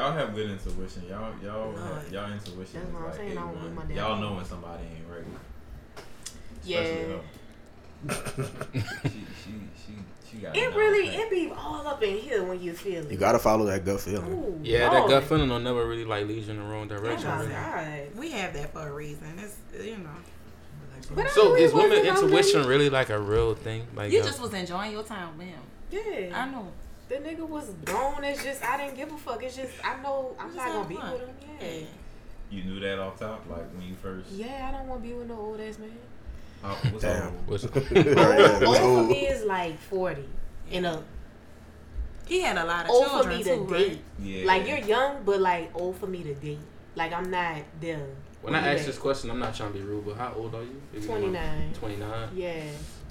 y'all have good intuition. Y'all y'all No. have, y'all intuition That's is what I'm like saying, I don't my A1. Y'all know when somebody ain't right. Yeah. Especially her. she she she she got It really, it be all up in here when you feel it. You gotta follow that gut feeling. Ooh, Yeah, that gut feeling will never really like lead you in the wrong Oh direction. my really. God. We have that for a reason. It's you know. But So really is woman intuition really like a real thing? Like You just was enjoying your time with him. Yeah. I know. The nigga was grown. It's just I didn't give a fuck. It's just I know I'm not gonna be fun. with him. Yeah. Yeah. You knew that off top, like when you first. Yeah, I don't want to be with no old ass man. Uh, what's Damn. up? what's- yeah, old for me is like forty and up. He had a lot of Old for me to too, date. right? Yeah. Like you're young, but like old for me to date. Like I'm not there. when I ask this question, I'm not trying to be rude, but how old are you? If you don't mind- 29. 29. Yeah,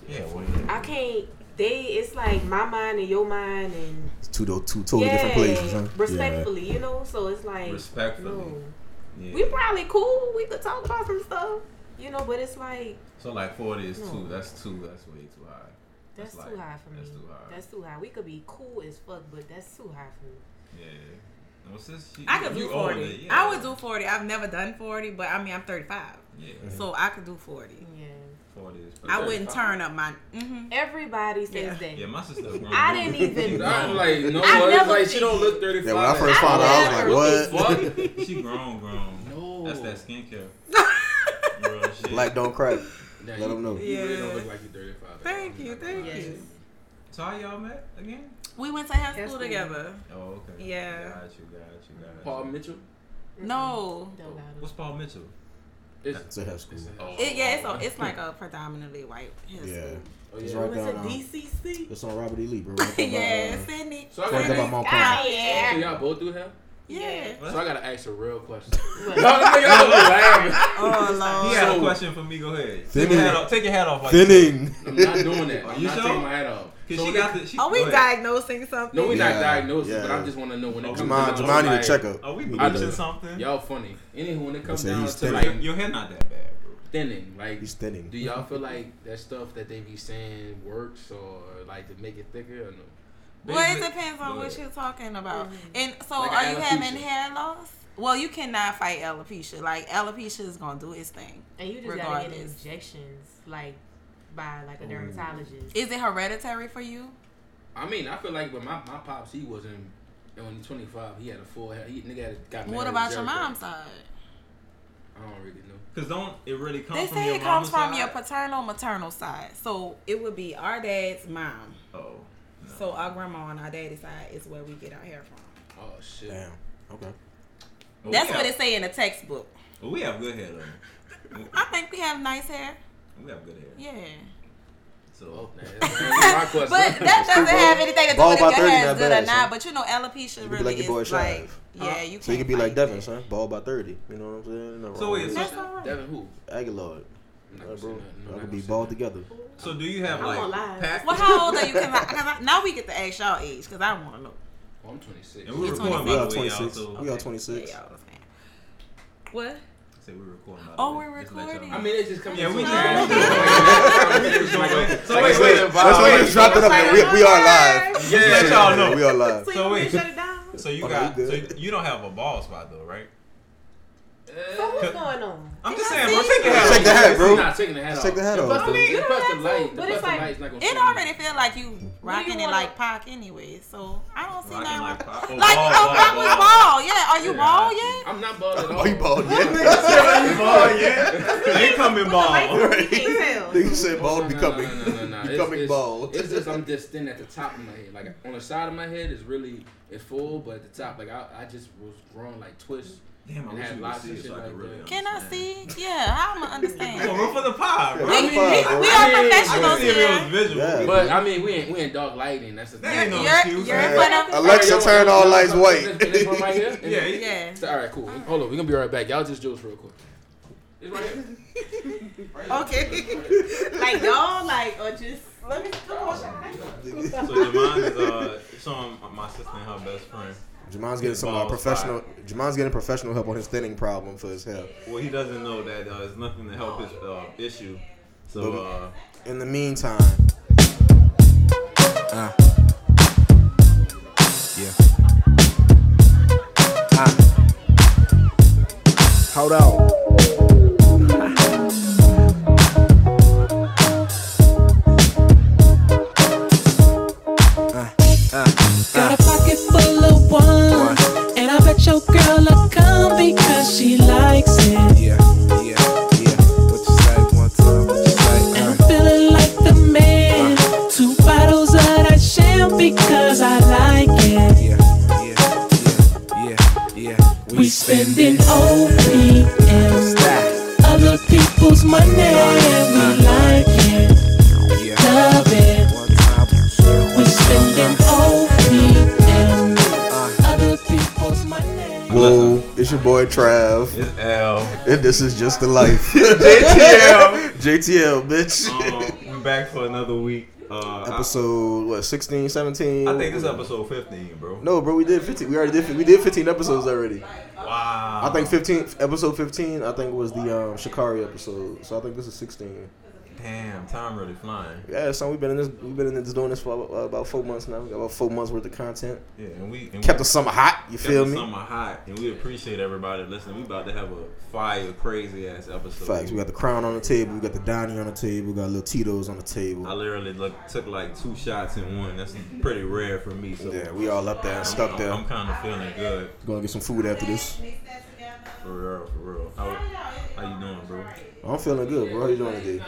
Yeah. Well, I can't. They, it's like my mind and your mind, and It's two, two totally yeah, different places, huh? respectfully, you know. So it's like Respectfully. no. yeah. We probably cool. We could talk about some stuff, you know. But it's like So like forty is No. two. That's two. That's way too high. that's, That's too like- high for me. that's too high. That's too high. We could be cool as fuck, but that's too high for me. Yeah. Well, since she, I could do 40. older, yeah. I would do 40. I've never done 40, but I mean, I'm 35. Yeah. So I could do 40. Yeah. Forty is. I wouldn't turn up my. hmm Everybody says Yeah. that. Yeah, my sister. grown. I didn't even. I'm like, no, I it's never like she don't look 35. Yeah, when I first found out, I was like, what? Fuck. She grown, grown. No. That's that skincare. Real shit. Black don't crack. Nah, Let you- 'em know. You really Yeah. don't look like you're 35. at all. Thank you, thank Yes. you. So how y'all met again? We went to high High school school. together. Oh, okay. Yeah. Got you, got you, got you. Paul. Mitchell? No. Don't What's Paul Mitchell? It's, It's a high school. Oh. It, yeah, it's, a, it's like a predominantly white high Yeah. school. oh, It's yeah. right it. down. What's Um, DCC? it's on Robert E. Lee, bro. Right there by, yeah, uh, Sydney. So I Right there by gotta, Mount Ah, Carmel. so y'all both do hair? Yeah. What? So I gotta ask a real question. What? y'all, y'all be laughing. Oh, He Lord. had a question for me. Go ahead. Take your hat off. Take your hat off. Like Thinning. I'm not doing that. Are I'm you not sure? taking my hat off. Cause So she got the. She, Are we diagnosing something? No, we not Yeah, diagnosing, but. I just want to know when it comes Jamal, down to Jamal need like, a checkup. Are we He bleaching something? Y'all funny. Anywho, when it comes down to thinning. like Your, your hair not that bad, bro. thinning, like He's thinning. do y'all feel like that stuff that they be saying works or like to make it thicker or no? Well, it depends on what you're talking about. Mhm. And so, Like are you having hair loss? Well, you cannot fight alopecia. Like alopecia is gonna do its thing. And you just gotta get injections, like by like a Ooh. dermatologist. Is it hereditary for you? I mean, I feel like with my, my pops, he wasn't when he 25. He had a full hair. He nigga had got married. What about your mom's side? I don't really know. Cause don't it really come They from say your it comes mama's from side? your paternal, maternal side. So it would be our dad's mom. Oh. no. So our grandma on our daddy's side is where we get our hair from. Oh shit. Damn. Okay. Well, That's what have, it say in the textbook. well, we have good hair though. I think we have nice hair. We have good hair. Yeah. So Oh, man, that's my question. But that doesn't have anything to do Ball with by if your 30 hair is good bad, or not. son. But you know, alopecia You really like your boy is like, Shive. yeah, you So you can't be like fight Devin, that. son. Ball by 30. You know what I'm saying? No, So wait, so- That's. Devin who? Aguilar. I'm not Yeah, gonna say bro. No, I could be gonna balled together. so do you have I'm like gonna Well, how old are you? Cause, I, cause I, now we get to ask y'all age, cause I want to know. Oh, I'm 26. And we're You're recording We by are the way, y'all. 26. So We are Yeah, 26. y'all. What? Say we're recording. By the Oh, way, we're just to let y'all recording. I mean, it's just coming. Yeah, to we a just- natural- So Like wait, a- so wait, wait. That's why we just dropped it up. We, we are live. Just to let y'all know. We are live. So, So you wait. wait. shut it down. So you got so you don't have a ball spot though, right? So what's going on? I'm just Yeah, saying, bro. see? Take your hat Take the off. hat, bro. You're not taking the hat Just off. take the hat The off. plus I the- mean, the you plus don't the have light, to, the but plus it's the like- light's not gonna It already you. feel like you rocking you it wanna- like Pac anyway, so I don't see Rocking nothing. like wrong- pop. Oh, Like, ball, oh, Pac was ball. ball. Yeah, are you Yeah, ball I see. yet? I'm not bald at all. Oh, you bald, yeah. You ball, yeah. Incoming ball. You can't said bald no, no, becoming. no, no, no, no. It's- Becoming it's, bald. It's just I'm just thin at the top of my head. Like on the side of my head is really it's full, but at the top, like I, I just was growing like twists. Damn, I wish you could see of it shit so I could really that. Can I see? Yeah, how am I Come on, understand? root for the pie, bro. We, Root we, for the pie, we I are mean, professionals can see if it was here. visual. Yeah. But I mean, we ain't we in dark lighting. That's the thing. That ain't no You're, excuse. you're man. in front of. Alexa, Alright, turn y'all- lights white. This one right here. Yeah, Yeah. So, all right, cool. Hold on, we gonna be right back. Y'all just juice real quick. It's right here. Okay. Like y'all, like or just let me come on. So Jamon is uh showing my sister and her best friend. Jamon's getting some uh, professional. Fired. Jamon's getting professional help on his thinning problem for his hair. Well, he doesn't know that uh, there's nothing to help his uh, issue. So uh, in the meantime, uh, yeah. Uh, hold on. It's your boy Trav, It's L. and this is just the life. JTL. JTL, bitch. um, back for another week. Uh, episode what 16, 17? I, I think this is episode 15, bro. No, bro, we did 15. We already did. We did 15 episodes already. Wow. I think 15 episode 15. I think was the um, Shikari episode. So I think this is 16. Damn, time really flying. Yeah, so we've been in this. We've been in this doing this for about, uh, about four months now. We got about four months worth of content. Yeah, and we and Kept we, the summer hot. You kept feel the me? Summer hot, and we appreciate everybody listening. We about to have a fire, crazy ass episode. Facts. We got the crown on the table. We got the Donnie on the table. We got little Tito's on the table. I literally look, took like two shots in one. That's pretty rare for me. So Yeah, we all up there and stuck there. I'm kind of feeling good. Gonna get some food after this. For real, for real. How, how you doing, bro? I'm feeling good, bro. How you doing today?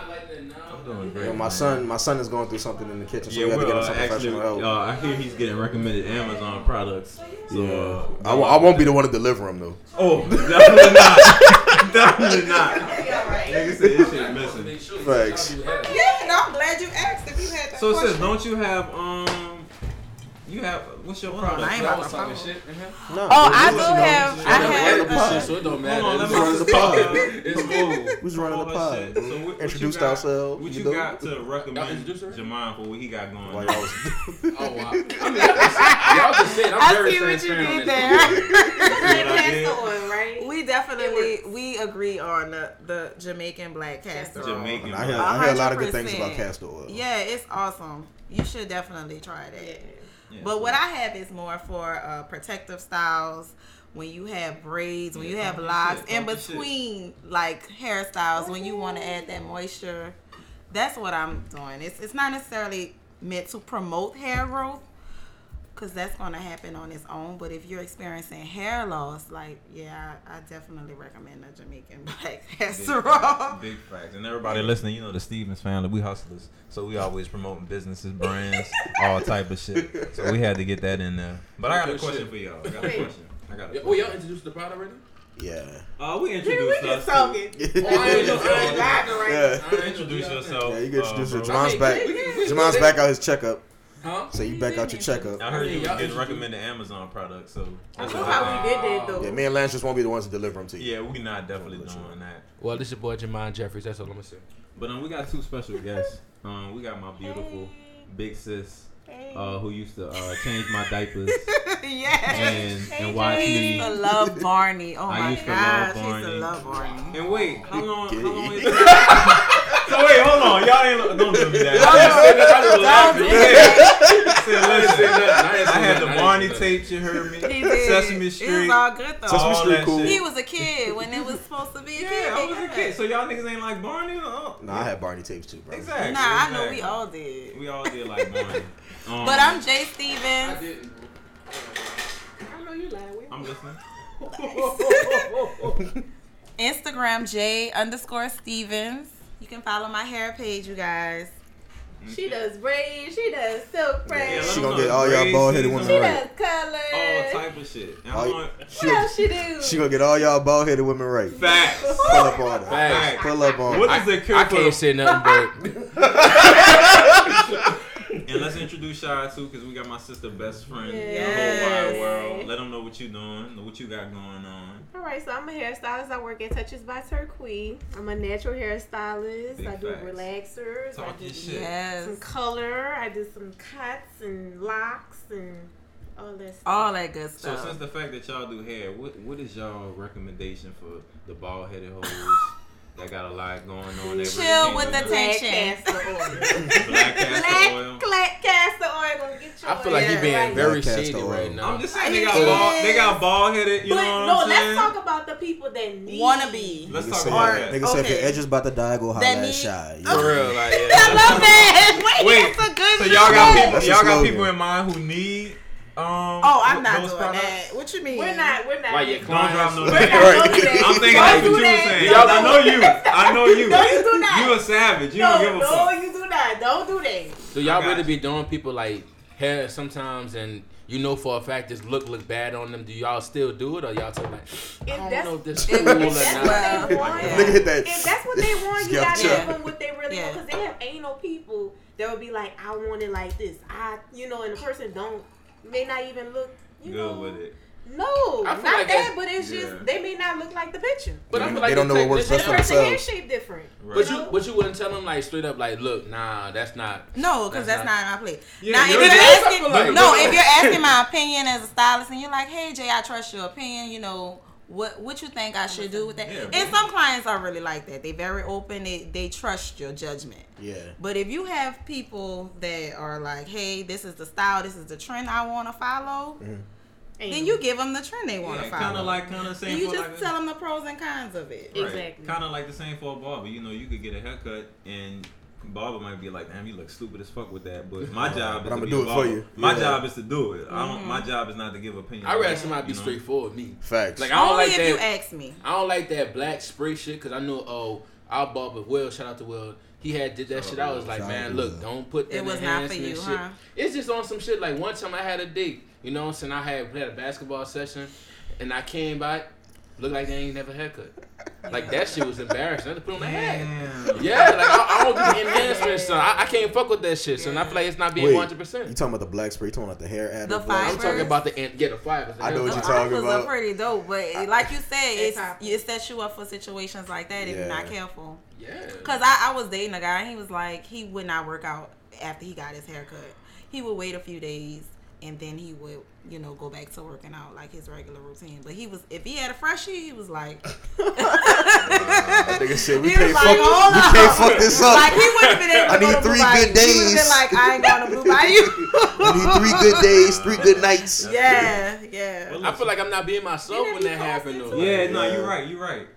I'm doing great. Yo, my man. son, my son is going through something in the kitchen, so Yeah, we got to we're get him some actually. professional help. Uh, I hear he's getting recommended Amazon products. So, yeah, uh, I, w- I won't be the one to deliver him though. Oh, definitely not. definitely not. Nigga said this shit missing. Facts. Yeah, no, I'm glad you asked if you had that So it question. says, don't you have um, you have what's your product? I ain't about to talking shit in here. No, Oh, I do have. I have. the This pod. shit, so it don't matter. Hold on, let me running the pod. It's cool. We was running the pod. that. So what, what Introduced you got, ourselves. What you you know? got to recommend introduced? Jamon for what he got going While on? was Oh wow. I mean, y'all just said I'm I very see what you did there. what I did? Castor oil, right? We definitely we agree on the, the Jamaican black castor oil. Jamaican. I hear. I hear a lot of good things about castor oil. Yeah, it's awesome. You should definitely try that. Yeah, But so- what I have is more for uh, protective styles. When you have braids, when you have locks, in shit. between like hairstyles, when you want to add that moisture, that's what I'm doing. It's it's not necessarily meant to promote hair growth, because that's going to happen on its own. But if you're experiencing hair loss, like yeah, I, I definitely recommend the Jamaican black Big castor facts, oil. Big facts. And everybody listening, you know the Stevens family, we hustlers. So we always promoting businesses, brands, all type of shit. So we had to get that in there. But I got a question for y'all. I got a question. I got a question. Oh, y'all introduced the product already? Yeah. Uh, we introduced us. to- Oh, I ain't Yeah. just I ain't vibing right Yeah. now. Introduce yourself. Yeah, you get introduced. uh, to bro. Jamon's back. Jamon's back out his checkup. Huh? So you back out your checkup. I heard you was Y'all getting introduced- recommended Amazon products, so that's I know how we did that though. Yeah, me and Lance just won't be the ones to deliver them to you. Yeah, we not definitely doing that. Well, this is your boy Jamon Jeffries. That's all I'm gonna say. But um, we got two special guests. Um, we got my beautiful big sis, uh, who used to uh, change my diapers yes. and and watch I used me. to love Barney. Oh I my used to love gosh, I used Barney. to love Barney. And wait, how long? How long? Is so wait, hold on, y'all ain't don't do me that. Don't I do just it. was laughing. Don't Yeah. Said, listen. I ain't I saying had the nothing. I ain't Barney saying tapes. You heard me. He did. Sesame It Street. was all good though. Sesame all Street that cool. shit. He was a kid when it was supposed to be a kid. Yeah, I was a kid. So y'all niggas ain't like Barney? Oh, Nah, I had Barney tapes too, bro. Exactly. Nah, I know we all did. We all did like Barney. Um, But I'm Jay I Stevens. didn't. I know you lying with. I'm listening. Instagram J underscore Stevens. You can follow my hair page, you guys. Mm-hmm. She does braids. She does silk Yeah, braids. let She gonna get all y'all bald-headed season, women she right. does colors. All type of shit. And All I'm on She, what else she do? she gonna get all y'all bald headed women right. facts. Pull up on her. Facts. Pull up on What her. is the cure I can't say nothing but And let's introduce Shara too, because we got my sister best friend in the whole wide world. Let them know what you're doing, know what you got going on. All right, so I'm a hairstylist. I work at Touches by Turquoise. I'm a natural hairstylist. Big I do facts. relaxers. I Talk do your shit. some color. I do some cuts and locks and all that stuff. All that good stuff. So since the fact that y'all do hair, what what is y'all recommendation for the bald headed hoes that got a lot going on. That Chill really with can't the do Black tension. castor oil. Black castor oil. Black, black castor oil gonna get you. I feel like he being right. very shady right now. I'm just saying they It got bald, is. they got bald headed. You but know what no, I'm saying? let's talk about the people that need Wanna be. Let's Nigga talk said, about Or- that. nigga said if your okay. edge is about to die, go holler That at need- Shy. For real, like I love that. Wait, Wait, that's a good So y'all got people, y'all got people in mind who need. Um, Oh, I'm not doing products? that. What you mean? We're not. We're not. Like your Don't drop no We're not Right. do that. I'm thinking Don't that's what do you were saying. Don't I know you. I know you. No, you do not. You a savage. You no, don't give a no, fuck. you do not. Don't do that. Do y'all really be doing people like hair sometimes and you know for a fact this look look bad on them? Do y'all still do it or y'all talk like I If don't that's, know if this if, cool or if that's not? what they want, Yeah. Nigga hit that. if that's what they want, you gotta yeah. give them what they really Yeah. want. Because they have anal people that would be like, I want it like this. I, you know, and the person don't may not even look. You Good know, with it. No, I not like that, but it's yeah. just they may not look like the picture. But I They feel like don't know take what works best for The shit- hair shape different. Right. But you but you wouldn't tell them like straight up like look nah that's not No, because That's that's, not- not, my place. Yeah, now, if you're- you're it is, I asking, like- no, if you're asking my opinion as a stylist, and you're like, "Hey, Jay, I trust your opinion. You know, what what you think I should do with that?" Yeah, and some clients are really like that. They very open. They they trust your judgment. Yeah. But if you have people that are like, "Hey, this is the style. This is the trend I want to follow," mm-hmm. then you give them the trend they want to Yeah, follow. kind of like, kind of same. and you for just like tell them the pros and cons of it. Exactly. Kind of like the same for a barber. You know, you could get a haircut and barber might be like, "Damn, you look stupid as fuck with that." But my job is But to I'ma be do a it for you. My Yeah. job is to do it. I don't. Mm-hmm. My job is not to give opinions. I rather somebody be You know? straightforward me. Facts. Like I don't Only like if you that. ask me. I don't like that black spray shit because I know oh our barber Will shout out to Will he had did that Shout shit I was like man look Will. don't put that It was not for enhancement you, shit. huh? It's just on some shit like one time I had a date you know what I'm saying I had had a basketball session and I came back looked like they ain't never haircut like that shit was embarrassing I had to put on the hat. Yeah, like I, I don't do enhancements, son. I, I can't fuck with that shit, son. I feel like it's not being one hundred percent. You talking about the black spray? You talking about the hair adder? The black I'm talking about the en- yeah the fibers. the I know hair what The you fibers. talking about. are pretty dope, but like you said, it's Exactly. it sets you up for situations like that if you're not careful. Yeah. Cause I, I was dating a guy, and he was like, he would not work out after he got his haircut. He would wait a few days, and then he would, you know, go back to working out like his regular routine. But he was, if he had a freshie, he was like, That nigga said we He can't was fuck. like, we can't fuck this up. like he would have been able to I go need to three Blue Bayou. good He would have days. been like, I ain't going to Blue Bayou. I need three good days, three good nights. yeah, yeah. I feel like I'm not being myself when that happened though. Yeah, Like, no, Yeah. you're right. You're right.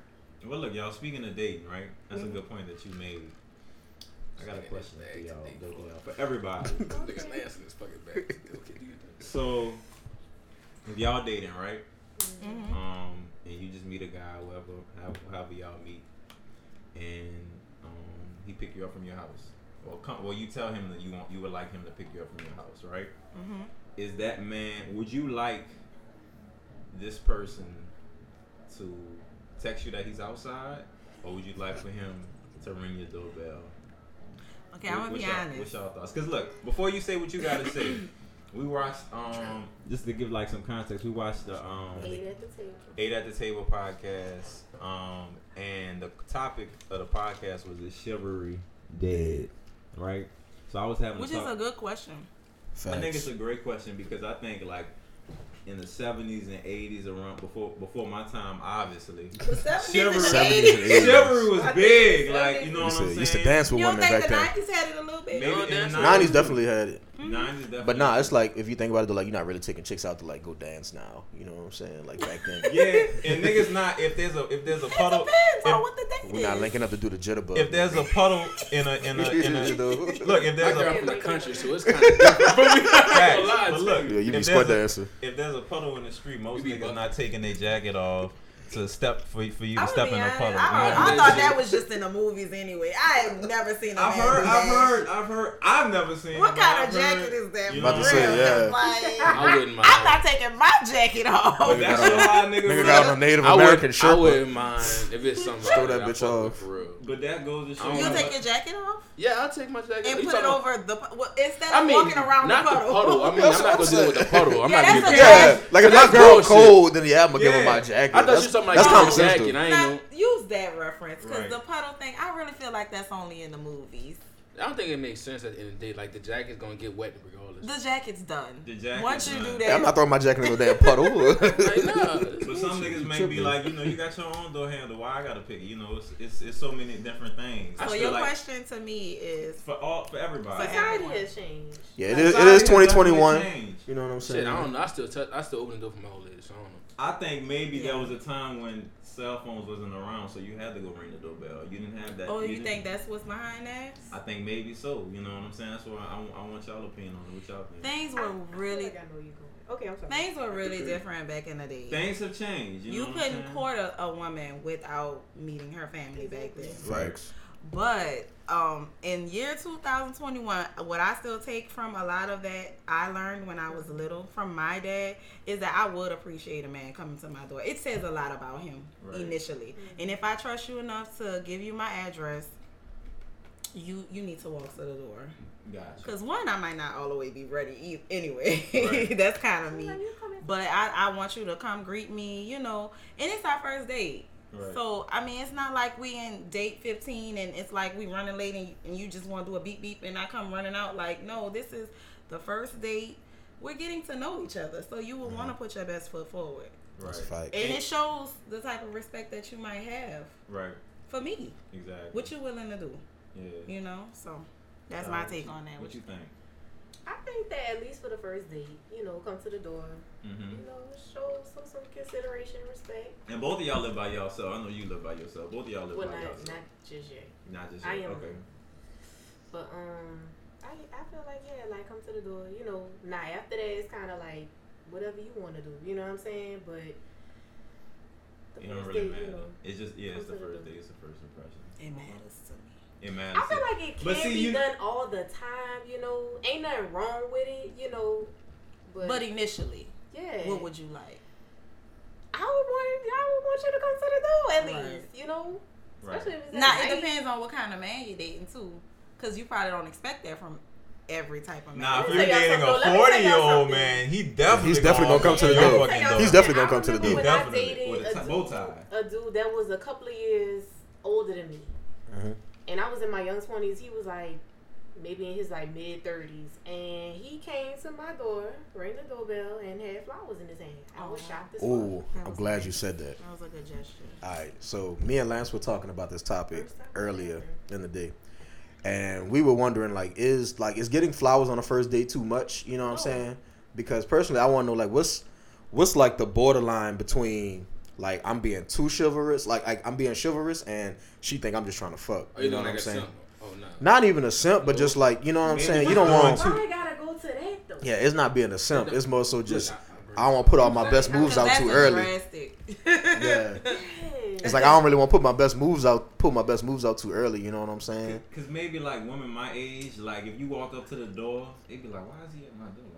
Well, look, y'all. Speaking of dating, right? That's a good point that you made. I got a question for y'all, both of y'all, for everybody. Niggas nasty as fucking back. Okay, do your thing. So, if y'all dating, right? Mhm. Um, and you just meet a guy, whoever, however, y'all meet, and um, he pick you up from your house, or come, well, you tell him that you want, you would like him to pick you up from your house, right? Mhm. Is that man? Would you like this person to text you that he's outside, or would you like for him to ring your doorbell? Okay, I'm gonna be honest. What's y'all thoughts? Because look, before you say what you gotta say, we watched um just to give like some context. We watched the um Eight at the table. Eight at the Table podcast, um, and the topic of the podcast was is chivalry dead, right? So I was having Which a is talk. a good question. I think it's a great question because I think like in the seventies and eighties around before before my time, obviously. Chivalry, 70s and 80s. chivalry was big, like you know Used what to, I'm used to dance with You don't women think back the then. nineties had it a little bit? Maybe No, in the that's- 90s definitely had it. Hmm. 90s definitely. But nah, it's like if you think about it, though, like you're not really taking chicks out to like go dance now. You know what I'm saying? Like back then, yeah, and niggas not if there's a if there's a It puddle depends on what the date we're not linking up to do the jitterbug. if there's a puddle in a in a in a look if My there's girl a from the country, so it's kind of. But we Facts. But look, yeah, you be if squat there's a- dancing. if there's a puddle in the street, most niggas not taking their jacket off to step for for you to I'm step in be a puddle. I, You know don't- what I I'm thought that was just in the movies anyway. I have never seen a I've heard, do I've heard, I've heard. I've never seen. What it, but kind of jacket heard- is that? you for know what I'm real? saying? Yeah. Like, I wouldn't mind. I'm not taking my jacket off. But that's Nigga still got niggas. Nigga got a Native I American would, I shirt. wouldn't mind if it's something. Throw that bitch off. For real. But that goes to show. I You take your jacket off Yeah, I'll take my jacket. Off. And You put it over the well, instead of I mean, walking around not the puddle. I mean, That's I'm not gonna I'm deal with the puddle. I'm Yeah, not that's gonna a be Yeah, like if That's my girl cold, then yeah, I'm gonna give her my jacket. I thought you That's, something like that's that. common jacket. sense. though. I ain't Now, know. use that reference because Right. the puddle thing, I really feel like that's only in the movies. I don't think it makes sense at the end of the day. Like the jacket's gonna get wet regardless. The jacket's done. The jacket's Once you done. do Yeah, that, I'm not throwing my jacket in no damn puddle. like, nah, But some some niggas may be like, you know, you got your own door handle. Why I gotta pick it? You know, it's it's, it's so many different things. I So feel your like question to me is for all for everybody. Society has changed. Yeah, it is. It Society is has 2021. You know what I'm saying? Shit, I don't know. I still touch. I still open the door for my old lady. So I don't know. I think maybe there was a time when cell phones wasn't around, so you had to go ring the doorbell. You didn't have that. Oh, you didn't- think that's what's behind that? I think maybe so. You know what I'm saying? That's why I, I want y'all opinion on it. What y'all think? Things I- were I feel really like I know you going. Okay, I'm sorry. things were really different back in the day. Things have changed. You, You know what I'm couldn't court a, a woman without meeting her family back then. Facts. But um, in year 2021, what I still take from a lot of that I learned when I was little from my dad is that I would appreciate a man coming to my door. It says a lot about him Right. initially. And if I trust you enough to give you my address, you you need to walk to the door. Gotcha. Cause one, I might not all the way be ready e- anyway. Right. That's kind of me. Like, you coming- But I, I want you to come greet me, you know. And it's our first date. Right. So I mean, it's not like we in date 15 and it's like we running late and, and you just want to do a beep beep and I come running out. Like no, this is the first date. We're getting to know each other, so you will want to put your best foot forward, Right. and it shows the type of respect that you might have Right. for me. Exactly. What you're willing to do, Yeah. you know? So that's my take on that. What you think? I think that at least for the first date, you know, come to the door, Mm-hmm. you know, show some some consideration, respect. And both of y'all live by yourself. I know you live by yourself. Both of y'all live Well, by not yourself. not just yet, Not just I yet. am. Okay. but um, I I feel like yeah, like come to the door, you know. Now after that, it's kind of like whatever you want to do, you know what I'm saying? But the It don't really date, matter. you know, It's just yeah, it's the come the first day. It's the first impression. It matters to me. It matters. I feel like it But can see, be you- done all the time, you know. Ain't nothing wrong with it, you know. But, But initially, yeah, what would you like? I would want I would want you to come to the door at Right. least, you know. Right. Especially if it's Now at it depends on what kind of man you're dating too, because you probably don't expect that from every type of man. Nah, if you're me tell y'all dating a something, though. Let me tell 40 year old man, he definitely He's definitely gonna come to the door. fucking Let me tell y'all He's definitely gonna come to the door. When I Definitely. dated With a a dude, a dude that was a couple of years older than me, Mhm. And I was in my young twenties. He was like maybe in his like mid thirties, and he came to my door, rang the doorbell, and had flowers in his hand. I was oh. shocked as. Ooh, That I'm glad nice. you said that. That was a good gesture. All right, so me and Lance were talking about this topic earlier in the day, and we were wondering like, is like is getting flowers on a first date too much? You know what I'm saying? Because personally, I want to know like what's what's like the borderline between like I'm being too chivalrous, like, like I'm being chivalrous, and she think I'm just trying to fuck. Oh, You you know know what I'm saying? simp? Oh no. Not even a simp, but just like you know what I'm Maybe saying. You don't want. too- Why I gotta go to? Yeah, it's not being a simp. It's more so just I- I don't want to put all my best moves out too early. Yeah. Yeah. It's like I don't really want to put my best moves out, put my best moves out too early. You know what I'm saying? Cause maybe like women my age, like if you walk up to the door, they'd be like, "Why is he at my door?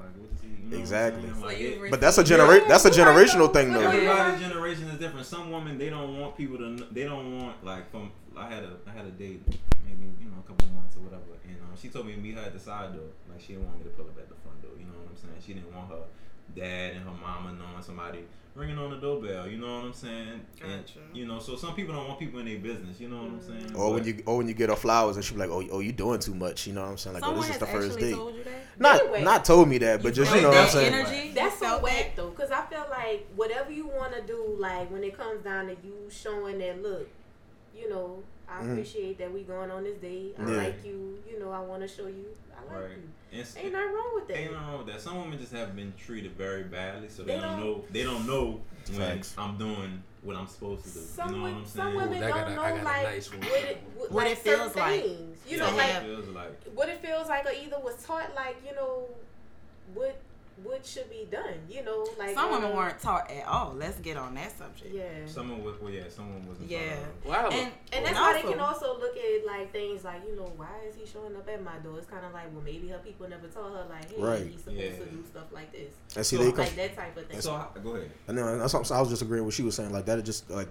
Like, like what is he?" You know Exactly. What I'm saying? So Like, But that's a receive- genera- That's a Yeah, you're right, generational thing, though. Yeah. Everybody's generation is different. Some women they don't want people to. kn- They don't want like from. I had a I had a date maybe you know a couple months or whatever, and um, she told me to meet her at the side door. Like she didn't want me to pull up at the front door. You know what I'm saying? She didn't want her dad and her mama knowing somebody ringing on the doorbell. You know what I'm saying? And Gotcha. you know, so some people don't want people in their business. You know what I'm saying? Or when you, or when you get her flowers and she be like, "Oh, oh, you doing too much." You know what I'm saying? Like, oh, this is the first actually date. told you that. Not, Anyway. not told me that, but just you know what I'm saying. Energy. That's you so felt whack though, because I feel like whatever you want to do, like when it comes down to you showing that look, you know, I Mhm. appreciate that we going on this date. I Yeah. like you. You know, I want to show you I like Right. you. And s- Ain't nothing wrong with that. Ain't nothing wrong with that. Some women just have been treated very badly, so they, They don't don't- know. They don't know when Facts. I'm doing what I'm supposed to do. Some, you know what I'm some saying? women Ooh, don't got a- know got like nice what it what, What like it feels like. things. You Yeah, know, like feels like what it feels like, or either was taught like you know what what should be done. You know, like Some women uh, weren't taught at all. Let's get on that subject. Yeah. someone was. Well, yeah, someone wasn't. Yeah. Wow. And, And that's and why they can also look at like things like you know why is he showing up at my door? It's kind of like well maybe her people never told her like hey Right. he's supposed Yeah. to do stuff like this, And see, So, they like come, that type of thing. So how- go ahead. and then that's what I was just agreeing with what she was saying. Like that, is just like,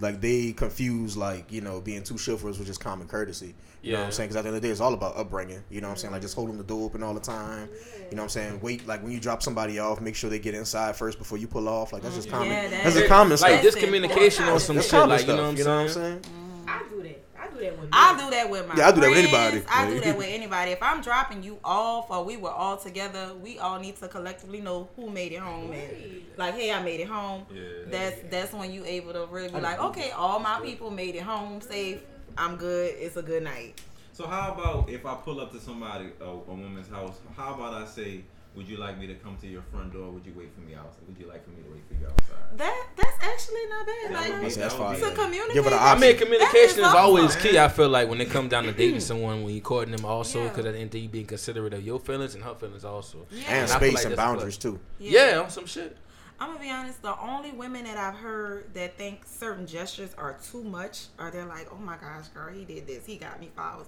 like they confuse like you know being too chivalrous with just common courtesy. You know what I'm saying? Because at the end of the day, it's all about upbringing. You know what I'm saying? Like just holding the door open all the time. You know what I'm saying? Wait, like when you drop somebody off, make sure they get inside first before you pull off. Like that's just common. that that's is- just common like stuff. That's discommunication on some That's shit. Like stuff. you know what I'm you know what I'm saying? saying? I do that. I do do that with I do that with my Yeah, I do that with anybody. I do that with anybody. If I'm dropping you off or we were all together, we all need to collectively know who made it home and like, hey, I made it home. Yeah. That's that's when you able to really be like, okay, all my people made it home safe. I'm good. It's a good night. So how about if I pull up to somebody, a, a woman's house? How about I say, would you like me to come to your front door? Would you wait for me outside? Would you like for me to wait for you outside? That that's actually not bad. That would Like be- That's fine. be to a- communicate. Give it an I mean, communication is awesome. always key. I feel like when it comes down to dating someone, when you're courting them, also Yeah. because at the end of the you being considerate of your feelings and her feelings also. Yeah. and I feel space like and that's a boundaries too. Yeah, on some shit. I'm gonna be honest. The only women that I've heard that think certain gestures are too much, or they're like, "Oh my gosh, girl, he did this. He got me flowers."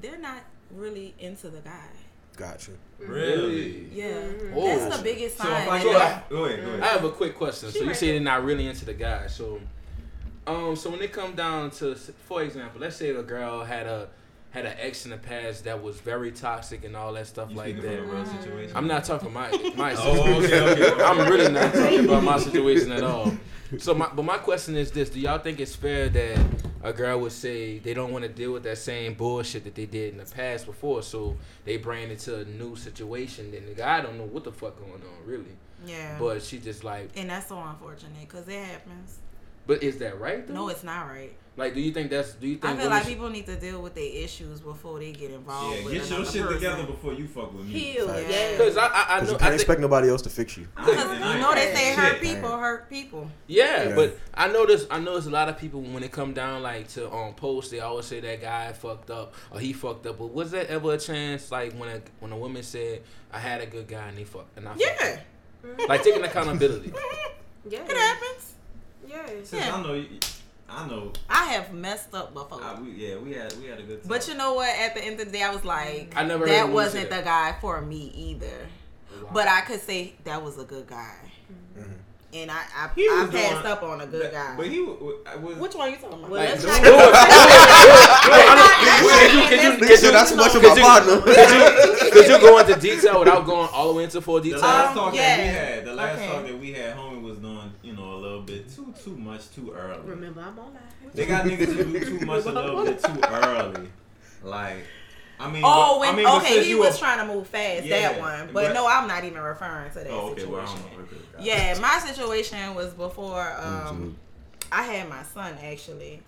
They're not really into the guy. Gotcha. Really? Yeah, Mhm. Oh. that's the biggest sign. if I So I- I- go ahead, go I have a quick question. She So you right say they're not really into the guy. So, um, so when it come down to, for example, let's say a girl had a had an ex in the past that was very toxic and all that stuff You like that. from a real situation? I'm not talking my my Oh, situation. okay, okay. I'm really not talking about my situation at all. So, my, but my question is this: Do y'all think it's fair that a girl would say they don't want to deal with that same bullshit that they did in the past before, so they bring it to a new situation? Then the guy don't know what the fuck going on, really. yeah, But she just like, and that's so unfortunate because it happens. But is that right? Though? No, it's not right. Like, do you think that's? Do you think? I feel women like should- people need to deal with their issues before they get involved. Yeah, with get your shit person. together before you fuck with me. Heal, Facts. yeah. Cause I, I, I Because know, you can't think, expect nobody else to fix you. Because you know they saying say shit. hurt people hurt people. yeah, Yeah. but I notice. I know there's a lot of people when it come down like to um post, they always say that guy fucked up or he fucked up. But was there ever a chance like when a when a woman said I had a good guy and he fucked and I fucked Yeah, up? like taking accountability. Yeah. it happens. Yeah. Since Yeah. I know, you- I know. I have messed up before. I, we, yeah, we had we had a good time. But you know what? At the end of the day, I was like, I never that a woman say wasn't the guy for me either. Wow. But I could say that was a good guy. And I I, He I passed doing- up on a good but, guy. But he uh, was. Which one are you talking about? Well, Like, let's do not it. get- you- could you- Nigga could that's much of could my you- partner. Could you, go into detail without going all the way into full detail? the last talk yeah. that we had, the last Okay. talk that we had, homie was doing, you know, a little bit too too much too early. Remember, I'm on live. They got niggas who do too much a little bit too early. Like, I mean, Oh, when I mean, okay, he was a- trying to move fast. Yeah, that one, but, but- no, I'm not even referring to that Oh, okay, situation. well, I don't know. Okay, got it. Yeah, my situation was before um, I had my son actually,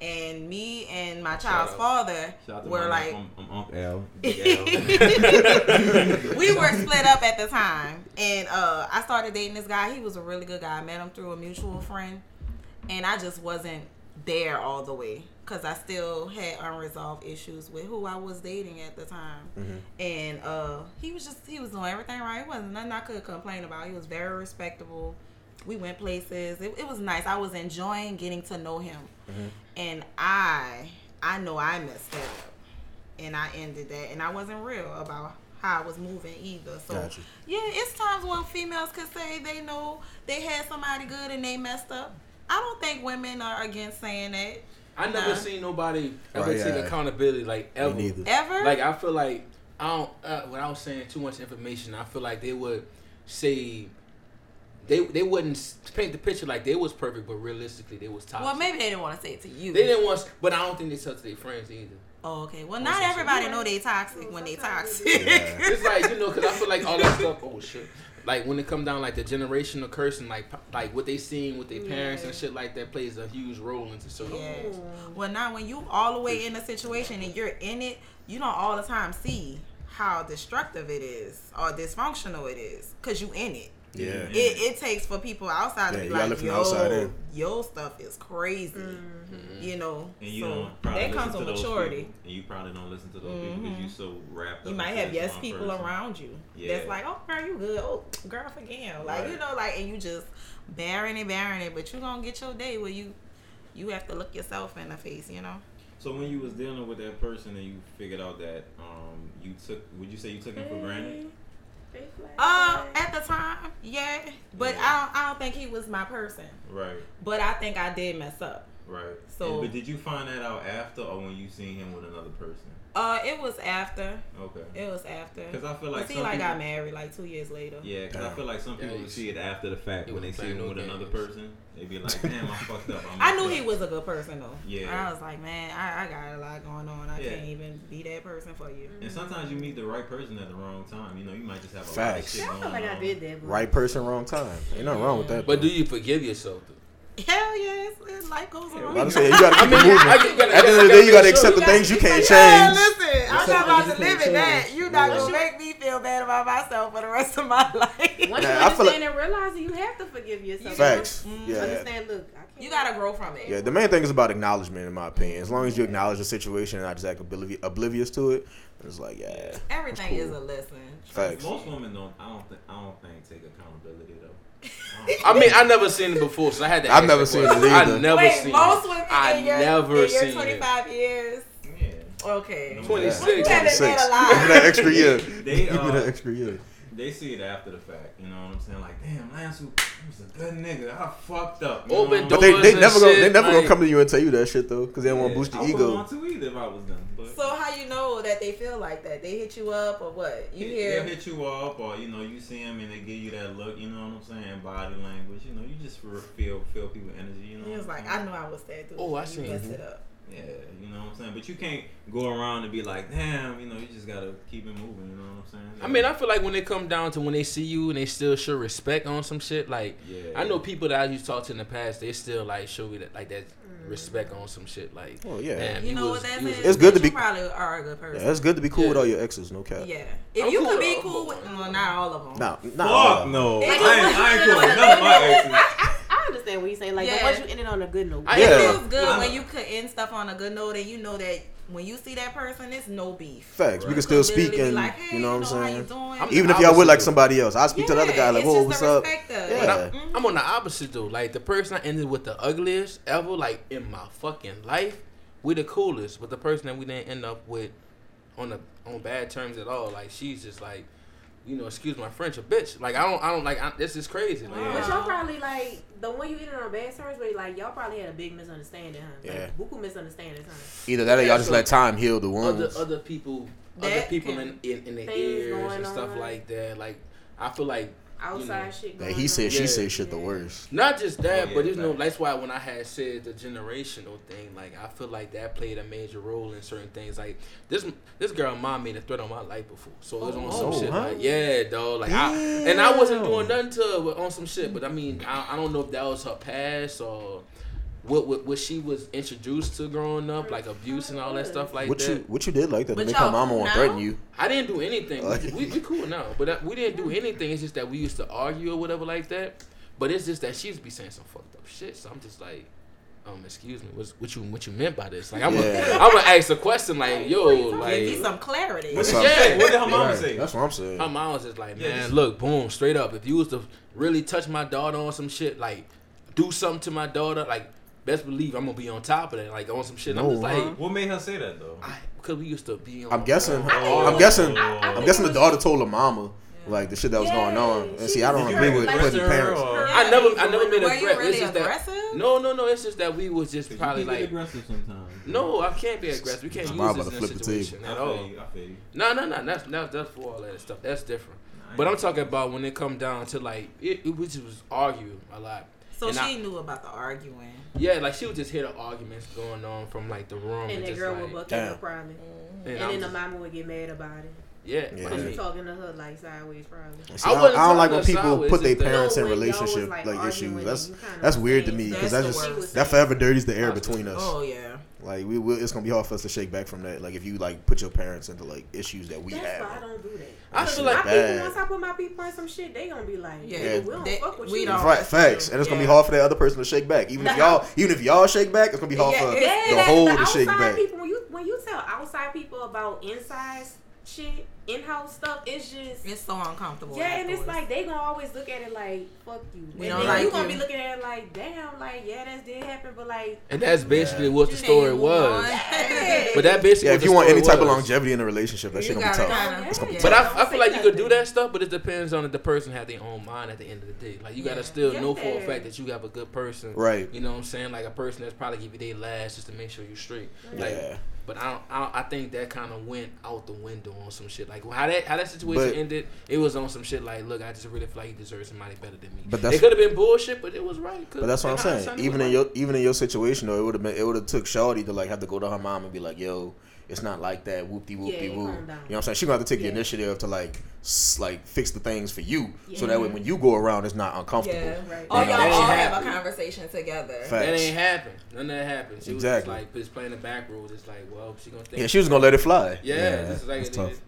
and me and my child's out. father Shout out were like I'm, I'm Uncle L. we were split up at the time, and uh, I started dating this guy. He was a really good guy. I met him through a mutual friend, and I just wasn't there all the way because I still had unresolved issues with who I was dating at the time. And uh, he was just he was doing everything right. It wasn't nothing I could complain about. He was very respectable. We went places. It, it was nice. I was enjoying getting to know him, and I I know I messed that up and I ended that, and I wasn't real about how I was moving either. So Gotcha. yeah, it's times when females could say they know they had somebody good and they messed up. I don't think women are against saying that I never Nah. seen nobody ever Right, take yeah. accountability like ever. Me ever. Like I feel like I don't. Uh, without saying too much information, I feel like they would say they they wouldn't paint the picture like they was perfect, but realistically they was toxic. well, maybe they didn't want to say it to you. they didn't want, s- but I don't think they tell to their friends either. Oh, okay. Well, not so- so everybody know they toxic when they toxic. Yeah. It's like you know, because I feel like all that stuff. Oh shit! Like when it come down like the generational curse and like like what they seen with their parents and shit like that plays a huge role into certain. Yeah. things. Well, now when you all the way in a situation and you're in it, you don't all the time see how destructive it is or dysfunctional it is because you in it. Yeah. It, it takes for people outside Yeah, to be like, look from the yo, outside in." your stuff is crazy. Mm. You know, And you so don't probably that listen comes to with those maturity. people. And you probably don't listen to those people because you so wrapped up. You might have yes people person. around you Yeah. that's like, oh girl, you good. Oh girl, forget Like you know, like and you just bearing it, bearing it, but you gonna get your day where you you have to look yourself in the face. You know. So when you was dealing with that person and you figured out that um you took, would you say you took him for granted? Fake. Uh, at the time, yeah, but Yeah. I don't, I don't think he was my person. Right, But I think I did mess up. Right. So- And- but did you find that out after or when you seen him with another person? Uh, it was after. Okay. It was after. Because I feel like he some like people, got married like two years later. Yeah, because I feel like some people you see it after the fact when they wasn't see him playing with no another person. They be like, damn, I fucked up. I'm I knew fucked he was a good person though. Yeah. I was like, man, I, I got a lot going on. I Yeah. can't even be that person for you. And sometimes you meet the right person at the wrong time. You know, you might just have a Facts. lot of shit I feel going like on. I did that. Right person, wrong time. Ain't nothing wrong with that. But though. do you forgive yourself? Though? Hell yes, life goes on. About to say, you gotta keep it moving. I just gotta- At the end of the day, you gotta make sure accept the things you can't Yeah, change. listen, I'm Accept not about things to live in that. You're not Yeah. gonna make me feel bad about myself for the rest of my life. Once you I feel understand and realize it, you have to forgive yourself. Facts. Mm-hmm. Yeah. Understand? Look, You gotta grow from it. Yeah, the main thing is about acknowledgement, in my opinion. As long as you acknowledge the situation and not just act obliv- oblivious to it, it's like, yeah. Everything That's is a lesson. Facts. Most women don't. I don't think. I don't think take accountability though. I mean, I never seen it before, so I had to. I've never seen question. it either. I never Wait, seen most it. women I in your, never in your seen it. 25 years. Yeah. Okay. Yeah. 26. 26. Give me that extra year. They, Give me uh, that extra year. They see it after the fact. You know what I'm saying? Like, damn, Lance was a good nigga. I fucked up. You Open know what I'm But they, they never gonna they shit, never gonna come to you and tell you that shit though, because they don't want to boost I your wouldn't ego. want to either if I was them. But So how you know that they feel like that? They hit you up or what? You hear? They'll hit you up, or you know, you see them and they give you that look. You know what I'm saying? Body language. You know, you just feel feel, feel people energy. You know. He was like. I knew I was that dude. Oh, I You seen messed it. it up. Yeah, you know what I'm saying. But you can't go around and be like, damn. You know, you just gotta keep it moving. You know what I'm saying? I mean, I feel like when they come down to when they see you and they still show respect on some shit, like yeah. I know people that I used to talk to in the past, they still like show me that like that mm. respect on some shit, like. Oh yeah, Damn, You he know was- what that he was- is? It's good to You be- probably are a good person. yeah, it's good to be cool with all your exes, no cap. Yeah. If I'm you cool could be cool with, well, not all of them. Nah, nah. Fuck no. I It ain't, just- I ain't cool with none of my exes. I, I understand what you're saying. Like, Yeah. once you ended on a good note. I- It feels good I'm- when you could end stuff on a good note and you know that when you see that person, it's no beef. Facts. We can still could literally speak be and like, hey, you know what I'm How you saying. doing? I'm- Even if y'all with like somebody else, I speak to the other guy like, "Whoa, what's up?" respect of it. Yeah. I'm, mm-hmm. I'm on the opposite though. Like the person I ended with the ugliest ever, like in my fucking life, we the coolest. But the person that we didn't end up with on the on bad terms at all, like she's just like, you know, excuse my French, a bitch. Like I don't, I don't like. I, this is crazy. Like, But y'all probably like the one you ended on bad terms, but like y'all probably had a big misunderstanding, huh? Yeah. Like, buku misunderstanding, huh? Either that or y'all just so- let time heal the wounds. other people, other people in in, in their ears and stuff on. like that. Like I feel like Outside know, shit Yeah, going he said on. she Yeah. said shit the worst. Not just that, Oh, yeah, but you know, facts. that's why when I had said the generational thing, like I feel like that played a major role in certain things. Like this, this girl mom made a threat on my life before, so it was on some Oh, shit. huh? Like yeah, dog. Like I and I wasn't doing nothing to her on some shit. But I mean, I, I don't know if that was her past or what, what what she was introduced to growing up, like abuse and all that stuff like What that. you what you did like that to make her mama want to threaten you? I didn't do anything. We, we cool now, but uh, we didn't do anything. It's just that we used to argue or whatever like that. But it's just that she used to be saying some fucked up shit. So I'm just like, um, excuse me, what's, what you what you meant by this? Like I'm Yeah. gonna I'm gonna ask a question like, yo, Give me some clarity. What's Yeah. up? What did her mama Right, say? That's what I'm saying. Her mom was just like, man, just- look, boom, straight up. If you was to really touch my daughter on some shit, like do something to my daughter, like best believe I'm gonna be on top of that, like on some shit. I'm No, just like, huh? What made her say that though? Because we used to be on. I'm guessing. Oh. I'm guessing. I- I I'm guessing the daughter told her mama like the shit that was Yeah, going on. And she see, I don't agree with like, putting aggressive parents. or- I never, I never made Were a you threat. really it's just that. aggressive? No, no, no. It's just that we was just probably you like. aggressive sometimes. No, I can't be aggressive. We can't I'm use about this to in a flip the situation I at all. you. I feel you. No, no, no. That's that's that's for all that stuff. That's different. I But I'm talking about when it come down to like it, it we just was arguing a lot. So And she I- knew about the arguing. Yeah, like she would just hear the arguments going on from like the room And and, the just girl like, would buck damn. at her probably. and, And I'm then the just- mama would get mad about it. yeah, Yeah. but I Cause you mean, talking to her like sideways probably. See, I I, I don't like when people sideways, put their it's that- parents in No, when y'all was, relationship like, like issues. That's that's weird to me because that's just that forever dirties the air between us. Oh yeah. Like we will, it's gonna be hard for us to shake back from that. Like if you like put your parents into like issues that we That's have. why I don't do that. I That feel like my bad. people, once I put my people in some shit, they gonna be like, Yeah, yeah, we don't they- fuck with we you. don't. Right, facts, and it's gonna be hard for that other person to shake back. Even if y'all, even if y'all shake back, it's gonna be hard Yeah, for it's- the whole the to shake outside back. People, when you when you tell outside people about inside shit, in house stuff, it's just It's so uncomfortable. yeah, and it's like they gonna always look at it like fuck you. We and don't then like you gonna you. be looking at it like damn, like yeah, that did happen, but like and that's basically what the story was. But that basically yeah, if you want any type of longevity in a relationship, that You shit gonna be tough. kinda- It's gonna be yeah. But. I, I feel like you could do that stuff, but it depends on if the person have their own mind at the end of the day. Like you gotta Yeah. still know for a fact that you have a good person. Right. You know what I'm saying? Like a person that's probably give you their last just to make sure you're straight. Like Yeah. But I, don't, I I think that kind of went out the window on some shit. Like how that how that situation But- ended, it was on some shit like, look, I just really feel like he deserves somebody better than me. But it could have been bullshit, but it was right. But that's what I'm saying. Even in right. your even in your situation though, it would have been it would have took Shawty to like have to go to her mom and be like, "Yo, it's not like that." Whoop de whoop de Yeah, woo. You know what I'm saying? She gonna have to take the initiative to like s- like fix the things for you, so that way when you go around, it's not uncomfortable. Yeah. Right. Or Yeah. y'all all ain't have a conversation together. Fact. That ain't happened. None of that happened. She Exactly. was just like just playing the back road. It's like, well, she gonna think. Yeah, she was gonna let it fly. Yeah, this is like that's it tough. is.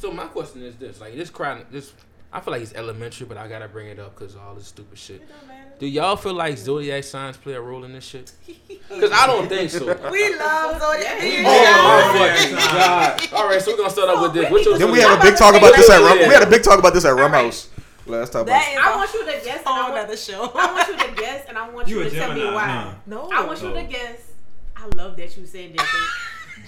So my question is this: like this crowd, this I feel like it's elementary, but I gotta bring it up because all this stupid shit. It don't matter. Do y'all feel like zodiac signs play a role in this shit? Because I don't think so. We love Zodiac. Yeah. Oh my Yeah. fucking god! All right, so we're gonna start off with this. What's your Then we zodiac? had a big talk about this at Rum. We had a big talk about this at Rum House last time. That is I a want you to guess. And whole I want, other show. I want you to guess, and I want you, You a to tell me why. huh? no. I want you to guess. I love that you said that.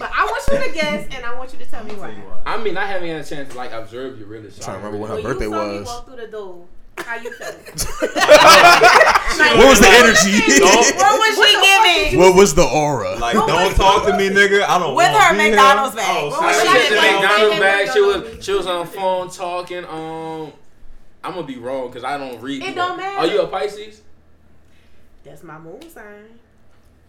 Thing. But I want you to guess, and I want you to tell me Tell why. I mean, I haven't had a chance to like observe you really. So Trying to remember don't when her When birthday you saw me was. walk through the door, how you felt? What was the energy? What was she giving? what was the aura? Like, don't talk to me, nigga. I don't With wanna her be here. McDonald's bag. Oh, What was she at the giving? McDonald's Hey, bag. She was she was on the phone talking. Um, I'm gonna be wrong because I don't read. It people. don't matter. Are you a Pisces? That's my moon sign.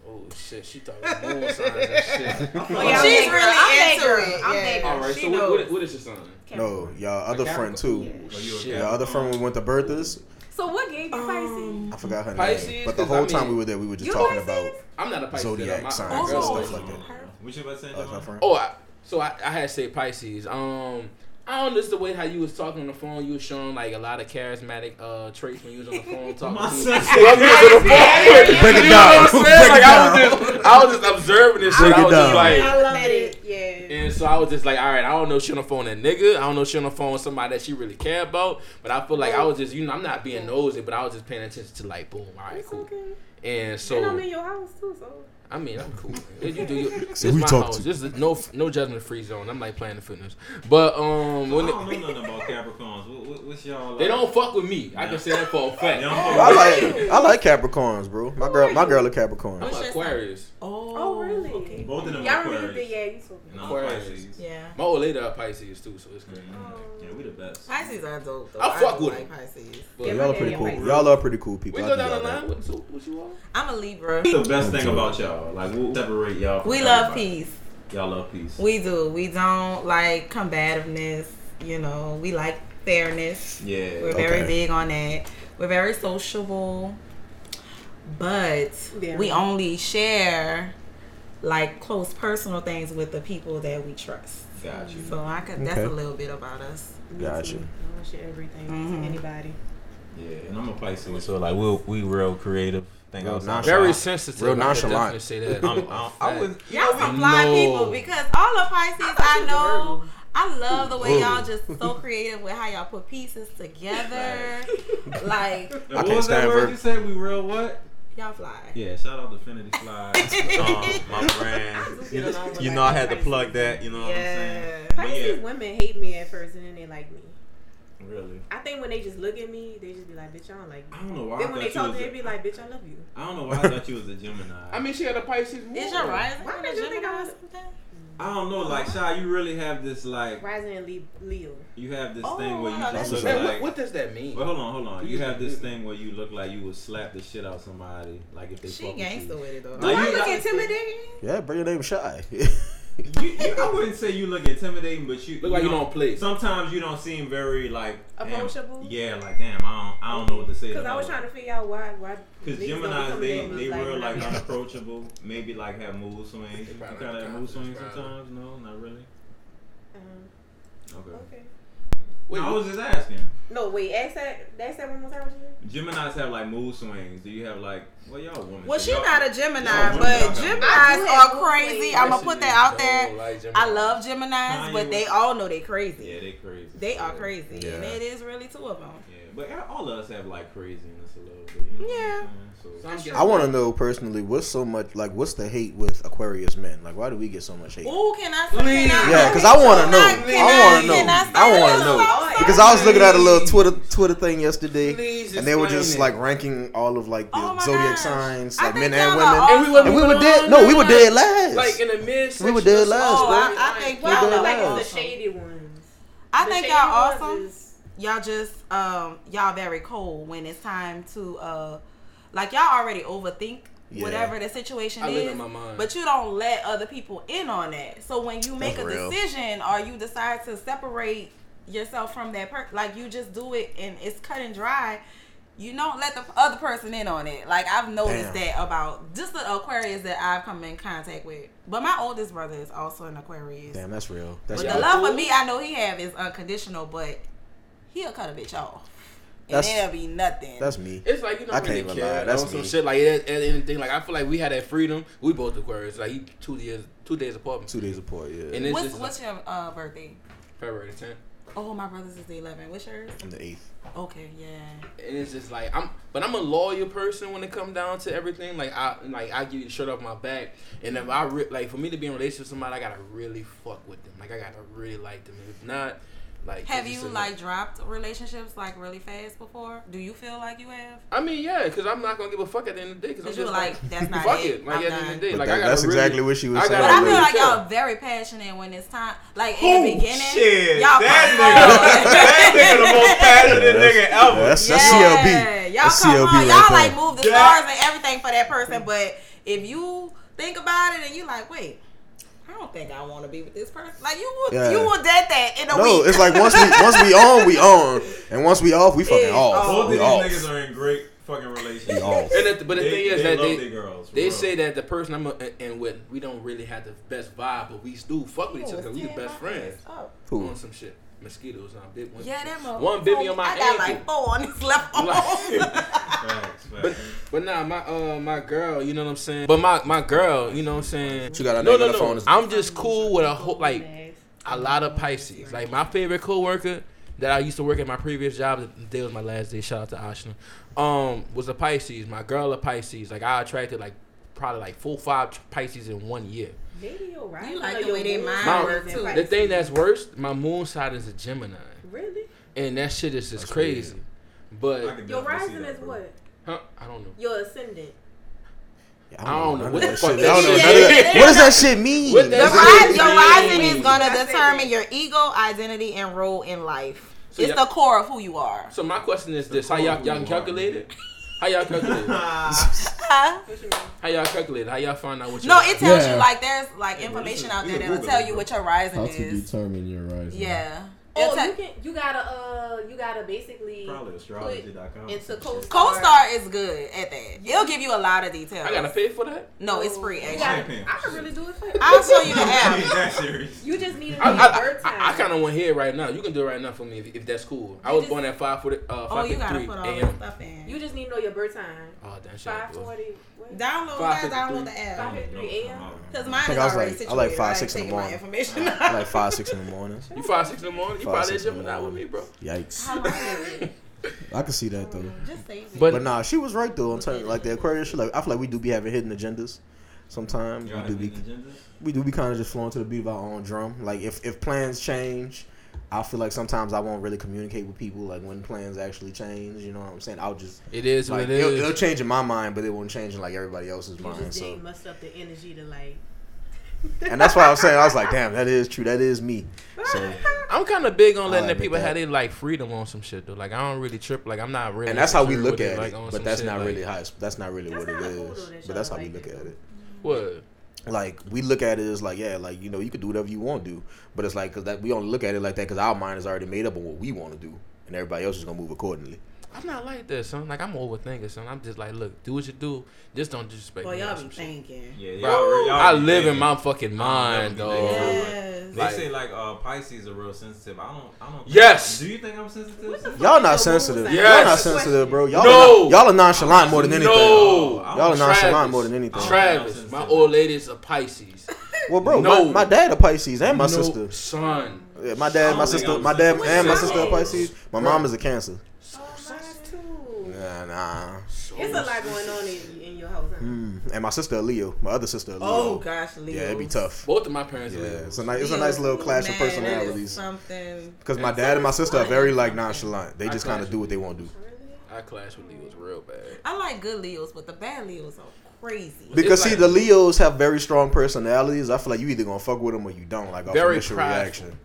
Oh shit, she talking moon signs and shit. Oh, Well, I'm she's really girl. I'm that into girl. it. I'm yeah. All right, She so what, knows. what, what is your sign? No, y'all other friend too. Oh, you a Shit. Yeah, other friend we went to Bertha's. So what gave you Um, Pisces? I forgot her Pisces, name. But the 'cause I whole time we were there, we were just talking Pisces? about I'm not a Pisces. zodiac My- signs my and stuff like that. What you about to say? Oh, it's my Javon? friend. Oh, I, so I, I had to say Pisces. Um, I don't know the way how you was talking on the phone. You was showing like a lot of charismatic uh traits when you was on the phone talking My to. son I'm just on the phone. Break it You down. know what I'm saying? Break Like it I was down. just, I was just observing this shit. Break I it was just down. like, I love it. Yeah. and so I was just like, all right, I don't know if she on the phone with that nigga. I don't know if she on the phone with somebody that she really care about. But I feel like I was just, you know, I'm not being nosy, but I was just paying attention to like, boom, all right, It's cool. okay. And so and I'm in your house too, so. I mean, I'm cool. man. You do your, this So is who my you talk house. to? This is no no judgment free zone. I'm like playing the fitness. But um, I when don't it, know nothing about Capricorns. What, what, what's y'all? Like? they don't fuck with me, I can say that for a fact. I'm fuck I with like I like Capricorns, bro. My girl, my girl a Capricorn. What's your Aquarius. Oh, Oh, really? Okay. Both of them Y'all Aquarius. remember the yeah, you told me. And I'm Aquarius. Pisces. Yeah. My old lady are Pisces too, so it's crazy. Mhm. Yeah, we the best. Pisces are dope though. I fuck with like them. Pisces. But Yeah, Y'all are pretty cool. Pisces. Y'all are pretty cool people. we I go do down the y'all line. that. What, so, what you all? I'm a Libra. The best thing about y'all? Like, what separate y'all? From We love everybody? peace. Y'all love peace. We do. We don't like combativeness. You know, we like fairness. yeah. We're very Okay. big on that. We're very sociable, but Very. we only share like close personal things with the people that we trust. Got you. So I could. That's Okay. a little bit about us. Me Gotcha. too. I want to share everything Mhm. to anybody. Yeah, and I'm a Pisces, so like we we real creative. Think Real outside. nonchalant. Very sensitive. Real I could nonchalant. definitely say that. I'm, I'm, I was. Y'all some fly No. people because all of Pisces I know. I love the way y'all just so creative with how y'all put pieces together. like What can't was that stand word you said? We real what? Y'all fly. Yeah, shout out to Affinity Fly, um, my brand. You, Get you know I had to Pisces. plug that. You know what I'm saying? Yeah. But Pisces yeah, women hate me at first, and then they like me. really. I think when they just look at me, they just be like, "Bitch, I don't like You. I you." don't know why. Then I when they talk to me, they be like, "Bitch, I love you." I don't know why I thought you was a Gemini. I mean, she had a Pisces. moon. Is your rising? Why did a you think I was- something? I don't know, like Shy, you really have this like Rising in Le- Leo. you have this Oh, thing where you wow, just look Man, what, like. what does that mean? But hold on, hold on. You have this thing where you look like you would slap the shit out of somebody, like if they She fuck with gangster you. with it though. Do I look intimidating? Yeah, bring your name Shy. You, you, I wouldn't say you look intimidating, but you Look like you don't play. Sometimes you don't seem very like damn, Approachable? Yeah, like damn, I don't, I don't know what to say. Because I was trying to figure out why why. Because niggas Gemini's, coming they at me they real when like unapproachable. Maybe like have mood swings. You kind of have mood swings sometimes. No, not really. Um, Okay. okay. Wait, no, I was just asking. No, wait. Ask that. Ask that one more time. What you said? Gemini's have like mood swings. Do you have like? Well, y'all women. Well, so she not a Gemini, but women don't have- I Geminis are crazy. I'm gonna put that out there. Like I love Geminis, Kanye but they all know they crazy. Yeah, they crazy. They are crazy, Yeah. and it is really two of them. Yeah, but all of us have like craziness a little bit. You know Yeah. What I'm? So So I'm guessing- I want to know personally what's so much like what's the hate with Aquarius men? Like why do we get so much hate? Ooh, can I say? Can I Yeah, because I want to know. I want to know. I, want to know because I was looking at a little Twitter Twitter thing yesterday, and they were just it. like ranking all of like the Oh zodiac gosh. signs, I like men and women. And we wasn't And we were dead. No, we were dead last. Like in the mid. We were dead last, Oh, bro. I, I think We Y'all y'all did look like it's the shady ones. I think y'all awesome. Y'all just um y'all very cold when it's time to uh like y'all already overthink Yeah. whatever the situation I live is. in my mind. But you don't let other people in on that. So when you make That's a real. decision or you decide to separate yourself from that person, like you just do it and it's cut and dry. You don't let the other person in on it. Like I've noticed Damn. that about just the Aquarius that I've come in contact with. But my oldest brother is also an Aquarius. Damn, that's real. That's But the love for me, I know he have is unconditional, but he'll cut a bitch off, and That's- there'll be nothing. That's me. It's like you don't I really can't even care. lie, that's on some me. shit like it, it, anything. Like I feel like we had that freedom. We both Aquarius. Like he two years, two days apart. Two days apart. Yeah, And it's what's just what's your uh, birthday? February 10th. Oh, my brother's is the 11. What's yours? I'm the eighth. Okay, yeah. and it's just like I'm, but I'm a loyal person when it comes down to everything. Like I, like I give you the shirt off my back, and if I re- like for me to be in a relationship with somebody, I gotta really fuck with them. Like I gotta really like them. If not, like Have you just a- like dropped relationships like really fast before? Do you feel like you have? I mean, yeah, because I'm not gonna give a fuck at the end of the day. Because I'm you just like, like, that's not fuck it. it. Like I'm at the end of done. the day, But like that- I gotta that's really, exactly what she was I saying. But I feel like y'all very passionate when it's time. Like in Oh, the beginning, shit. y'all that come nigga, that nigga the most passionate nigga ever. That's, that's Yeah, CLB. Y'all That's come CLB on, y'all like move the Yeah. stars and everything for that person, but if you think about it and you like, wait, I don't think I want to be with this person. Like you would, Yeah. you would dead that in a No, week. No, it's like once we once we on, we on, and once we off, we fucking Yeah. off. Both we these off. niggas are in great fucking We relationships. And the, but the They- thing is they that love they their girls, for they real. say that the person I'm in, in with, we don't really have the best vibe, but we do fuck with each oh, other. 'cause We the best friends. Oh. Who? On some shit, mosquitoes on big one. Yeah, that motherfucker. one baby on my I got ankle. like four on his left arm. Facts, But facts. but nah, my uh my girl, you know what I'm saying. But my my girl, you know what I'm saying. She got her no no no. phone. I'm just cool with a whole like a lot of Pisces. Like my favorite coworker that I used to work at my previous job. Today was my last day. Shout out to Ashna. Um, was a Pisces. My girl a Pisces. Like I attracted like probably like four five Pisces in one year. Maybe you're right. You like Or the your way they mind sign work, too. The thing that's worse, my moon side is a Gemini, really and that shit is just That's crazy. weird. But your rising is bro. what? huh, I don't know. Your ascendant. I I don't know what the that fuck shit. that I don't know shit none of that. is. What does that shit mean? What that The rise, mean? your rising is gonna I determine that. your ego, identity, and role in life. So it's the core of who you are. So my question is this: How y'all y'all can calculate it? How y'all calculate? Huh? What you mean? How y'all calculate? How y'all find out what? No, it tells Yeah. you like there's like information out there that'll tell you what your rising How to determine your rising? Yeah. It'll Oh, you can. You gotta. Uh, you gotta basically Probably astrology.com. into Some shit. co-star. CoStar is good at that. It'll give you a lot of details. I gotta pay for that. No, it's free. Actually, gotta, I can really do it for you. I'll show you the app. that serious? You just need to I, know your I, birth time. I, I kind of want to hear it right now. You can do it right now for me if, if that's cool. I was just- born at five foot, uh, Oh, five you gotta put all that stuff in. You just need to know your birth time. Oh, that shit. Five was- forty. what? download, Five guys, download the app. fifty-three a.m. Cause I mine think is I already like- I like five, six in the morning. information. like five, six in the morning. You five six in the morning. You Five, probably a six in the Gemini with me, bro. Yikes. How long is it? I can see that though. Just save. But- But nah, she was right though. In terms like the Aquarius shit, like I feel like we do be having hidden agendas. Sometimes we do be agendas? we do be kind of just flowing to the beat of our own drum. Like if if plans change, I feel like sometimes I won't really communicate with people. Like when plans actually change, you know what I'm saying? I'll just It is what like it it'll, is. it'll change in my mind, but it won't change in like everybody else's You mind. just So didn't up the energy to like. And that's why I was saying I was like, damn, that is true. That is me. So I'm kind of big on letting the people that. have their like freedom on some shit though. Like I don't really trip. Like I'm not really. and that's how we look at like, it. on But that's shit, not like- really how. It's, that's not really That's what it not cool, though, is. that But that's how like we look that, at it. What? like we look at it as like yeah like you know you could do whatever you want to do but it's like because that we only look at it like that because our mind is already made up on what we want to do and everybody else is gonna move accordingly I'm not like that, son. Like I'm overthinking, son. I'm just like, look, do what you do. Just don't disrespect Boy, me. y'all some be shit. thinking. Yeah, Bro, y'all, y'all I be live in my fucking mind, never dog. be thinking. Yes. They say like uh, Pisces are real sensitive. I don't. I don't. Think, Yes. Do you think I'm sensitive? What the fuck y'all not sensitive Yes. y'all not sensitive bro y'all No. are, y'all are nonchalant more than anything No. I'm y'all are nonchalant more than anything Travis, my old lady's a Pisces. well bro No. my, my dad a Pisces and my No, sister Son. yeah, my dad my sister my dad and my sister a Pisces my mom is a Cancer Mine too. nah nah So It's a lot going on in, in your house. Huh? Mm. And my sister Leo, my other sister Leo. Oh gosh, Leo. yeah, it'd be tough. Both of my parents Yeah, are it's a nice, it's a nice little clash of personalities. Something. Because my dad and my sister are very like nonchalant. They just kind of do what they want to do. I clash with Leos real bad. I like good Leos, but the bad Leos are crazy. Because like- see, the Leos have very strong personalities. I feel like you either gonna fuck with them or you don't. Like off Very initial prideful. reaction.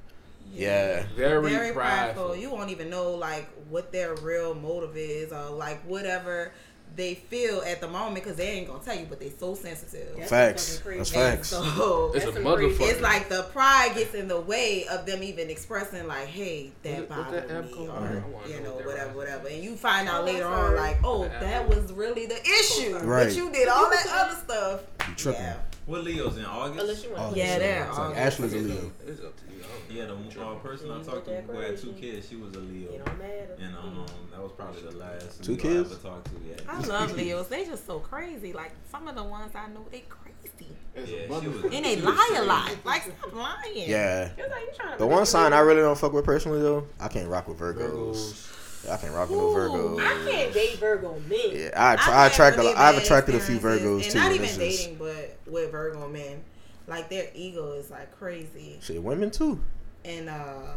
Yeah. Very, very prideful. prideful. You won't even know like what their real motive is or like whatever they feel at the moment because they ain't gonna tell you, but they so sensitive. That's Facts. That's facts. So It's a That's some motherfucker. it's like the pride gets in the way of them even expressing like, hey, that What- what bothered that app me, or I wanna you know know, what that whatever, whatever. And you find out later on, like, oh, That that was really the issue, Right. but you did all that other stuff. You tripping. Yeah, What Leo's in August? Unless you want to. Yeah, they're It's like. Ashley's a Leo. It's up to you. Yeah, the uh, person I talked to who had two kids, she was a Leo. It don't matter. And um, that was probably the last Two Leo I ever talked to. Yeah. I love Leos. They just so crazy. Like some of the ones I know, they crazy. Yeah, a was- And they lie a lot. Like stop lying. Yeah. It was like, you trying to The one sign I really don't fuck with personally though, I can't rock with Virgos. Virgos. I can't rock with no. Virgos. I can't date Virgo men. Yeah, I, I, had attract a really lot, I've attracted a few Virgos and too. Not even dating, but with Virgo men, like their ego is like crazy. Shit, women too. and uh,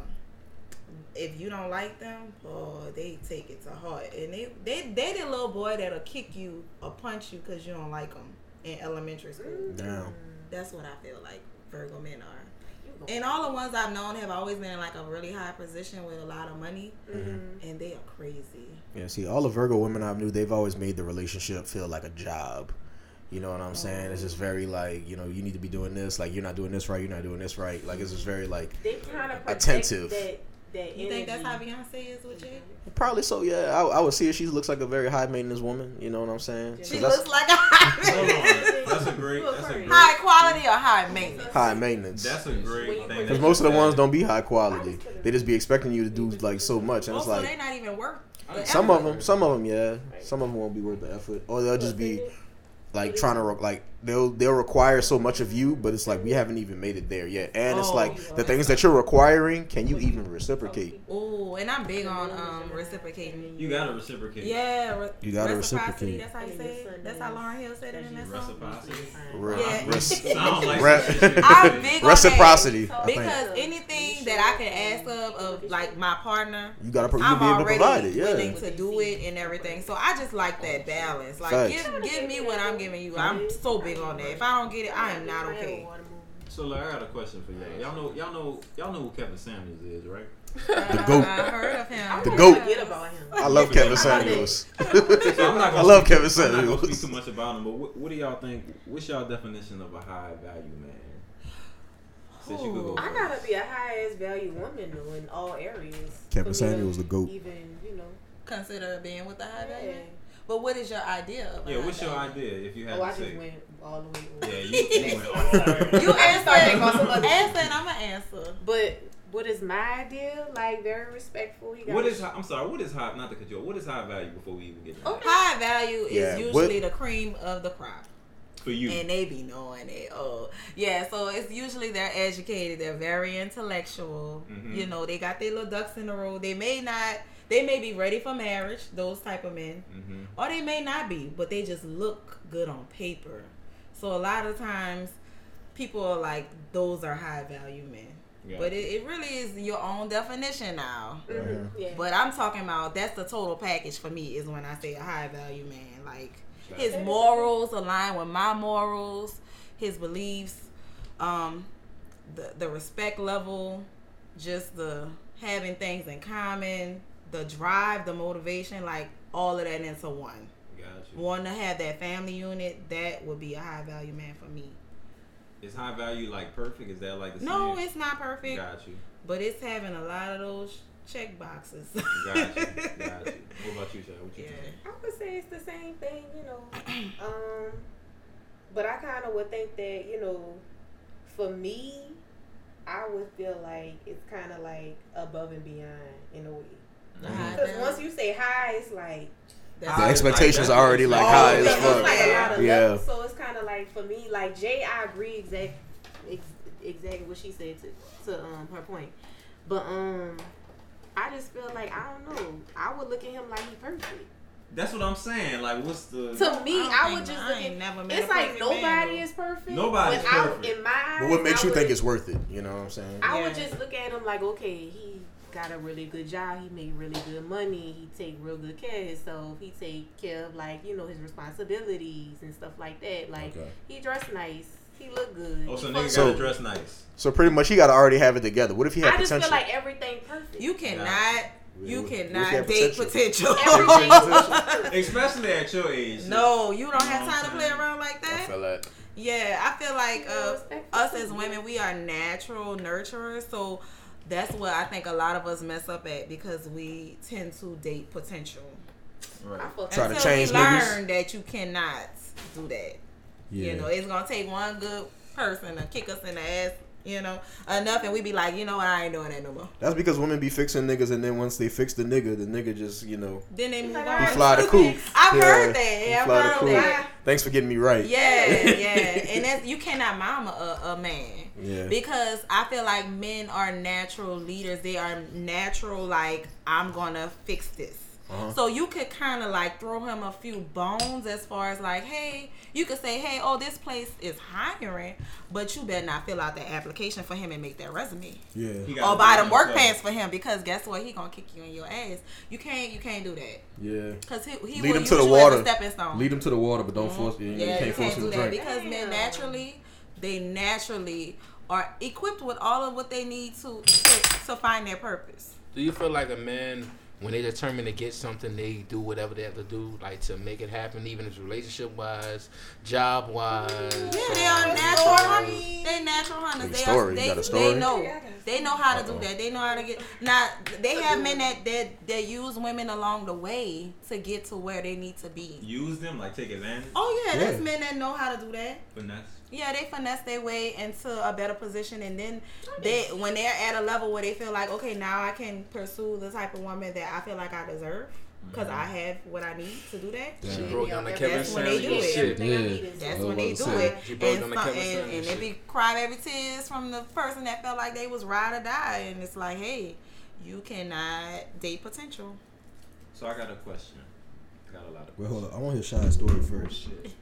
if you don't like them, oh, they take it to heart. And they they they the little boy that'll kick you or punch you because you don't like them in elementary school. Damn. That's what I feel like Virgo men are. You And all the ones I've known have always been in like a really high position with a lot of money, Mhm. and they are crazy. Yeah, see, all the Virgo women I've knew, they've always made the relationship feel like a job. You know what I'm saying? It's just very like, you know, you need to be doing this. Like, you're not doing this right. You're not doing this right. Like, it's just very like, They kind of Attentive. That, that You think that's how. Beyonce is with Jay? probably so. Yeah, I, I would see her. She looks like a very high maintenance woman. You know what I'm saying? 'Cause She looks like a high, on. That's a great. That's a great. high quality or high maintenance. high maintenance. That's a great thing. Because most of the ones don't be high quality. They just be expecting you to do like so much, and it's like they like not even worth. the some of them, some of them, yeah, some of them won't be worth the effort, or they'll just be like trying to re- like they'll they'll require so much of you, but it's like we haven't even made it there yet, and it's Oh, like yeah. the things that you're requiring, can you even reciprocate? Oh, and I'm big on um reciprocating. You gotta reciprocate. Yeah, re- You gotta reciprocate. That's how you say it. That's how Lauryn Hill said it in that song. Reciprocity. Re- Yeah. res- like Re- some shit you I'm said. big on reciprocity. that because anything that I can ask of of like my partner, you gotta pro- you I'm be able to already provide it. willing Yeah, to do it and everything. So I just like that balance. Like Facts. give give me what I'm giving you. I'm so big on that. If I don't get it, I am not okay. So like, I got a question for y'all. Y'all know, y'all know, y'all know who Kevin Samuels is, right? the goat. Uh, I heard of him. The goat. Forget about him. I love Kevin Samuels. So I'm not I love speak- Kevin I'm not gonna speak too much about him, but what, what do y'all think? What's y'all definition of a high value man? Since you could go I gotta be a high ass value woman though in all areas. Kevin For me Samuels the goat. Even you know. Consider being with a high value. Yeah. But what is your idea of? a Yeah, high what's your idea if you had Oh, I to just say? went all the way. over. Yeah, you, you You I started thinking about some answer. other Answer, and I'm gonna answer. But what is my idea? Like very respectful. He got What is? high- I'm sorry. What is high? Not to cut you. What is high value before we even get to? Okay. High value is Yeah, usually what- the cream of the crop. For you, And they be knowing it. Oh, yeah. So it's usually they're educated. They're very intellectual. Mhm. You know, they got their little ducks in a row. They may not. They may be ready for marriage. Those type of men, hmm or they may not be, but they just look good on paper. So a lot of times, people are like, "Those are high value men." Yeah. But it, it really is your own definition now. Mhm, Yeah. But I'm talking about that's the total package for me is when I say a high value man. Like his morals align with my morals, his beliefs, um, the the respect level, just the having things in common, the drive, the motivation, like all of that into one. Got you. Wanting to have that family unit, that would be a high value man for me. Is high value like perfect? Is that like the same? No, same? it's not perfect, Got you. but it's having a lot of those check boxes. Got you. Got you. What about you, Shay? What you Yeah. think? I would say it's the same thing, you know. Um, but I kind of would think that, you know, for me, I would feel like it's kind of like above and beyond in a way. High Because value. once you say high, it's like That's The expectations like- are already like Oh, high as fuck. like a lot of Yeah. levels. So it's kind of like for me, like Jay, I agree exact, ex, exactly what she said to to um her point. But um, I just feel like I don't know. I would look at him like he perfect. That's what I'm saying. Like, what's the? To me, I I, would just I look at. never met It's like nobody man, is perfect. Nobody's but I- perfect. in my eyes, But what makes I you think it's worth it? You know what I'm saying? I would just look at him like, okay, he got a really good job. He make really good money. He take real good care of himself. He take care of like you know his responsibilities and stuff like that. Like Okay. he dress nice. He look good. Oh, so nigga So- gotta dress nice. So pretty much he got to already have it together. What if he had potential? I just feel like everything perfect. You cannot. You What- what if cannot you date potential? potential. everything is perfect. Especially at your age. no, you don't have time to play around like that. I feel that. Yeah, I feel like uh, us as women, we are natural nurturers. So that's what I think a lot of us mess up at because we tend to date potential. Right. I fuck Try to Until change we niggas. learn that you cannot do that. Yeah. You know, it's gonna take one good person to kick us in the ass. You know, enough, and we be like, you know what, I ain't doing that no more. That's because women be fixing niggas, and then once they fix the nigga, the nigga just you know Then they move Like, on. he fly the coop. I've Yeah, heard that. he Yeah, I've fly the heard coop. that. Thanks for getting me right. Yeah, yeah, and that's you cannot mama a, a man. Yeah. Because I feel like men are natural leaders. They are natural. Like I'm gonna fix this. Uh-huh. So you could kind of like throw him a few bones as far as like, hey, you could say, hey, oh, this place is hiring, but you better not fill out the application for him and make that resume. Yeah. Or buy do them work himself. pants for him because guess what? He gonna kick you in your ass. You can't. You can't do that Yeah. because he, he Lead will him to the water. stepping stone. Lead them to the water, but don't force. You, know, you Yeah, can't you force can't them do to that drink. because men naturally, they naturally are equipped with all of what they need to to, to find their purpose. Do you feel like a man, when they determine to get something, they do whatever they have to do, like to make it happen, even if relationship wise, job wise? Yeah, they are natural hunters. They natural hunters. They story. are. You They, got a they know. They know how to Uh-oh. do that. They know how to get. Now they have men that that that use women along the way to get to where they need to be. Use them like take advantage. Oh yeah, there's men that know how to do that. Finesse. Yeah, they finesse their way into a better position, and then they, when they're at a level where they feel like, okay, now I can pursue the type of woman that I feel like I deserve because mm-hmm. I have what I need to do that. Yeah. She broke down the Kevin That's when they do it. shit. Everything Yeah. That's I when they do it, she broke and, down the some- Kevin and, Samuels and shit. it be cry baby tears from the person that felt like they was ride or die, and it's like, hey, you cannot date potential. So I got a question. I got a lot of. Wait, hold up. I want to hear Shy's story first. Shit.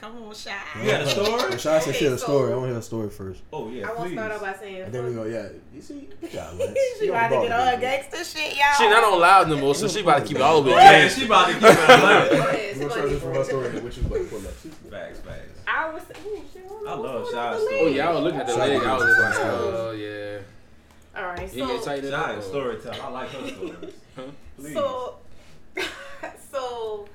Come on, shy. You got a story? When Shy said she had a story, I want to hear a story first. Oh yeah, I want to please. start off by saying, And then we go, yeah. You see, good job, Lex. she You about to get on her gangster shit, y'all. She not on loud no more, so she about to keep it all the way. Yeah, she about to keep it alive. Go ahead, You want to start from her story, which was like pull up. Facts, facts. I was. Ooh, shit, I love what's Shy's story. Oh yeah, I was looking at the leg. I was like, oh yeah. All right, so tighten Shy is storyteller. I like her stories. Please. so so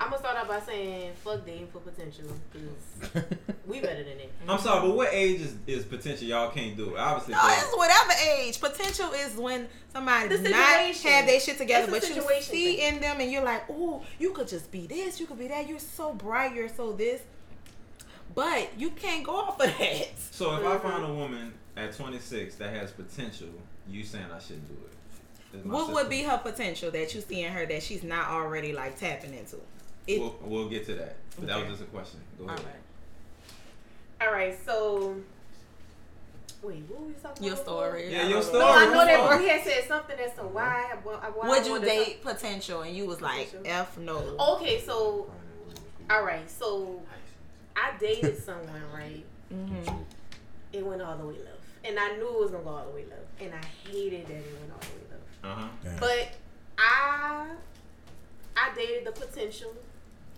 I'm gonna start off by saying fuck dating for potential because we better than that. I'm sorry, but what age is, is potential? Y'all can't do it. Obviously, No, it's whatever age. Potential is when somebody The does not situation. have their shit together, but you situation see thing. in them and you're like, oh, you could just be this, you could be that. You're so bright, you're so this. But you can't go off of that. So if I Mhm. find a woman at 26 that has potential, you saying I shouldn't do it? my What would be her potential that you see in her that she's not already like tapping into? It, We'll, we'll get to that. But that was just a question. Go ahead. right. All right, so wait, what were we talking Your about? Your story. Yeah, I your story. No, I know that Story. Bro had said something as to why. why, why Would I you wanted date potential? And you was like, Potential. F no. Okay, so all right, so I dated someone, right? Mm-hmm. It went all the way left, and I knew it was gonna go all the way left, and I hated that it went all the way left. Uh huh. But I, I dated the potential.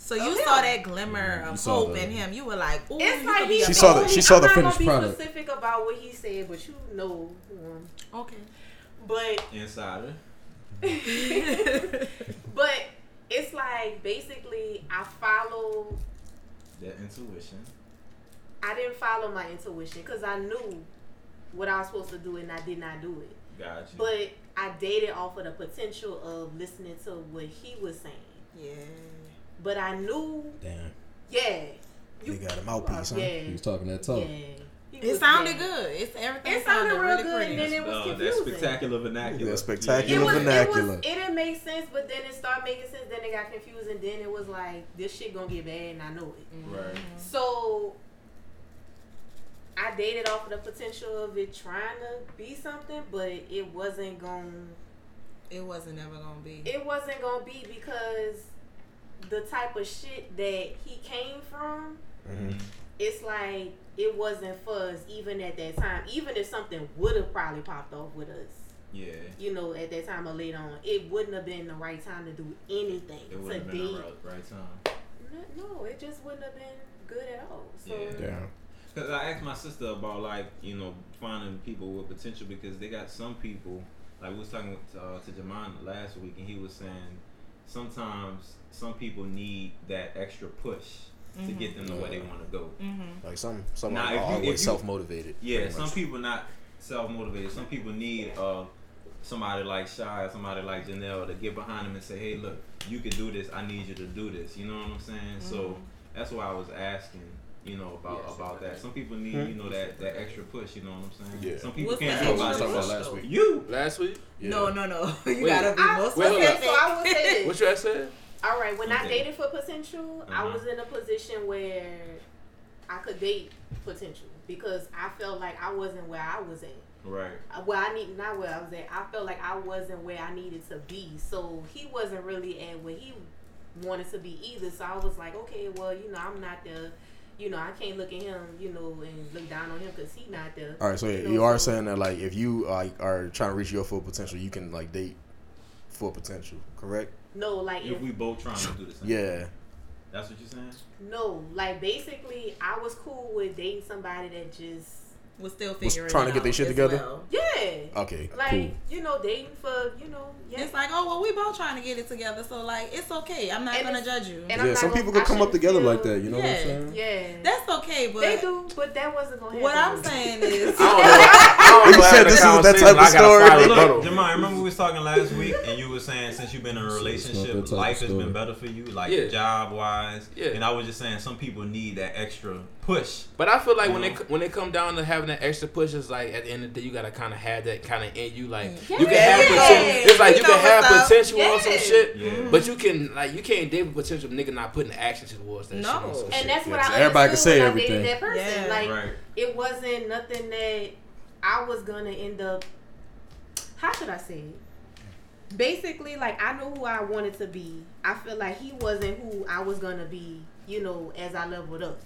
So you Oh, saw yeah. that glimmer of saw hope the- in him. You were like, ooh, It's you like could be he a She saw the- told she saw the I'm finished not gonna product. be specific about what he said, but you know. um, Okay. But Insider. but it's like basically I follow. That intuition. I didn't follow my intuition because I knew what I was supposed to do and I did not do it. Gotcha. But I dated off of the potential of listening to what he was saying. Yeah. But I knew, Damn. yeah, They got a mouthpiece, huh? yeah, He was talking that yeah. talk. He It sounded yeah. good. It's everything. It sounded real really good, pretty. and then it was Oh, that confusing. spectacular vernacular. That spectacular It was, vernacular. it was, it didn't make sense, but then it started making sense. Then it got confused, and then it was like, this shit gonna get bad, and I know it. Mm-hmm. Right. So I dated off of the potential of it trying to be something, but it wasn't going. To. It wasn't ever gonna be. it wasn't gonna be because the type of shit that he came from, Mhm. it's like it wasn't for us even at that time. Even if something would have probably popped off with us, Yeah. you know, at that time or later on, it wouldn't have been the right time to do anything It would to have been the right, right time. No, no, it just wouldn't have been good at all. So Yeah. Yeah. Because I asked my sister about like you know finding people with potential because they got some people like we was talking with, uh, to Jamal last week and he was saying sometimes some people need that extra push to get them to where they want to go. Mm-hmm. Like some some Nah, are you- always self motivated. Yeah, some people not self motivated. Some people need uh somebody like Shy or somebody like Janelle to get behind them and say, Hey look, you can do this, I need you to do this. You know what I'm saying? So that's why I was asking, you know, about about that. Some people need, you know, that, that extra push, you know what I'm saying? Yeah. Some people What's can't the do it That's by what I was talking about themselves. last week. You Last week, Yeah. No, no, no. You Wait. gotta be I, more Wait, hold okay, specific. so I will say this. what you had said? All right, when I dated for potential, I Uh-huh. was in a position where I could date potential because I felt like I wasn't where I was at. Right. Uh, Well, I need not where I was at. I felt like I wasn't where I needed to be. So he wasn't really at where he wanted to be either. So I was like, okay, well, you know, I'm not the, you know, I can't look at him, you know, and look down on him because he not the. All right, so you know, you are so- saying that like if you like are trying to reach your full potential, you can like date full potential, correct? No, like If if, we both trying to do the same. Yeah. That's what you're saying? no, like basically, I was cool with dating somebody that just, We're still Was figuring trying to get their out shit together? well. yeah, Okay. like cool. you know, dating for you know, yeah. It's like, oh well, we both trying to get it together, so like it's okay. I'm not And gonna judge you. and Yeah, some gonna- people could come up together feel- like that. You know what I'm saying? Yeah, That's okay, but they do, but that wasn't gonna happen. what I'm saying is, I don't know. I don't know said this is that conversation- type of I gotta story. find a Look, rebuttal. Jamal, remember we was talking last week and you were saying since you've been in a relationship, that type of life has been better for you, like Yeah. job wise. Yeah. And I was just saying some people need that extra push. But I feel like when You they know? when they come down to having that extra push, it's like at the end of the day, you gotta kind of have that kind of in you. Like mm. you can Yeah. have potential. It's like you You can have up. potential on some shit, Yeah. Mm. but you can like you can't deal with potential nigga not putting action towards that. No. shit And shit. that's what Yeah, I everybody can say everything. that person. Yeah. Like Right. it wasn't nothing that I was gonna end up. How should I say it? Basically, like I knew who I wanted to be. I feel like he wasn't who I was gonna be. You know, as I leveled up,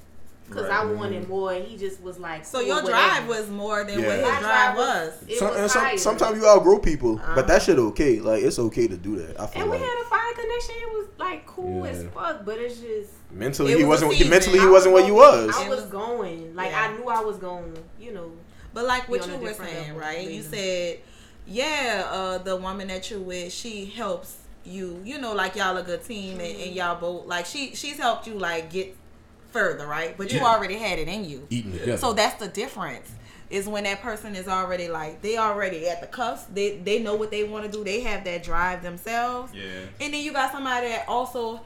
because I wanted more. and He just was like. so your whatever. drive was more than Yeah. what his drive drive was. It Some, was and some, sometimes you outgrow people, Uh-huh. but that shit okay. Like it's okay to do that. I feel And we like had a fine connection. It was like cool as Yeah. fuck, but it's just mentally It he was wasn't. season. Mentally he wasn't where you was. I was going. Like Yeah. I knew I was going. You know. But like what you were saying, right? You said, yeah, uh, the woman that you're with, she helps you. You know, like y'all a good team, and, and y'all both like she she's helped you like get further, right? But you already had it in you. Eating together. So that's the difference. Is when that person is already like they already at the cuffs. They they know what they want to do. They have that drive themselves. Yeah. And then you got somebody that also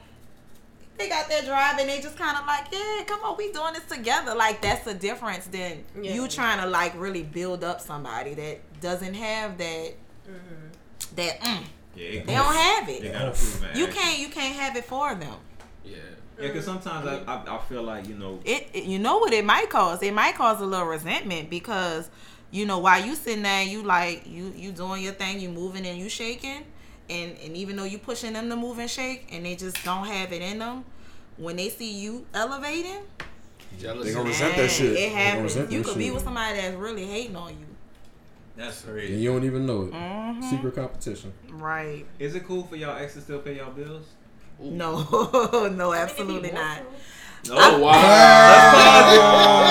they got that drive and they just kind of like, yeah, come on, we doing this together. Like that's the difference than Yeah. you trying to like really build up somebody that doesn't have that that mm, Yeah. They don't have it. gotta it. You can't you can't have it for them. yeah. Yeah, because sometimes I, I I feel like you know It, it you know what it might cause? It might cause a little resentment because you know while you sitting there, you like you you doing your thing, you moving and you shaking, and and even though you pushing them to move and shake, and they just don't have it in them, when they see you elevating, Jealousy. They gonna resent that shit. it They gonna happens. You that could be with somebody that's really hating on you. that's and you don't even know it. Mm-hmm. Secret competition. Right? Is it cool for y'all ex to still pay y'all bills? No, no, absolutely not. Oh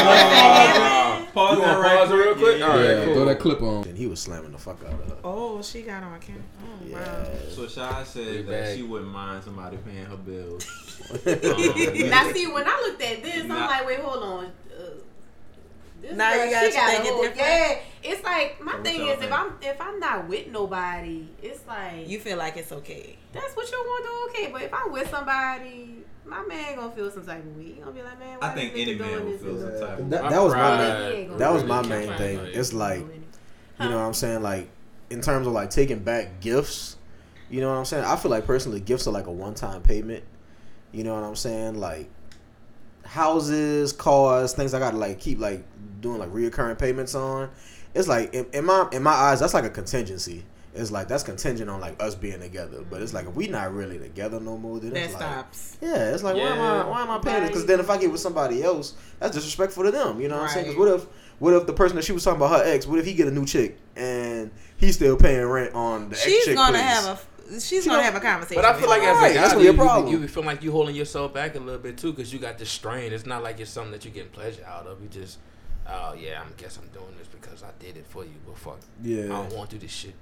wow. Pause You that wanna right pause it real quick? Yeah, All right, yeah, cool. throw that clip on. And he was slamming the fuck out of her. Oh, she got on camera. Oh, Yeah. So Shy We said that back. she wouldn't mind somebody paying her bills. Now see, when I looked at this, I'm like, wait, hold on. Uh, This Now girl, you gotta she got think a it whole- different. Yeah, it's like my what thing y'all is if? I'm if I'm not with nobody, it's like You feel like it's okay. that's what you want to do, okay. But if I'm with somebody, my man gonna feel some type of way. He gonna be like, man, why I think this any man doing would this feel some type of That, that was my pride main. That was my main thing. It's like you know what I'm saying. Like in terms of like taking back gifts. You know what I'm saying. I feel like personally, gifts are like a one time payment. You know what I'm saying. Like houses, cars, things I gotta like keep like doing like reoccurring payments on. It's like in, in my in my eyes, that's like a contingency. it's like that's contingent on like us being together. But it's like if we not really together no more, then That it's like stops. yeah, it's like why am I why am I paying it? Because then if I get with somebody else, that's disrespectful to them. You know what I'm saying? Because what if what if the person that she was talking about her ex? What if he get a new chick and he's still paying rent on the ex chick? She's gonna place? have a. She's She gonna don't- have a conversation. But I feel like as Right, a that's guy, gonna be a you, problem. you, you feel like you holding yourself back a little bit too, because you got this strain. It's not like it's something that you're getting pleasure out of. You just, oh yeah, I guess I'm doing this because I did it for you. But fuck, I Yeah. don't want to do this shit.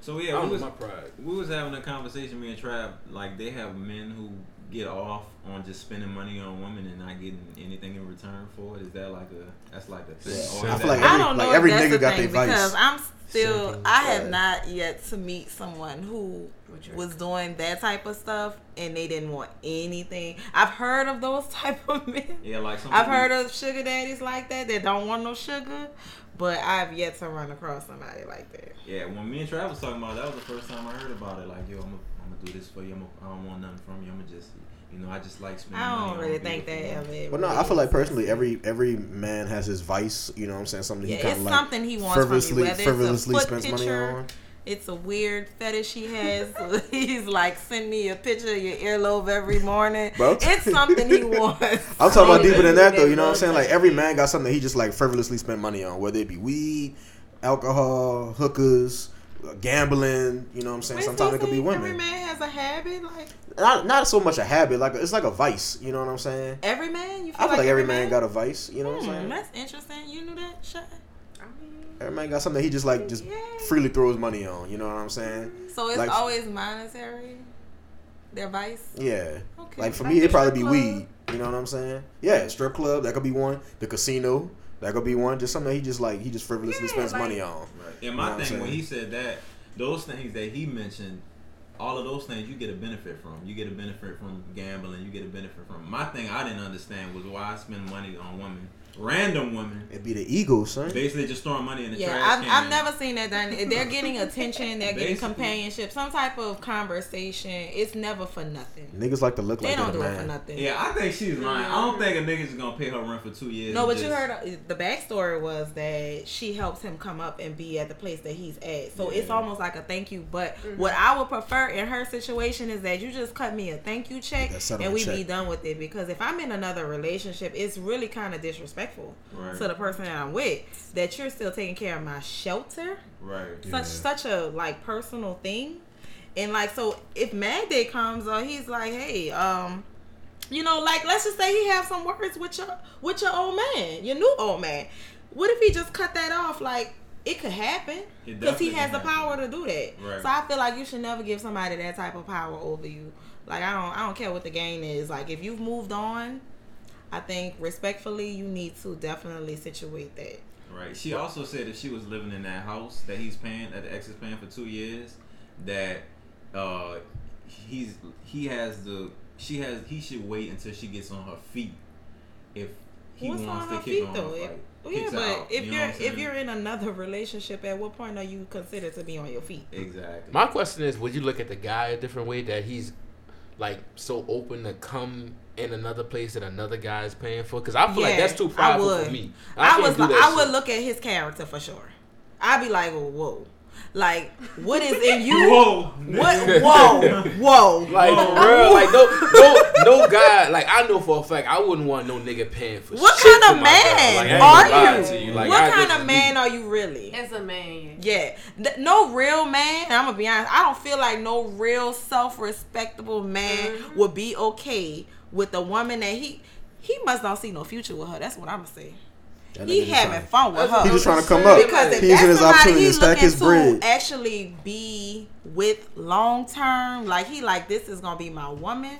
So yeah, don't we was, my pride. we was having a conversation, me and Trav. Like they have men who get off on just spending money on women and not getting anything in return for it. Is that like a that's like a thing? Yeah. Or I is feel that- like I every- don't know. like every if that's nigga the got thing their vice. because I'm still. I have not yet to meet someone who was doing that type of stuff and they didn't want anything. I've heard of those type of men. yeah, like some I've heard of sugar daddies like that that don't want no sugar, but I've yet to run across somebody like that. Yeah, when me and Trav was talking about it, that was the first time I heard about it. Like, yo, I'm gonna I'm do this for you. I'm gonna, don't want nothing from you. I'm gonna just, you know, I just like spending money I don't on really think that women. ever. But no, I feel like personally, every every man has his vice. You know what I'm saying? Something yeah, he kind it's of like something he wants from you. frivolously, it's a foot spends money on. It's a weird fetish he has. He's like, send me a picture of your earlobe every morning. Bro. It's something he wants. I'm talking about deeper than that though. You know what I'm saying? Like every man got something that he just like frivolously spend money on, whether it be weed, alcohol, hookers, gambling. You know what I'm saying? Wait, Sometimes it could be women. Every man has a habit, like Not not so much a habit, like it's like a vice. You know what I'm saying? every man. You feel I feel like, every man got a vice. You know what I'm Hmm, saying? that's interesting. You knew that, Shay? I mean, Every man got something he just like just Yeah. freely throws money on. You know what I'm saying? So it's Like- always monetary. Their vice. Yeah. Okay. Like for Like me, it'd probably be club. weed. You know what I'm saying? Yeah, strip club that could be one. The casino that could be one. Just something that he just like he just frivolously Yeah, spends like- money on. Right. And You know my thing when he said that, those things that he mentioned, all of those things you get a benefit from. You get a benefit from gambling. You get a benefit from. My thing I didn't understand was why I spend money on women, random women, It'd be the ego, son. basically just throwing money in the Yeah, trash I've, can. I've never seen that done. They're getting attention. They're getting Basically. companionship. Some type of conversation. It's never for nothing. Niggas like to look They like they don't that, do it for nothing. Yeah, I think she's lying. I don't think a nigga's just gonna pay her rent for two years. No, and but you heard uh, the backstory was that she helps him come up and be at the place that he's at. So it's almost like a thank you. But what I would prefer in her situation is that you just cut me a thank you check That and we be done with it. Because if I'm in another relationship, it's really kind of disrespectful Right. to the person that I'm with that you're still taking care of my shelter. Right. Such such a like personal thing. And like so if Mad Day comes or he's like, hey, um, you know, like let's just say he have some words with your with your old man, your new old man. What if he just cut that off? Like it could happen because he definitely has the power to do that. Right. So I feel like you should never give somebody that type of power over you. Like I don't I don't care what the game is. Like if you've moved on, I think respectfully you need to definitely situate that. Right. She also said if she was living in that house that he's paying, that the ex is paying for two years, that uh, he's he has the she has he should wait until she gets on her feet if he What's wants on to her kick feet on though? the If- fight. Well, yeah, but out, if you know you're if you're in another relationship, at what point are you considered to be on your feet? exactly My question is, would you look at the guy a different way that he's like so open to come in another place that another guy is paying for? Because I feel like that's too I prideful for me. I, can't was I would look at his character for sure. I'd be like, oh, whoa, like what is in you? Whoa. What? Whoa, whoa. Like for real, like no, no, no guy. Like I know for a fact, I wouldn't want no nigga paying for. Shit. What kind of man Like, are you? you. Like, what I kind just- of man are you really? as a man, Yeah, no real man. and I'm gonna be honest. I don't feel like no real self-respectable man Mm-hmm. would be okay with a woman that he he must not see no future with her. That's what I'm gonna say. That He having trying- fun with her. He just trying to come up. because if He's that's in his somebody opportunity to he's looking his to bread. actually be with long term, like he like this is gonna be my woman.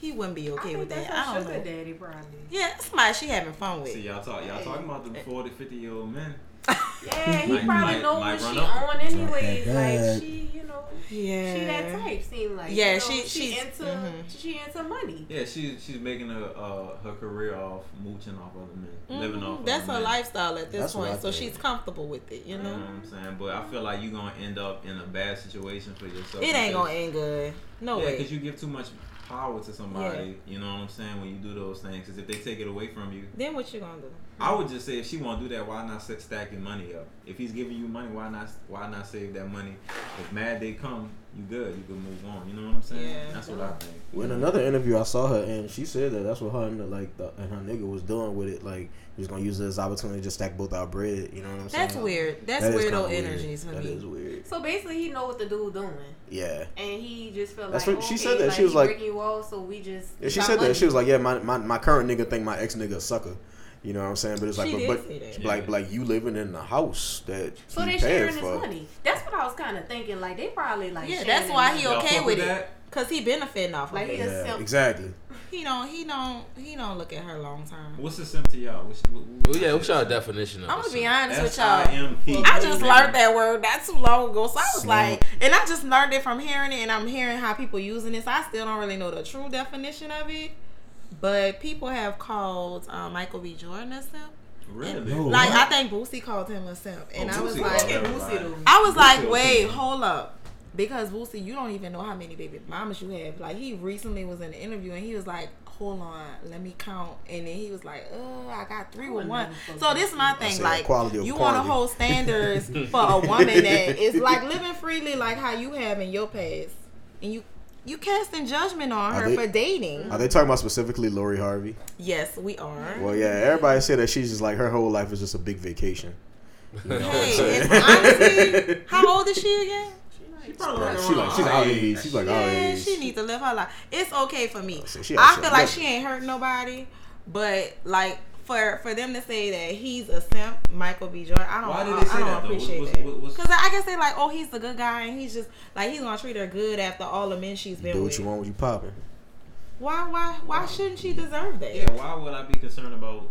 He wouldn't be I okay think with that's that. a I don't sugar know. daddy probably. Yeah, that's somebody she having fun with. See y'all talk y'all talking about the eh. 40, 50 year old men. Yeah, he Like- probably like- know like what run she up. on anyways. that Like she, you know, Yeah, she that type. Seem like Yeah, you know, she- she she's- into mhm. she into money. Yeah, she she's making her uh, her career off mooching off other men, living off. That's other her men. lifestyle at this That's point, so she's comfortable with it. You You know know, what I'm saying? But I feel like you're gonna end up in a bad situation for yourself. it ain't gonna end good. No yeah, way. because you give too much power to somebody. You know what I'm saying? When you do those things, because if they take it away from you, Then what you gonna do? I would just say if she want to do that, why not sit stack your money up? If he's giving you money, why not why not save that money? If mad they come, you good. You can move on. You know what I'm saying? Yeah. That's what I think. In another interview, I saw her and she said that that's what her and the, like the, and her nigga was doing with it. Like he was gonna use this opportunity to just stack both our bread. You know what I'm saying? That's weird. That's That is weirdo kinda weird. energies for That me. is weird. So basically, he know what the dude doing, Yeah. and he just felt That's like what- she okay, said that. Like, She was he like- breaking you off, so we just. Yeah, she said money. that. She was like, yeah, my, my, my current nigga think my ex nigga a sucker. You know what I'm saying? But it's like, She but, did but say like, like you living in the house that So they paying sharing his money. That's what I was kind of thinking. Like they probably like. Yeah, that's why he okay with with it. that? Cause he benefiting off Like, it. he Yeah, simp. exactly. He don't. He don't. He don't look at her long term. What's the sim to y'all? What's, what, what, Well, yeah, what's y'all definition of I'm gonna be simp? honest with y'all. S-I-M-P. I just learned that word not too long ago, so I was Simp. like, and I just learned it from hearing it, and I'm hearing how people using it. So I still don't really know the true definition of it, but people have called uh, Michael B. Jordan a simp. Really? No. Like What? I think Boosie called him a simp, and Oh, I was like, called him. Boosie. I was like, Boosie wait, okay. hold up. Because Boosie, you don't even know how many baby mamas you have. Like he recently was in an interview and he was like, "Hold on, let me count." And then he was like, "Oh, I got three with one." So this is my thing. Like you want to hold standards for a woman that is like living freely, like how you have in your past, and you you casting judgment on Are her they- for dating. Are they talking about specifically Lori Harvey? Yes, we are. Well, yeah, everybody said that she's just like her whole life is just a big vacation. Hey, and honestly, how old is she again? She probably Like, she like she's our age. She's like our Yeah, age. she needs to live her life. It's okay for me. Oh, so I feel like she ain't hurt nobody, but like for for them to say that he's a simp, Michael B. Jordan, I don't, Why did I, they say I don't that, appreciate What's- that. what- what's- Because I guess they like, oh, he's the good guy, and he's just like he's gonna treat her good after all the men she's been Do what with. you want when you popping. Why, why, why shouldn't she deserve that? Yeah, why would I be concerned about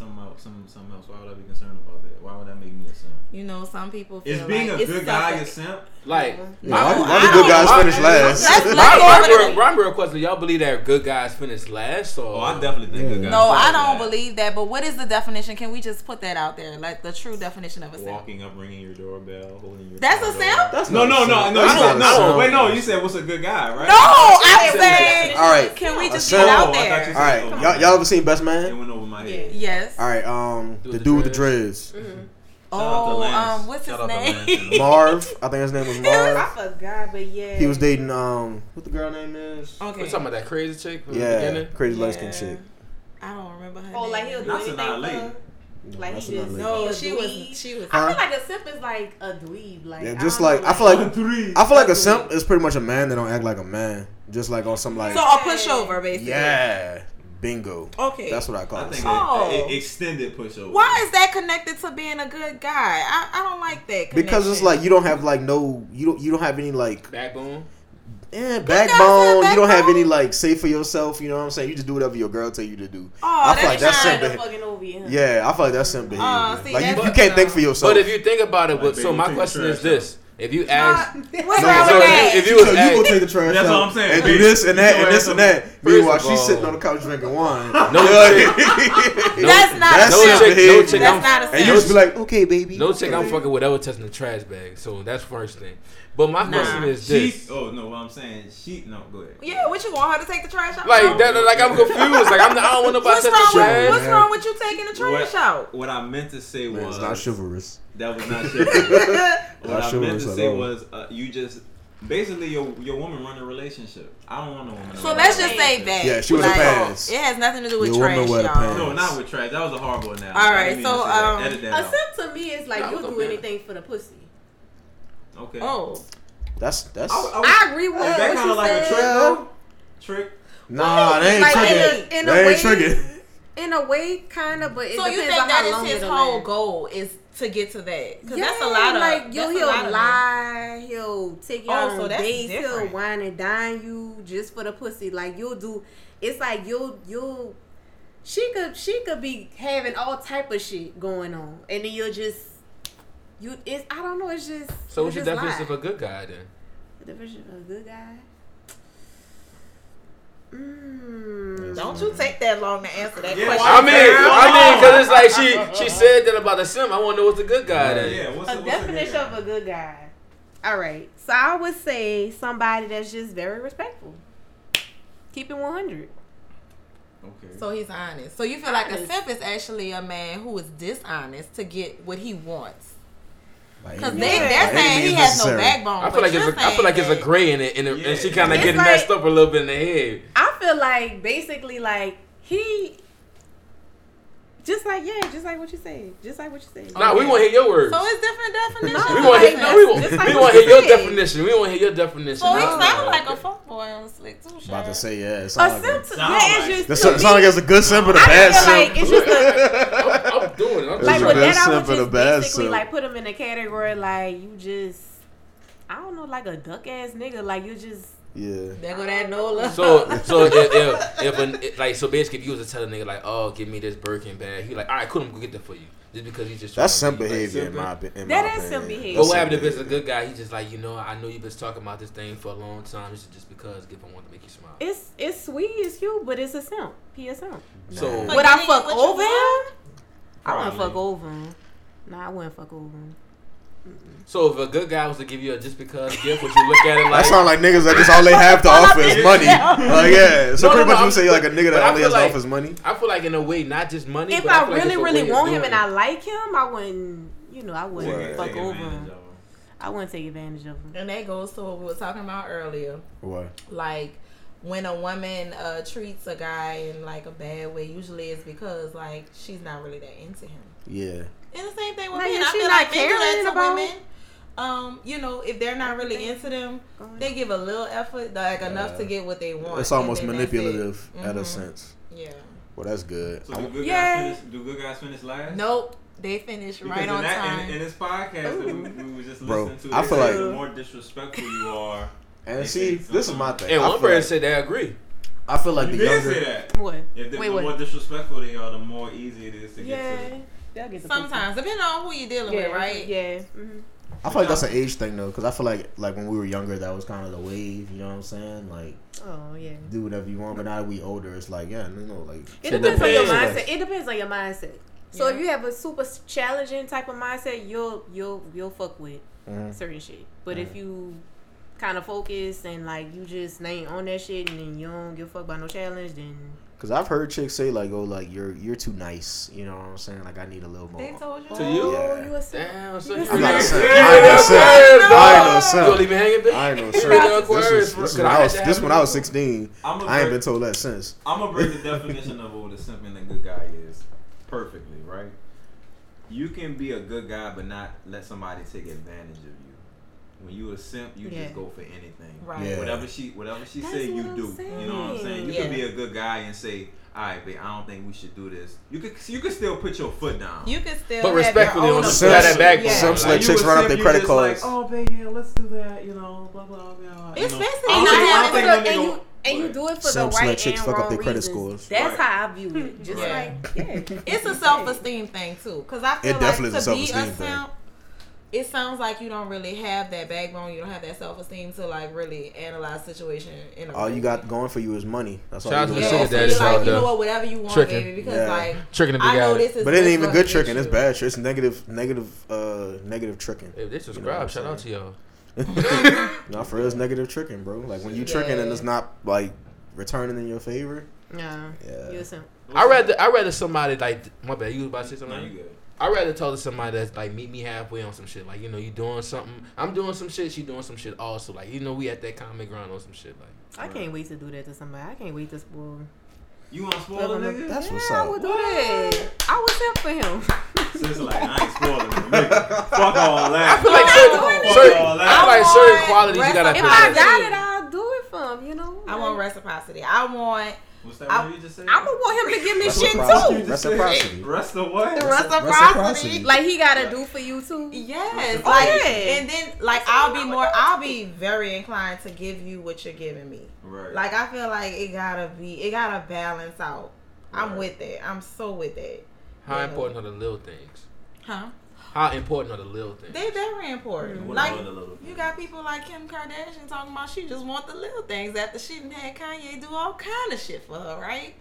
some else, some something else? Why would I be concerned about that? Why would that make me a simp? You know, some people feel Is being like a good guy a simp? Like, Yeah, why, don't- why I the good don't- guys I- finish last? Let's- my, let's my, go real, my real question: Y'all believe that good guys finish last, or Oh, I definitely think good guys. No, I don't last. believe that. But what is the definition? Can we just put that out there, like the true definition of a simp? Walking up, ringing your doorbell, holding your. That's a door. simp? That's No, no, no, no. You said no. Wait, no. You said what's a good guy, right? No, I'm said saying. All right. Can we just simp- get out I thought there? All right, y'all, on. ever seen Best It Man? went over my Yeah. head. Yes. All right, um, Dude the the dude with the dreads. dreads, Shout out to Oh, um, what's Shout his name? Marv. I think his name was Marv. I forgot, but yeah. He was dating um, what the girl name is? Okay. We're talking about that crazy chick from the Yeah, beginning? crazy light Yeah. skin chick. I don't remember her. Oh, name. like he'll do That's anything not for lady. Like that's he not just. No, he she was. dweeb. She was. I Huh? feel like a simp is like a dweeb. Like Yeah, just don't like know, I feel like Three. I feel like a Ugly. simp is pretty much a man that don't act like a man, just like on some like So a pushover, basically. yeah, bingo. Okay. That's what I call I it. think Oh. it, it extended pushover. Why is that connected to being a good guy? I, I don't like that. Because it's like you don't have like no you don't you don't have any like Backbone. Yeah, guys backbone. You don't have any like say for yourself. You know what I'm saying? You just do whatever your girl tell you to do. Oh, I feel like that's that's not- simp behavior. fucking over Yeah, I feel like that's simp behavior. Uh, see, like you, that's- you can't think for yourself. But if you think about it, Like, so baby, my question is trash this: If you ask, What's No, wrong so with that? if you, you was go, you ask, go take the trash That's out what I'm saying. and do this and that and this and that. First Meanwhile, of she's sitting on the couch drinking wine. no chick, That's not That's no a simp simp. chick, no behavior. chick, That's I'm, not a And you simp. just be like, okay, baby. no chick, I'm fucking with ever touching the trash bag. So that's first thing. But my Nah. question is She. this: Oh no, what I'm saying, she. No, go ahead. Yeah, what you want her to take the trash out? like that, like I'm confused. Like I'm, I don't want nobody What's touch wrong the with trash. What's wrong with you taking the trash What- out? What I meant to say Man, was it's not chivalrous. that was not chivalrous. what Not I meant to say was uh, you just basically your your woman run a relationship. I don't want no woman. So run a let's just say relationship. that. Yeah, she was like, a pass. It has nothing to do with Your trash, woman wear the y'all. pants. No, not with trash. That was a horrible analogy. All I right, didn't mean to so, say um, A out. simp to me is like you'll don't do be- anything for the pussy. Okay. Oh, That's that's. I, I, I agree with is that what kind you of like a said. trick though? Trick. nah, they ain't Like, in tricking. a- in a They way- ain't tricking. In a way, kind of, but it so you depends think on that how is long his whole last. goal is to get to that? Because Yeah, that's a lot of like yo, he'll lot of lie, he'll take you Oh, out so on that's dates, he'll wine and dine you just for the pussy. Like you'll do, it's like you'll you'll. She could she could be having all type of shit going on, and then you'll just you. It's I don't know. It's just So what's your just definition lie. of a good guy then? The definition of a good guy? Mm. Don't you take that long to answer that Yeah, question? I mean. I mean, because it's like she she said that about the sim. I want to know what's a good guy then. Yeah. What's a the, what's definition the of a good guy. All right. So I would say somebody that's just very respectful. Keep it one hundred. Okay. So he's honest. So you feel like a Honest. simp is actually a man who is dishonest to get what he wants. Like, Because they, they're any saying he means has no backbone. I feel like it's a, I feel like it's a gray in it, and, and she kind of getting like- messed up a little bit in the head. I feel like basically like he just like yeah, just like what you said. Just like what you said. Nah, we want to hear your words. So it's different definitions. We want to hear. No, we want. just like we want to hear your definition. We want to hear your definition. So he No. sound like a fuckboy on the slick too. About to say yeah. It a sound like simp, a, Sound yeah, it's just that to sound, sound like it's a good simp and a I bad feel like it's just a I'm, I'm doing it. I'm just like a with that. I simp would and a just bad basically simp. like put him in a category like you just I don't know like a duck ass nigga like you just Yeah. There go that Nola. So, so if, if, if an, it- like, so basically, if you was to tell a nigga like, "Oh, give me this Birkin bag," he like, "All right, cool, I'm gonna get that for you," just because he just That's trying simp to be, like, behavior in my, opi- in That my is opinion. simp behavior. But That's what happened if it's a good guy? He just like, you know, I know you've been talking about this thing for a long time. This is just because if I want to make you smile. it's it's sweet, it's cute, but it's a simp. He a simp. So, Would I fuck over him? I wouldn't fuck over him. Nah, I wouldn't fuck over him. So if a good guy was to give you a just because gift, would you look at it That like? sound like niggas that just all they have to offer is money. Like yeah, so No, no, pretty much no, you say like a nigga but that I only feel has to offer is money. I feel like in a way, not just money. If but I feel like really, it's really want him and. I like him, I wouldn't, you know, I wouldn't Right. fuck Take over him. I wouldn't take advantage of him. And that goes to what we were talking about earlier. What? Like when a woman uh, treats a guy in like a bad way, usually it's because like she's not really that into him. Yeah. And the same thing with Like, men. I feel not like men do that to about- women. Um, you know, if they're not really into them, they give a little effort, like enough to get what they want. It's almost then it. manipulative at a Mhm. sense. Yeah. Well, that's good. So do good Yeah. guys finish? Do good guys finish last? Nope. They finished Because right in on that, time. In, in this podcast that we, we was just Bro, listening to, I feel like- the more disrespectful you are, And see, this is my thing. And one feel person like, said they agree. I feel like you the did younger. say that. What? If the, Wait, the what? more disrespectful they are, the more easy it is to Yeah, get to. They'll get Sometimes, depending on who you're dealing pussy. with, right? Yeah. hmm I feel like that's an age thing though, because I feel like like when we were younger, that was kind of the wave. You know what I'm saying? Like Oh yeah. do whatever you want. But now that we older, it's like yeah, no, no, like It It depends on your depends. mindset. It depends on your mindset. So Yeah. if you have a super challenging type of mindset, you'll you'll you'll fuck with Mhm. certain shit. But if you kind of focus and like you just ain't on that shit and then you don't give a fuck about no challenge, then Because I've heard chicks say like, "Oh, like you're you're too nice." You know what I'm saying? Like I need a little more. They told you. To you? Yeah. oh, you a. Damn, so I'm you not a ain't simp. I ain't no simp. I ain't no You simp. gonna leave me hanging, bitch? I ain't no Straight simp. up This words, was, bro, when I I was this when. I was 16. I'm I ain't been told that since. I'm gonna break the definition of what a simp and a good guy is perfectly, right? You can be a good guy, but not let somebody take advantage of you. When you a simp, you Yeah. just go for anything. Right. Yeah. Whatever she, whatever she That's say, you I'm do. You know what I'm saying? You saying. can be a good guy and say, "All right, babe, I don't think we should do this." You could, you could still put your foot down. You can still. But respectfully your on own the Simps- side that backbone. Yeah. Simps like, let chicks run up their credit cards. Like, oh, babe, yeah, let's do that. You know, blah blah blah. You It's know. basically And don't you think- do it for the, and nigga- you and you Right. do it for the Simps let right chicks and fuck up wrong their credit reasons. scores. That's Right. how I view it. Just Yeah. like yeah. It's a self esteem thing too, because I feel It like is to a be a self-esteem thing. simp, it sounds like you don't really have that backbone. You don't have that self esteem to like really analyze situation in a All you got going for you is money. That's all Shout you out to really the Yeah, sugar got. so daddies you're like, you know what, whatever you want, Tricking. baby, because Yeah. like Tricking the big I know this is. But it ain't even good tricking. It's bad. It's negative, negative, uh, negative tricking. If they subscribe, I'm shout out to y'all. Not for us, negative tricking, bro. Like when you tricking and it's not like returning in your favor. Yeah. Yeah. you a. I rather I rather somebody like my bad. You was about to say something. No, something. you good. I rather talk to somebody that's like meet me halfway on some shit. Like you know you doing something, I'm doing some shit, she doing some shit also. Like you know we at that common ground on some shit. Like I can't wait to do that to somebody. I can't wait to spoil. You want to spoil a nigga? That's yeah, what's I up. would do that. I would simp for him. So it's like I ain't spoiling the nigga. Fuck all that. I feel like I'm certain, certain, all I that. feel like I certain want qualities you gotta if. I got it, I'll do it for him. You know. I want reciprocity. I want What's that I- word you just said? I'm gonna want him to give me shit Reciprocity. too. Reciprocity. Rest of what? the Reciprocity. reciprocity. Like he gotta do for you too. Yes, Oh, like, yeah. and then like I'll be more, I'll be very inclined to give you what you're giving me. Right. Like I feel like it gotta be, it gotta balance out. I'm with it. I'm so with it. How Yeah. important are the little things? Huh? How important are the little things? They're very important. What Like are the little you got people like Kim Kardashian talking about she just want the little things after she done had Kanye do all kind of shit for her, right?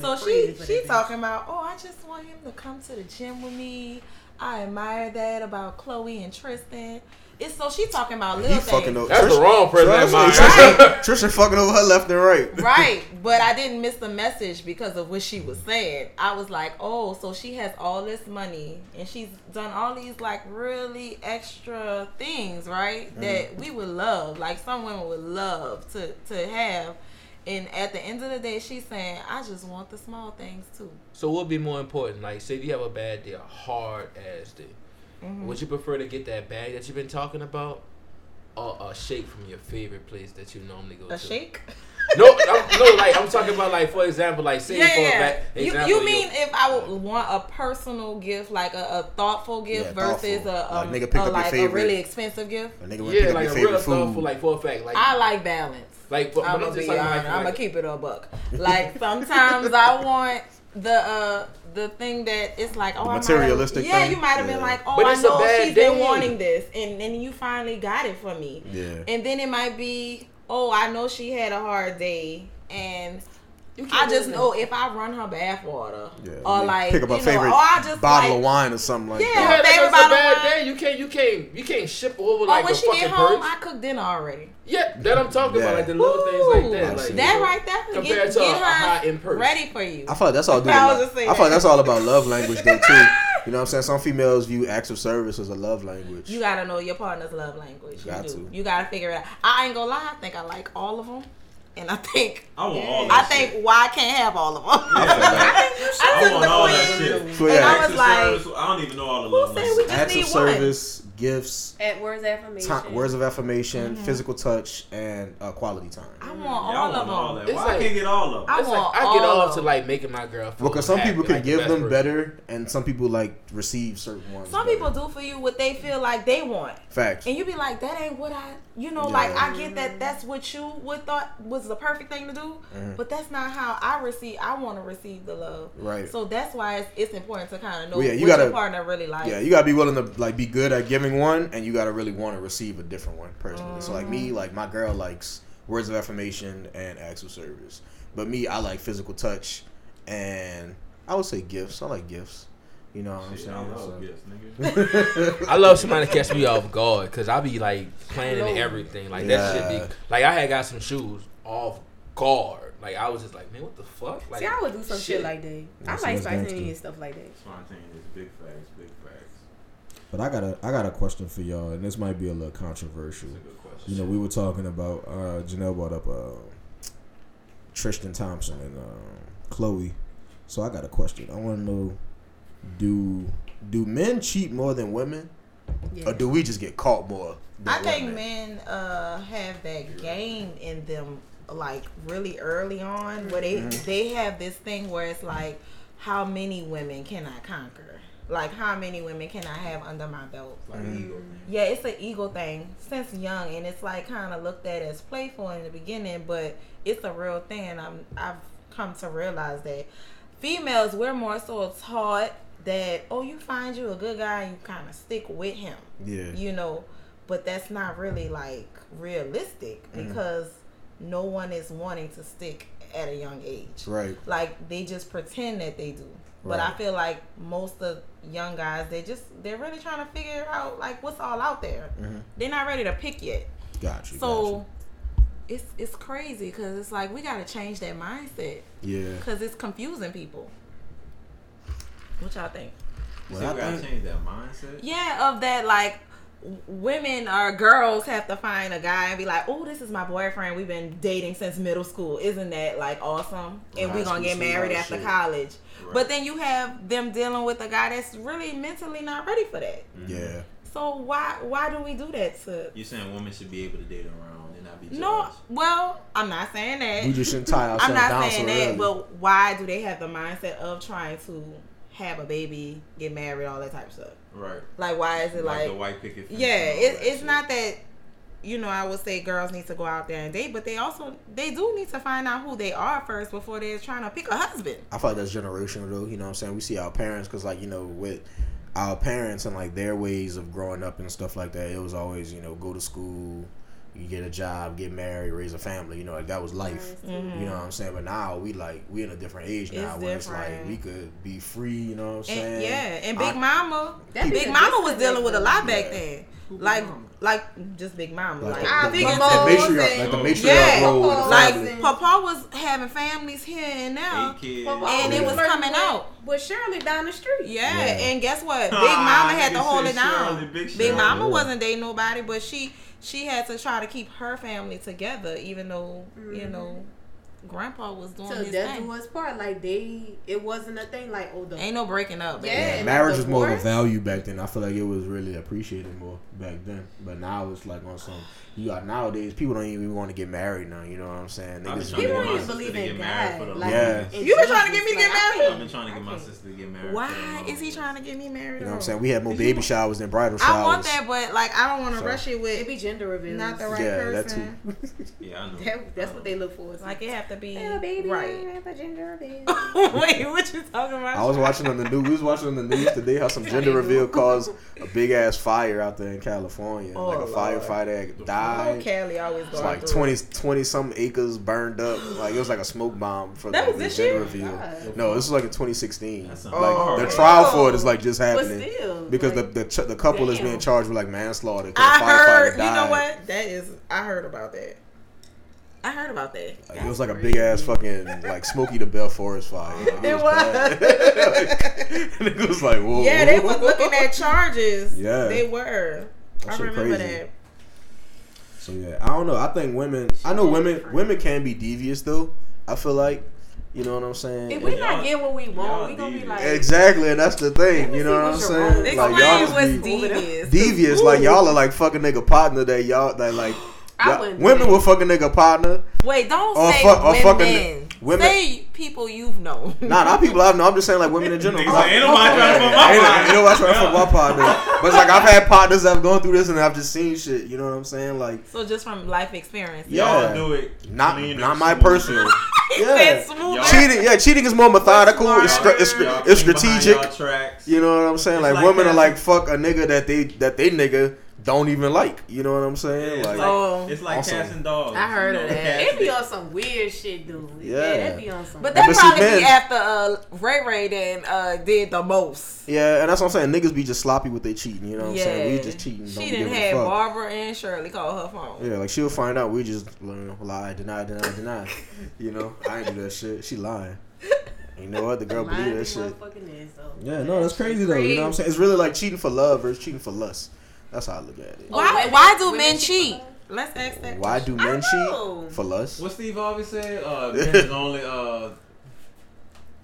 So she she talking about, oh, I just want him to come to the gym with me. I admire that about Khloé and Tristan. It's so she talking about little fucking things. over. That's the wrong person in mind. Trisha, Trisha fucking over her left and right. right, but I didn't miss the message because of what she was saying. I was like, oh, so she has all this money and she's done all these like really extra things, right? Mm-hmm. That we would love, like some women would love to to have. And at the end of the day, she's saying, I just want the small things too. So what would be more important? Like, say if you have a bad day, a hard ass day, Mm-hmm. would you prefer to get that bag that you've been talking about, or a shake from your favorite place that you normally go A to? A shake? No, I'm, no, like I'm talking about like for example, like say Yeah, for yeah. a back You, example, you mean if I would want a personal gift, like a, a thoughtful gift Yeah, versus thoughtful. a, Like, um, nigga pick a, up your like a really expensive gift? A nigga would yeah, pick up like your a real favorite stuff for food. like for a fact, like I like balance. like but, I'm but gonna I'm just be talking honest. about I'm gonna keep it a buck. Like sometimes I want the uh the thing that it's like oh The I materialistic might yeah thing? you might have been like oh But I know bad she's been wanting this and then you finally got it for me Yeah. and then it might be oh I know she had a hard day and you I just know if I run her bath water Yeah. or like pick up a you know, or I just bottle like, of wine or something like Yeah. Yeah, that. like, favorite it's a bottle bad of wine. day. You can't, you can't, you can't ship over Oh, like when a she fucking get home, purse. I cook dinner already. Yeah, that I'm talking Yeah. about, like the little things like that, like that you know, right there. compared Get, to a- get a her high-end purse. ready for you. I thought that's all. Due to I was love- just saying I feel like that. that's all about love language though too. You know what I'm saying? Some females view acts of service as a love language. You gotta know your partner's love language. You Got do. to. You gotta figure it out. I ain't gonna lie. I think I like all of them, and I think I want all I think shit. why I can't have all of them. Yeah, I I took want the all that shit. So, And yeah. I was like, service, I don't even know all the who love said we just acts of need one? service, gifts, At words of affirmation. ti- words of affirmation, Mm-hmm. physical touch, and uh, quality time. I want Yeah, all I want of all them. that. It's Why like- I can't get all of them? I It's like, want I get all of to like making my girl feel Because some happy, people can like give best them person. better, and some people like receive certain ones. Some better. people do for you what they feel like they want, Facts. and you be like, that ain't what I. You know, Yeah. like I get that that's what you would thought was the perfect thing to do, but that's not how I receive. I want to receive the love. Right. So that's why it's, it's important to kind of know Well, yeah, you what gotta- your partner really likes. Yeah, you gotta be willing to like be good at giving one, and you gotta really want to receive a different one personally. So like me, mm. like my girl likes words of affirmation and acts of service, but me, I like physical touch, and I would say gifts. I like gifts. You know what I'm Shit, I love So- gifts, nigga. I love somebody to catch me off guard because I be like planning everything. Like that shit Yeah. be like I had got some shoes off guard. Like I was just like, man, what the fuck? Like See, I would do some shit, like that. Yeah, I so like that's spontaneous gangster. stuff like that. Spontaneous, big facts, big facts. But I got a I got a question for y'all, and this might be a little controversial. That's a good question. You know, we were talking about uh, Janelle brought up uh, Tristan Thompson and uh, Khloé. So I got a question. I want to know: Do do men cheat more than women, Yeah. or do we just get caught more? Than I think men uh, have that game in them like really early on, where they Mm-hmm. they have this thing where it's like, how many women can I conquer? Like how many women can I have under my belt? Like Mm-hmm. ego. Yeah, it's an ego thing since young, and it's like kind of looked at as playful in the beginning, but it's a real thing. And I'm I've come to realize that females we're more so taught that oh you find you a good guy you kind of stick with him Yeah. you know but that's not really like realistic Mm-hmm. because no one is wanting to stick at a young age Right. like they just pretend that they do but i feel like most of young guys they just they're really trying to figure out like what's all out there Mm-hmm. they're not ready to pick yet got you? so it's it's crazy because it's like we got to change that mindset Yeah. because it's confusing people what y'all think Well, said I we gotta think- change that mindset. Yeah, of that like w- women or girls have to find a guy and be like, "Oh, this is my boyfriend. We've been dating since middle school. Isn't that like awesome?" And we're gonna get married after shit. college. Right. But then you have them dealing with a guy that's really mentally not ready for that. Mm-hmm. Yeah. So why why do we do that to? You're saying women should be able to date around and not be judged? No, well, I'm not saying that. We just shouldn't tie ourselves I'm not down saying so that, early. but why do they have the mindset of trying to have a baby, get married, all that type of stuff? Right. Like, why is it Like, like the white picket fence. Yeah, and it, it's shit. not that you know. I would say girls need to go out there and date, but they also they do need to find out who they are first before they're trying to pick a husband. I feel like that's generational though. You know what I'm saying? We see our parents because like you know with our parents and like their ways of growing up and stuff like that. It was always you know go to school, you get a job, get married, raise a family. You know, like that was life. You know what I'm saying? But now we like we in a different age now It's where it's like we could be free. You know what I'm saying? And, yeah, and Big I- Mama, That Big Mama was dealing with a lot back Yeah. then. Like, like just Big Mama. Like Like, the- I the- think the it's matriarch, like the oh. matriarch Yeah, role like. Papa was having families here and now, Eight kids. Papa and it was was coming out. with Shirley down the street. Yeah, Yeah. and guess what? Big Mama had to hold it down. Big Big Mama wasn't dating nobody, but she she had to try to keep her family together, even though you mm-hmm. know Grandpa was doing So his that's thing. was part. Like they, it wasn't a thing. Like oh, the Ain't no breaking up. baby. Yeah, Yeah, marriage the was more of a value back then. I feel like it was really appreciated more back then. But now it's like on some you got nowadays people don't even want to get married now. You know what I'm saying? I've been Niggas trying to people get don't even believe to in get married God. Like, Yeah. you been trying to get me to get married. I've been trying to get my I sister to get married. Why is he trying to get me married? You know what I'm saying? We had more baby showers than bridal showers. I want that, but like I don't want to So- rush it It with be gender reveals. not the right Yeah, that person. Yeah, I know. That, that's what they look for. It's like it have to be Yeah, baby, right. I have a gender reveal. Wait, what you talking about? I was watching on the news. We was watching on the news today how some gender reveal caused a big ass fire out there in California. Oh, like a oh, Lord. Firefighter Oh, died. Kelly always It's going like through 20, 20 some acres burned up. Like it was like a smoke bomb for That like, was the this gender year? God. No, this was like in 2016. Like Oh, the okay. trial for it is like just But happening still, because like, the the, ch- the couple is being charged with like manslaughter. 'cause I the firefighter heard. You know what? That is. I heard about that. I heard about that. Like, it was like a big ass fucking like Smokey the Bell Forest fire. Like, It bad. like, it was like whoa. Yeah, they were looking at charges. Yeah. they were. That I remember crazy. that. So yeah, I don't know. I think women. I know women. Women can be devious though. I feel like, you know what I'm saying. If we Y'all- not get what we want, we gonna be like, exactly, and that's the thing. You know what I'm saying? role. Like Explain y'all just what's be devious. devious. Like y'all are like fucking nigga partner that y'all that like. I y'all- wouldn't women that. will fuck a nigga partner. Wait, don't Or say fuck- or women. fucking- women- Say people you've known. Nah, not people I've known. I'm just saying like women in general. Nigga Like, say, ain't nobody trying to put my Ain't, partner. ain't nobody trying to fuck my partner. But it's like I've had partners that have gone through this and I've just seen shit. You know what I'm saying? Like So just from life experience. Yeah. Y'all do it. not clean not my personal. Yeah. said smoother. Y'all- Cheating, yeah, cheating is more methodical. It's, stra- it's, it's strategic. y'all tracks. You know what I'm saying? Like, like women are like fuck a nigga that they that they nigga don't even like. You know what I'm Yeah, saying? it's like, like, Oh. it's like Awesome. cats and dogs. I heard you of that. cats, it be on some weird shit, dude. Yeah. Yeah, that be on some. But Yeah, that but see, probably men- be after uh, Ray Ray then uh, did the most. yeah, and that's what I'm saying. Niggas be just sloppy with they cheating. You know what I'm yeah, saying? We just cheating. Don't She be didn't giving have fuck. Barbara and Shirley call her phone. Yeah, like she'll find out. We just you know, lie, deny, deny, deny. You know, I ain't do that shit. She lying. You know what? The girl Lying believe that shit. motherfucking ass, though. Yeah, no, that's crazy though. You know what I'm saying? It's really like cheating for love versus cheating for lust. That's how I look at it. Oh, Why? women- why do men cheat cheat? for love? Let's ask that. Why do men cheat for lust? What Steve always said? Uh, men is only uh,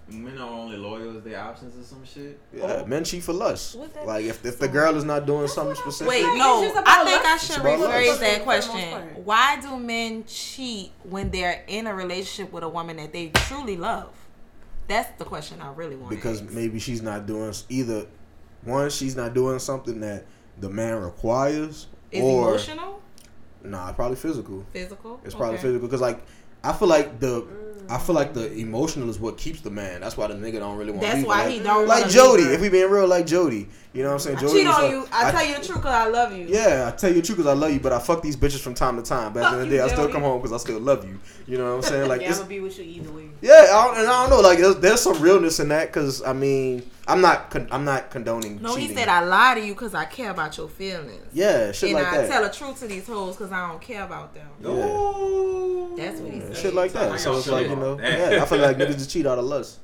men are only loyal as their options or some shit. Yeah, men cheat for lust. Like if, if the girl is not doing something specific. Wait, no. I think I should rephrase that For the most question. Why do men cheat when they're in a relationship with a woman that they truly love? That's the question I really want. because to ask. maybe she's not doing either one she's not doing something that the man requires is or emotional, nah probably physical physical. it's probably Okay. physical because like i feel like the i feel like the mm. emotional is what keeps the man that's why the nigga don't really want That's why he like, don't like jody if we being real like jody you know what i'm saying I jody cheat on like- you. I, tell you the truth because I love you. yeah, I tell you the truth because I love you, but I fuck these bitches from time to time. But at the end of the day, I still come home because I still love you. You know what I'm saying? Like, yeah, it's, I'm gonna be with you either way. yeah, I don't, and I don't know. Like, there's, there's some realness in that because I mean, I'm not, con- I'm not condoning. Cheating. No, he said I lie to you because I care about your feelings. Yeah, shit and like I that. tell the truth to these hoes because I don't care about them. Yeah. Ooh. That's what he Yeah, said. shit like that. y'all So it's like you know, yeah, I feel like niggas just cheat out of lust.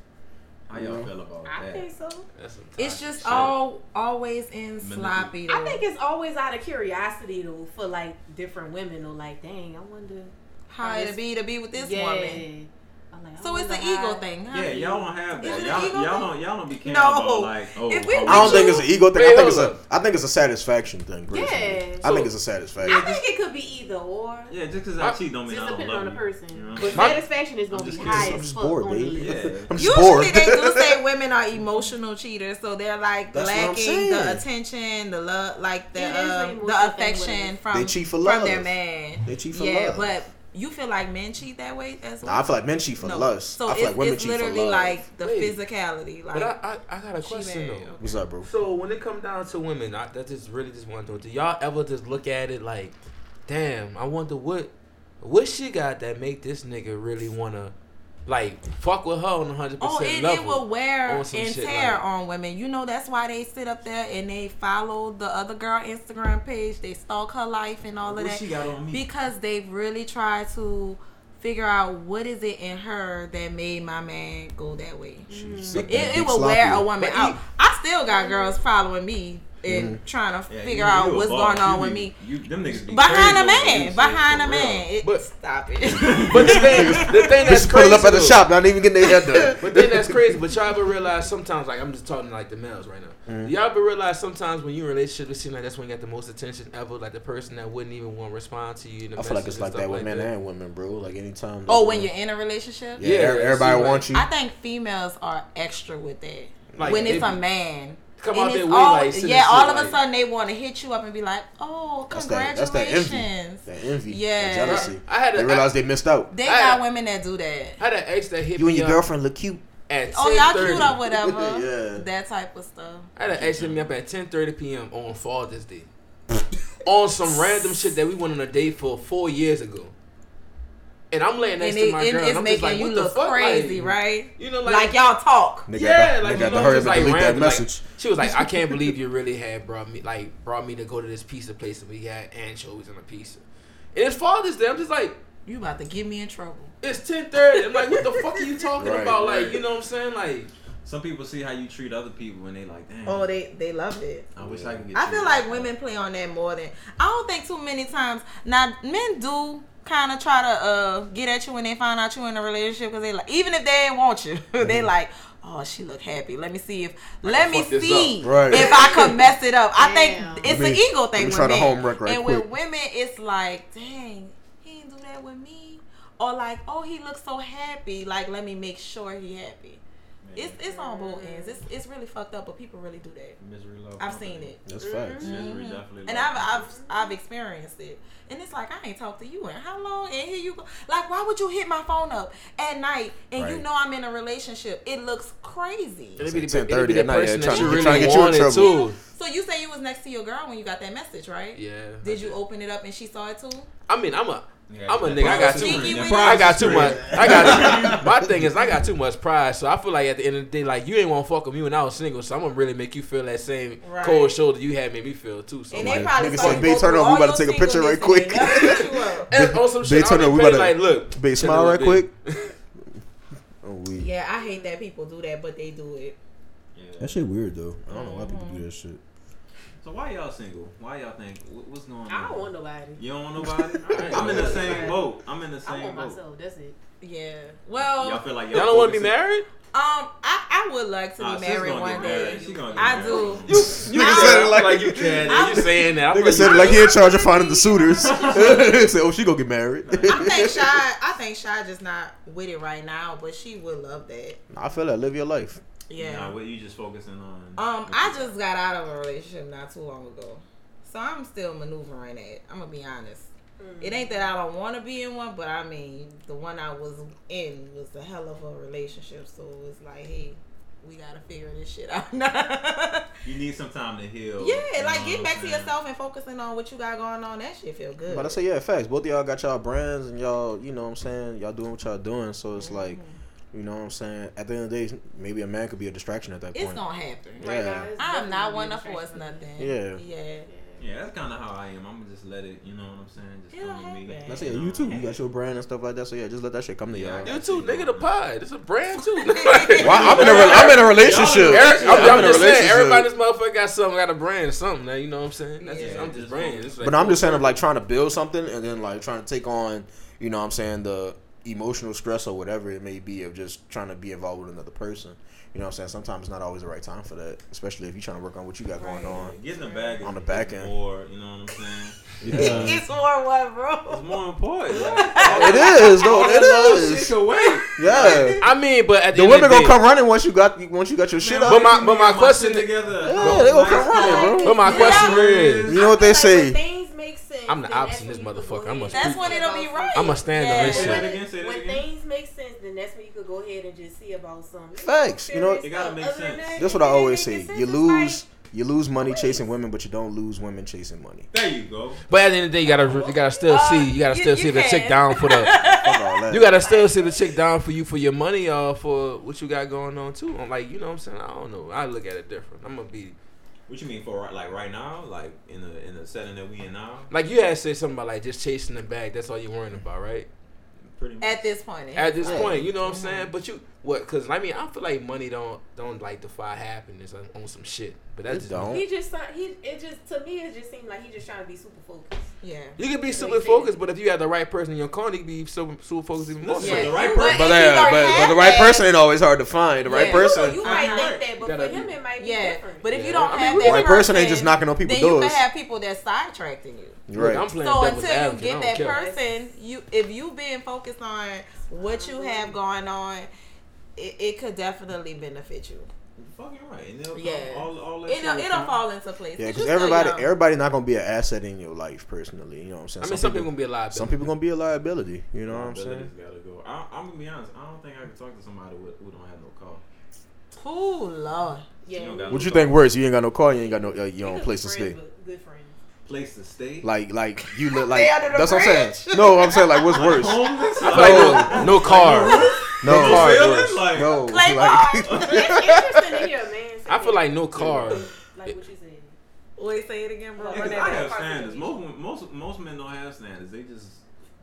How y'all feel about I that? I think so. That's It's just shit. all always in sloppy. Though. I think it's always out of curiosity though for like different women or like, dang, I wonder. how it'd be to be with this yeah. woman. I'm like, So oh it's wonder an ego thing, huh? Yeah, y'all don't have Is that. it an Y'all, ego y'all thing? don't y'all don't be caring No. about like oh. If we- oh, I don't Would think you- it's an ego thing. I think it's a I think it's a satisfaction thing. Personally. Yeah. I think it's a satisfaction. I think it could be either or. yeah, just because I cheat don't mean Just I don't love on the person. you know? But My- satisfaction is gonna be just high. I'm as just fuck bored, on the baby. Yeah. I'm just Usually bored. they do say women are emotional cheaters, so they're like That's lacking the attention, the love, like the It is an uh, emotional the affection from They cheat for from their man. They cheat for love. yeah, but you feel like men cheat that way as well. Nah, I feel like men cheat for No. lust. So I feel it's, like women it's cheat for literally love. like the Wait. physicality. Like But I, I, I got a she question married. though. What's up, bro? So when it comes down to women, I that just really just want to know. Do y'all ever just look at it like damn, I wonder what what she got that make this nigga really wanna like fuck with her on a hundred Oh, percent it, level. it will wear on and tear like- on women. You know that's why they sit up there and they follow the other girl Instagram page. They stalk her life and all of What that she got on me? because they've really tried to figure out what is it in her that made my man go that way. Suck mm. that It, it dick will wear a woman But out. he- I still got girls following me and trying to Yeah, figure you- out you what's boss. going on You with be- me. You, them niggas be Behind a man, behind a man. It, But- stop it. But the thing, the thing that's Bitch pulling crazy up at the shop, not even getting their hair done. But then that's crazy. But y'all ever realize sometimes, like I'm just talking like the males right now. Mm-hmm. Y'all ever realize sometimes when you in a relationship, it seems like that's when you got the most attention ever. Like the person that wouldn't even want to respond to you. In the I feel like it's like that with men that. and women, bro. Like anytime. oh, when you're in a relationship? yeah, Yeah, every- it everybody wants you. I think females are extra with that. Like, when it's a man. Come And out their it's way, all- like, yeah, all of a sudden they want to hit you up and be like, "Oh, That's that. That's that envy. congratulations!" That envy. Yeah. That jealousy. I had a, They realize they missed out. They I- got women that do that. I had an ex that hit You me and your up girlfriend look cute. at Oh, y'all cute or whatever. Yeah. That type of stuff. I had an ex hit me up at 10:30 p.m. on Father's Day, on some random shit that we went on a date for four years ago. And I'm laying next And to my it- girl, it's and I'm making just like, you look fuck? crazy, Like, right? You know, Like, like, y'all talk. Nigga yeah, got, like nigga got you know, hurry just like delete that random, like, message. she was like, I can't believe you really had brought me like brought me to go to this pizza place and we had anchovies on a pizza. And it's Father's Day. I'm just like, You about to get me in trouble. it's 10:30. I'm like, what the fuck are you talking Right, about? right. Like, you know what I'm saying? Like, Some people see how you treat other people and they like, damn. Oh, they they love it. I wish I could get. I feel like women play on that more than I don't think too many times. Now men do kind of try to uh get at you when they find out you in a relationship because they like even if they ain't want you, they like. Oh, she look happy. Let me see if let me see. Right. if I could mess it up. I Damn. think it's Let an ego thing with try to men. homework right and with women, it's like, dang, he didn't do that with me. Or like, oh, he looks so happy. Like, let me make sure he happy. It's it's on both ends. It's it's really fucked up, but people really do that. Misery love. I've company. seen it. That's facts. Mm-hmm. Misery definitely. And I've. I've I've experienced it. And it's like I ain't talked to you in how long? And here you go. Like, why would you hit my phone up at night and you know I'm in a relationship? It looks crazy. it'll be the, 10:30 it'll be the at night, yeah, person that trying- you trying really to get you in wanted trouble. too. So you say you was next to your girl when you got that message, right? Yeah. Did you open it up and she saw it too? I mean, I'm a. Yeah, I'm a nigga. I got too. is Cheeky great. when That you- I got too much. I got. my thing is, I got too much pride. So I feel like at the end of the day, like you ain't want to fuck with me when I was single. So I'm gonna really make you feel that same Right. cold shoulder you had made me feel too. So And like, they probably nigga saw "Babe, turn through on, we about to take a picture right quick." they never hit you up. and on some shit, Babe, turn I on, we already about like, to- look, Babe, smile right quick. Oh, we. Yeah, I hate that people do that, but they do it. Yeah. That shit weird though. I don't know why people do that shit. So why y'all single? Why y'all think? What's going on? I don't want nobody. You don't want nobody? I'm in the same boat. I'm in the same. I same want boat. myself. That's it. Yeah. Well, Y'all feel like Y'all don't want to be married? um, I, I would like to Nah, be sis married gonna one get day. married. She gonna get I married. do. You I- said it like- like you can. I'm, You saying that? I'm Nigga like, said it like he in charge of finding the suitors. Say, oh, she gonna get married. I think Shy. I think Shy just not with it right now, but she would love that. I feel that. Live your life. Yeah. Nah, what you just focusing on? Um, I just got out of a relationship not too long ago, so I'm still maneuvering it. I'm gonna be honest. It ain't that I don't want to be in one, but I mean, the one I was in was a hell of a relationship. So it's like, hey, we gotta figure this shit out. You need some time to heal. yeah, you like get back to yourself and focusing on what you got going on. That shit feel good. But I say yeah, facts. Both of y'all got y'all brands and y'all, you know what I'm saying, y'all doing what y'all doing. So it's like, you know what I'm saying. At the end of the day, maybe a man could be a distraction at that it's point. gonna happen. Yeah. Right now, I'm not one to a force nothing. Yeah. Yeah. Yeah, that's kind of how I am. I'm gonna just let it. You know what I'm saying? Just It'll come to me. happen. That's it. You too. You got your brand and stuff like that. So yeah, just let that shit come to Yeah, y'all. You too, nigga. The pod. It's a brand too. Well, I'm in a re- I'm in a relationship. Eric, I'm, I'm I'm in a just saying, relationship. everybody in this motherfucker got something, got a brand, something. Now you know what I'm saying? That's just, Yeah. I'm just brand. Like But I'm just saying, of like trying to build something and then like trying to take on, you know, what I'm saying the emotional stress or whatever it may be of just trying to be involved with another person. You know, what I'm saying sometimes it's not always the right time for that, especially if you're trying to work on what you got going on. Getting the bag On the back end. more. You know what I'm saying? Yeah. It's more what, bro? It's more important. Like, it is, though. It is. It that little is. shit can wait. Yeah. I mean, but at the, The end women of gonna day, come running once you got once you got your shit up. But my- but my and question- together. Yeah, they gonna come running, bro. But my Yeah. question is, You know what they like say? When make sense, I'm the then opposite that's in this when you could motherfucker. I'm a ahead That's when it'll be right. I'm a stand on Yeah. this shit. that again. Say that When things make sense, then that's when you could go ahead and just see about something. Facts, you know- Serious It gotta make sense. that, That's what I always say. You lose, You lose money chasing women, but you don't lose women chasing money. There you go. But at the end of the day, you gotta you gotta still Uh, see you gotta you- still you see the chick down for the Fuck all that. you gotta still see the chick down for you for your money or for what you got going on too. I'm like you know what I'm saying. I don't know. I look at it different. I'm gonna be What you mean for right- like right now, like in the in the setting that we in now? like you had said something about like just chasing the bag. That's all you're worrying about, right? Pretty much. At this point. At this Yeah. point, you know what I'm saying. But you what? Because I mean, I feel like money don't don't like defy happiness on, on some shit. But that's It just don't. He just sound- he it just to me it just seemed like he just trying to be super focused. Yeah. You can be super focused, but if you have the right person in your corner, you can be super, super focused even more. Listen, Yeah. the right person. if But, you uh, but, but the right person ain't always hard to find. The right Yeah. person, You might Uh-huh. think that, but Gotta for him it might be Yeah, different. but if Yeah. you don't I have that right person ain't just knocking on people's then you doors. can have people that sidetracking you. You're Look, right. I'm playing So until you advocate. I get that care. person, you if you been focused on what you have going on, it, it could definitely benefit you. Fucking right. And they'll Yeah. all, all that It'll it'll fall into place. Yeah, because everybody, young. everybody not gonna be an asset in your life personally. You know what I'm saying? I mean, some people gonna be a liability. some people gonna be a liability. You know what I'm saying? Liabilities Gotta go. I, I'm gonna be honest. I don't think I can talk to somebody with, who don't have no car. Ooh, Lord. Yeah, You What no you car. think worse? You ain't got no car. You ain't got no uh, your own Niggas place to stay. Good friends. Place to stay. Like, like you look like They under that's what I'm saying. No, I'm saying like what's worse? Homeless. I like no, oh. no car. No, No car is feeling? worse. Like- no, Clay like, It's interesting to hear a man I feel like no car. like what you said. Wait, say it again, bro. Yeah, Run 'cause that I have standards. Most most most men don't have standards. They just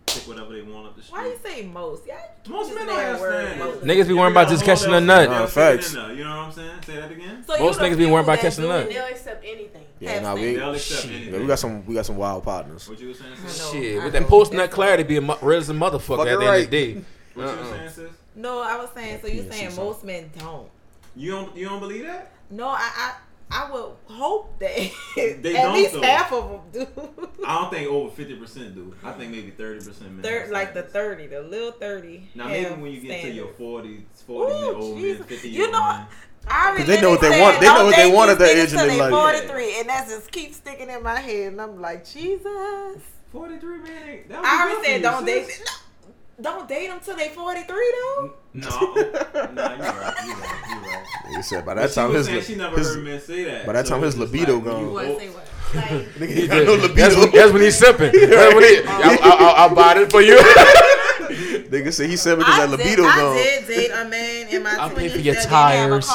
pick whatever they want up the street. Why you say most? Yeah, most men that don't have word, standards. Niggas be worrying about just catching a nut. Nah, Nah, facts. You know what I'm saying? Say that again. So Most niggas be worried about people catching a nut. do They'll accept anything. yeah, nah, we, shit, anything. yeah, we got some, we got some wild partners. What you was saying? Sis? Shit, with that know. post nut That's clarity be a mu- real as a motherfucker Fucking at the right. end of the day. What you was Uh-uh. saying, sis? No, I was saying. So you Yeah, saying most men don't? You don't you don't believe that? No, I I, I would hope that They at don't, least though. half of them do. I don't think over fifty percent do. I think maybe thirty percent men. Third, like the thirty, the little thirty. Now maybe when you get to your 40s, 40 year old men, Jesus. 50 You year old know, men. I already 'Cause they know what they said, want- they know don't what they date want at these that age in their they life. 43, and that just keeps sticking in my head, and I'm like, Jesus. 43 man, that would I be already said don't you, date. Sis. No, don't date them till they 43 though. No, nah, you're right. You're right. You're right. He said by that time his, saying she never his heard men say that. by that So time his libido like, when you gone. What go- say what? Like, nigga He got no did. That's when, libido. that's when he's sipping. That's when he, I, I, I, I'll buy it for you. Nigga said he said because I that did, libido I did date a man in my I'll pay 20s for your that didn't have a tires.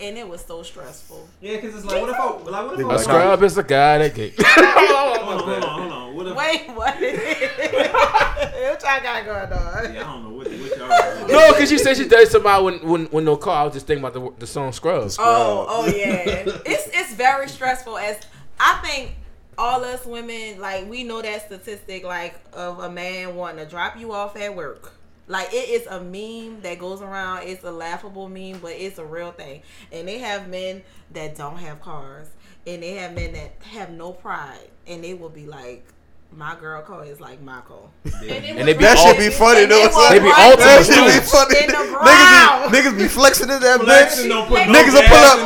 Car, and it was so stressful. Yeah, because it's like, what if I, like, what if Nigga I A like- scrub is a guy that can. Hold on, hold on, hold on. What if, Wait, what? what y'all got going on? yeah, I don't know what, what y'all No, because you said she dated somebody when, when, when no car. I was just thinking about the, the song Scrubs. Oh, oh yeah. it's it's very stressful. As I think all us women, like we know that statistic, like of a man wanting to drop you off at work. Like it is a meme that goes around. It's a laughable meme, but it's a real thing. And they have men that don't have cars, and they have men that have no pride, and they will be like, "My girl car is like my car." And they be That should be funny And though. they will. They be run ultimate That should be funny. Niggas be, niggas be flexing in that Flexing, bitch. don't no Niggas will pull up.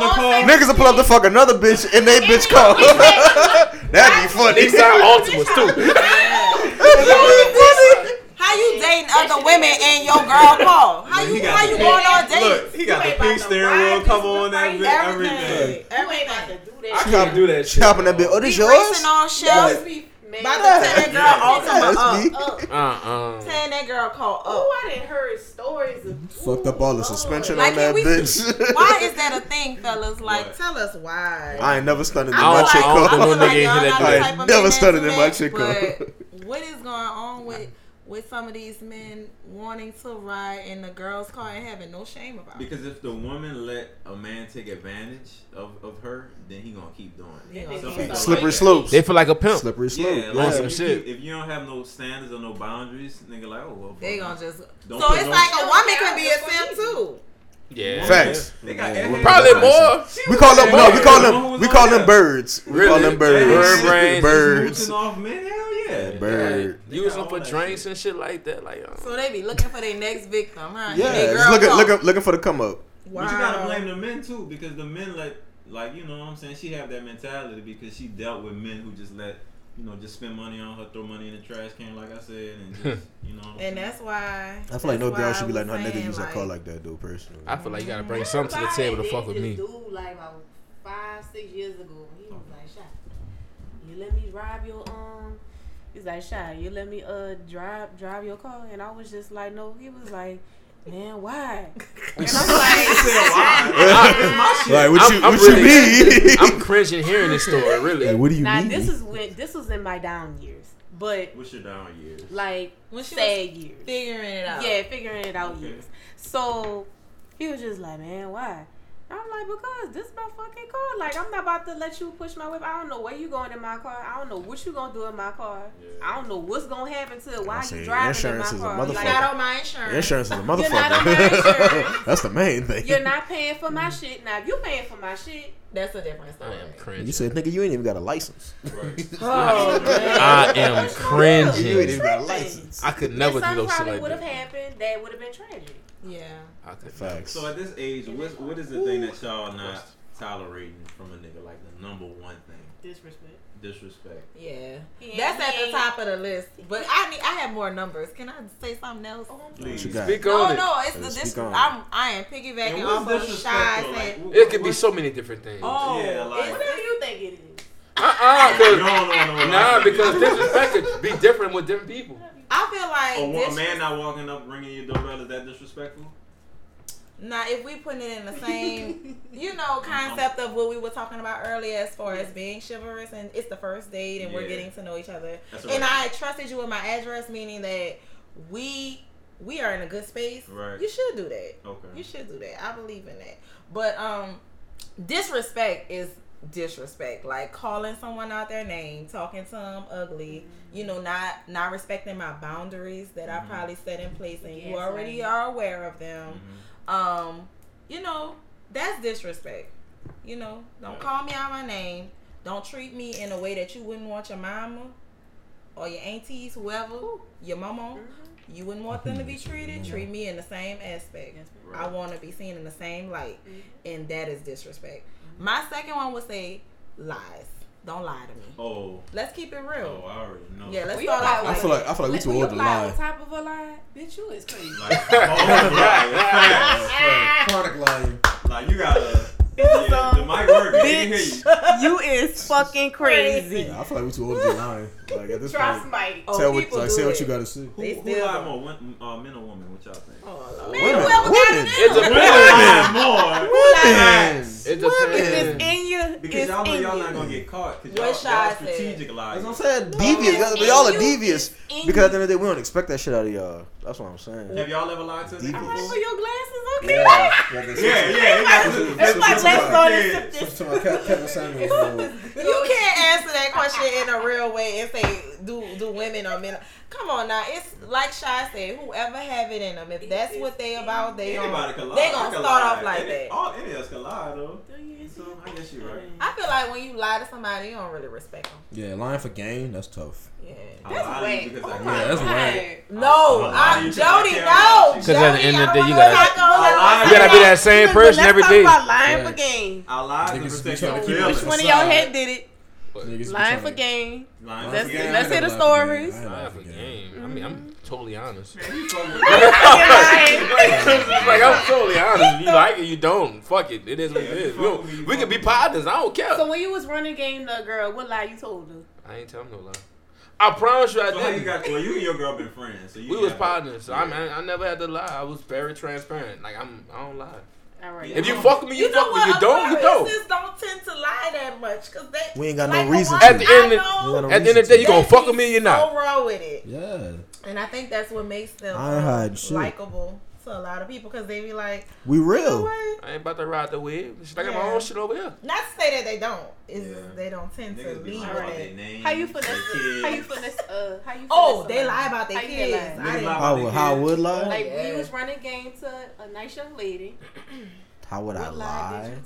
Niggas will pull up to fuck another bitch in they bitch car. That'd be funny. they sound Ultimates too. How you dating other women in your girl car? How you how you going on dates? Look, he got the pink about to steering wheel this cover on that right? bitch, everything. Everything. You ain't about to do that. I can't do that shit. Chopping that bitch. Oh, this yours? racing on shelves. Be- man, About to tear that girl That's ultimate me. up. up. Uh-uh. Tearing that girl car up. Oh, I didn't heard stories of Fucked up all the suspension Like on that we, bitch. why is that a thing, fellas? Like, What? tell us why. I ain't never stunted in my don't- chick I don't car. know feel nigga like ain't y'all hit not that type of Never men started to in my chick car. but What is going on with with some of these men wanting to ride in the girl's car and having no shame about it? Because if the woman let a man take advantage of, of her, then he gonna keep doing it. Yeah. Some Slippery people like slopes. They feel like a pimp. Slippery slope. Yeah, On like some if, shit. You, if you don't have no standards or no boundaries, nigga, like oh well. They it. gonna just Don't so it's no- like a woman care can be a what simp too. Yeah. Facts. They got Yeah. Probably more. We call them no. We call them. We call them that. birds. We call them birds. Bird brains. Birds. Smooching off men, hell yeah. Bird. They Use got them all for drinks shit. and shit like that. Like, uh, So they be looking for their next victim, huh? Yeah, They just girl looking, car. looking, looking for the come up. Wow. But you gotta blame the men too, because the men let, like, you know what I'm saying? She have that mentality because she dealt with men who just let, you know, just spend money on her, throw money in the trash can, like I said, and just, you know. what I'm And saying? that's why. I feel like no girl should be letting her nigga use her car like that, though. Personally, I feel like you gotta bring something to the table to fuck with me. Do like about five, six years ago. He was like, "Shot, you let me drive your um." He's like, "Shot, you let me uh drive drive your car," and I was just like, "No." He was like, "Man, why?" And I'm like, Like what you I'm- I'm what really- you mean? I'm cringing hearing this story. Really. Like, what do you "Now mean? this is when this was in my down years, but What's your down years? like When she sad years." figuring it out. Yeah, figuring it out Okay. years. So he was just like, man, why? I'm like, because this my fucking car. Like, I'm not about to let you push my whip. I don't know where you going in my car. I don't know what you gonna do in my car. Yeah. I don't know what's gonna happen to it. Why I you say, driving insurance in is my a motherfucker. Like, Not on my insurance. Insurance is a You're not on my motherfucker. insurance. That's the main thing. you're not paying for my mm-hmm. shit. Now, if you paying for my shit, That's a different story. I am cringing. You said, nigga, you ain't even got a license. Right. oh man, I am cringing. You ain't cringing. even got a license. I could never do something shit probably like would have happened. That would have been tragic. Yeah. I could Facts. So at this age, what what is the thing that y'all not tolerating from a nigga? Like the number one thing, Disrespect. disrespect. Yeah. Yeah, That's at the top of the list. But I need I have more numbers. Can I say something else? Oh, Please. you got? Speak No, on it. no, it's Yeah, the speak dis- I'm I am piggybacking what's off of disrespect shy Like, what- It could be so many different things. Oh, Yeah, like- Whatever you think it is. Uh-uh, No, 'cause- no, no, no. Nah, because disrespect could be different with different people. I feel like a, a man not walking up ringing your doorbell is that disrespectful? Now, if we put it in the same, you know, concept of what we were talking about earlier, as far as being chivalrous, and it's the first date, and we're getting to know each other, That's and. I trusted you with my address, meaning that we we are in a good space. Right. You should do that. Okay. You should do that. I believe in that. But um, disrespect is disrespect. Like calling someone out their name, talking to them ugly. You know, not not respecting my boundaries that Mhm. I probably set in place, and you already right. are aware of them Mhm. um, you know, that's disrespect. You know, don't call me out my name. Don't treat me in a way that you wouldn't want your mama or your aunties, whoever, your mama. You wouldn't want them to be treated. Treat me in the same aspect. I want to be seen in the same light, and that is disrespect. My second one would say lies. Don't lie to me. Oh, Let's keep it real. oh. I already know. Yeah, let's Well, start lie with- I feel like I feel like we Like, too when old you to lie on top of a lie, bitch, you is crazy. Like, oh, right, facts. Chronic lying. like you gotta. Yeah, the mic working. They can hear you. you is fucking crazy. Yeah, I feel like we too old to be lying. Like at this Trust point, Mike. Oh, tell what like do say what you gotta say. Who, They who still lie more, win- uh, men or women? What y'all think? Oh, Women, Man, whoever women. it It in. depends. more. Women. It It's depends. in you. Because y'all know y'all not gonna get caught. Because What y'all, y'all strategic lies. That's what I'm saying. Devious. it's Y'all- Y'all are devious. Because at the end of the day, we don't expect that shit out of y'all. That's what I'm saying. Have y'all ever lied to a nigga Devious. Alright, for your glasses, okay? Yeah, yeah. you got to- That's my that's glasses what on I and said. sip To my Kevin Samuels. You can't answer that question in a real way and say do do women or men. Come on now, it's like Shai said. Whoever have it in them, if that's what they about, they gonna, they gonna can start lie. off like Any- that. All any of us can lie though. So I guess you're right. I feel like when you lie to somebody, you don't really respect them. Yeah, lying for gain, that's tough. Yeah. That's lie whack. because I Oh can. Yeah, that's God. whack. No, I'm I'm you 'cause I Jody. No, Because at the end of the day, you gotta. I lied. You gotta be that same person Let's every talk about lying Right. for gain. I lied to Niggas be protect trying your to keep it feelings. Which one of Facade. y'all had did it? Niggas Lying for to- gain. Lying Let's- for gain. let's hear the I ain't never lied for stories. gain. I ain't I lied for gain. I mean, I'm totally honest. You fucking- like I'm totally honest. You like it, you don't. Fuck it. It is what it Yeah, is. fuck We, don't- with me, we fuck can be partners. I don't care. So when you was running game, the girl, what lie you told her? I ain't tell him no lie. I promise you, I So how you didn't. got? Well, you and your girl been friends. So you we was partners. So I, mean, I never had to lie. I was very transparent. Like I'm, I don't lie. All right. If you fuck with me, you, You know fuck with what? me. You don't, you don't. Aquariuses don't tend to lie that much because they. We ain't got no reason. At the end of- know We got no At the end of the day, you they gonna fuck be with me, you're not. So raw with it, Yeah. And I think that's what makes them I ain't likable to a lot of people because they be like, We you know real. I ain't about to ride the wave. I got my own shit over here. Not to say that they don't. Is Yeah. they don't tend to Niggas be lead lying about it. How you finesse? their How you kids. finesse? Uh, how you? Oh, finesse they lie about their kids. lie? I Niggas lie How, about how I would kids. lie? Like yeah. we was running game to a nice young lady. How would I What lie lie?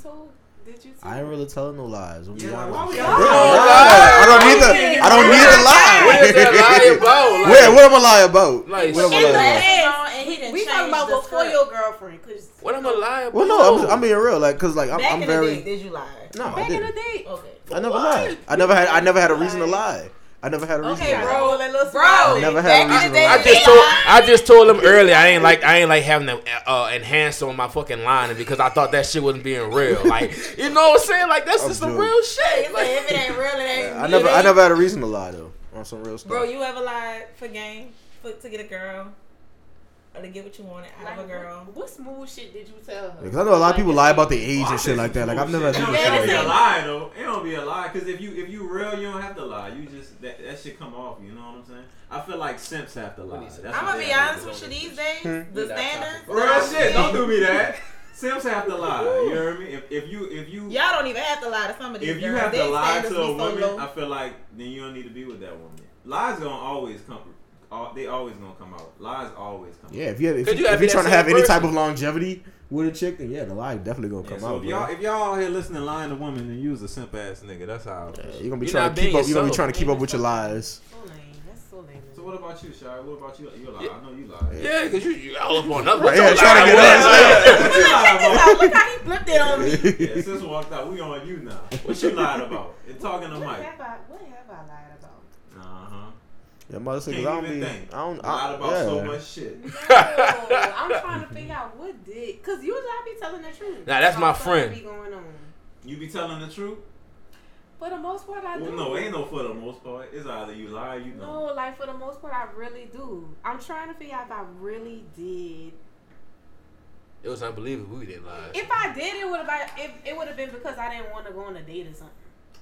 Did you told? Did you? Tell? I ain't really telling no lies. I'm be Yeah, honest. why would with y'all I don't need the. I don't need the lie. What is that lie about? Like, Where? What am I lie about? Like, what am I In the lie about? and he didn't we change talking about before script. your girlfriend, cause What am I lie about? Well, no, I'm, I'm being real. Like, cause like I'm, Back I'm in very. the day, did you lie? No, I back in the day, Okay. I never lied. I never had. I never had a reason to lie. I never had a reason. Okay, to lie. bro. little Bro, I never had a reason day. I just told I just told him earlier I ain't like I ain't like having to uh, enhance on my fucking line because I thought that shit wasn't being real. Like you know what I'm saying? Like that's I'm just some real shit. Like, if it ain't real, it ain't. I never, I never had a reason to lie though. On some real stuff. Bro, you ever lied for game for to get a girl or to get what you wanted out Like, of a girl? What, what smooth shit did you tell her? Because I know a lot of people lie about their age Oh, and shit like that. Like I've never shit. had It people don't, it be a lie though. It don't be a lie because if you if you real, you don't have to lie. You just that that shit come off. You know what I'm saying? I feel like simps have to lie. That's I'm gonna be honest with you. These days, Hmm. the That standards. Real shit. Don't do me that. Simps have to lie. You know hear me? If, if you if you Y'all don't even have to lie to some of these if you girls. have to lie to a be so woman. I feel like then you don't need to be with that woman. Lies gonna always come. Al- They always gonna come out. Lies always come. Yeah, out. if you if, you, you if have you're trying to same have any type of longevity with a chick, then yeah, the lie definitely gonna Yeah, come so out, if y'all if y'all out here listening lying to women, then use a simp ass nigga. That's how. Yeah, you're gonna be You're trying to keep being up. You're gonna be trying to keep up with your lies. So lame. That's so lame. So what about you, Shai? What about you? You lie. I know you lie. Yeah, because you, you all up on another. Right, yeah, trying to get lie? us. What Look how- he flipped it on me. Yeah, since walked out, we on you now. What you lied about? And talking to What Mike. have I? What have I lied about? Huh. Yeah, mother said, Can't 'cause I don't even be. think. I don't. Lied I, about yeah. so much shit. No, I'm trying to figure out what did. Cause usually I be telling the truth. Nah, that's my About something friend. Be going on. You be telling the truth? For the most part, I Well, do. no, ain't no for the most part. It's either you lie, or you know. No, like for the most part, I really do. I'm trying to figure out if I really did. It was unbelievable. We didn't lie. If I did, it would have. It, it would have been because I didn't want to go on a date or something.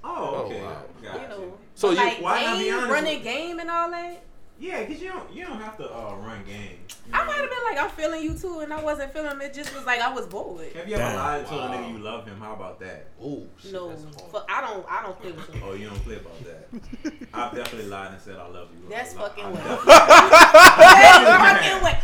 Oh, okay. Oh, wow. Gotcha. You know. So you- like why not be running game and all that. Yeah, cause you don't you don't have to uh, run game. You I might have been like, I'm feeling you too, and I wasn't feeling. It just was like I was bored. Have you ever Damn. lied to a nigga you love him? How about that? Oh, shit, No, that's for, I don't. I don't play with him. Oh, you don't play about that. I've definitely lied and said I love you. That's I li- fucking I whack. definitely- Fucking whack.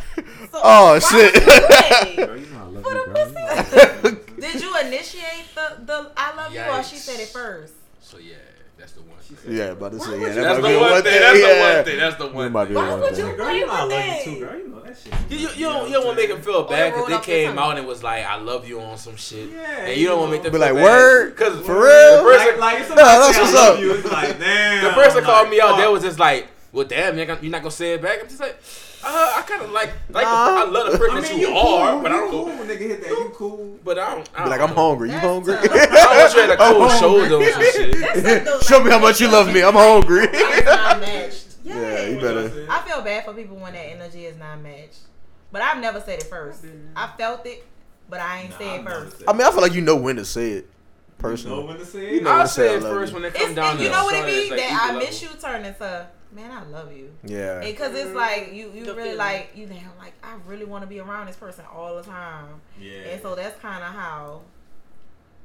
So, Oh, shit. would you do that? Girl, you know For the girl. You know I love you. Did you initiate the the I love you or she said it first? So yeah, that's the one. Thing. Yeah, about to say. Yeah, that That's might the be one one thing. thing. That's the one thing. That's the one. might thing. Why one would thing. you- Girl, you know I love you too, girl. You know that shit. You, you, you know don't, you don't want to make saying? him feel bad because they came out and was like, "I love you" on some shit, Yeah, and you don't want to make them Be feel like, bad. word? Cause For real? the person, Like, like if somebody Nah, that's what's up. You, it's like, damn. the person called me out. fuck. There was just like, "Well, damn, you're not gonna- you're not gonna say it back." I'm just like, uh, I kind of like, like Nah. I love the person I that you, you are, cool, but I don't. cool. Nigga hit that. You cool. But I don't. I Be don't like, I'm hungry. You hungry? I want you had a I'm cold shoulder or some shit. Like those, Show me how much you love me. I'm hungry. not matched. Yeah, Yeah. you better. I feel bad for people when that energy is not matched. But I've never said it first. I felt it, but I ain't Nah, say it never first. said I mean, I feel like you know when to say it. Personally, You know Personally. when to say You it. know I'll when to say say it love first you. when they It's, come down you know what it something be? that's, like, that I equal miss you level. turn into, man, I love you. Yeah. Because it's like you, you The really feeling. like you damn like I really want to be around this person all the time, Yeah. and so that's kind of how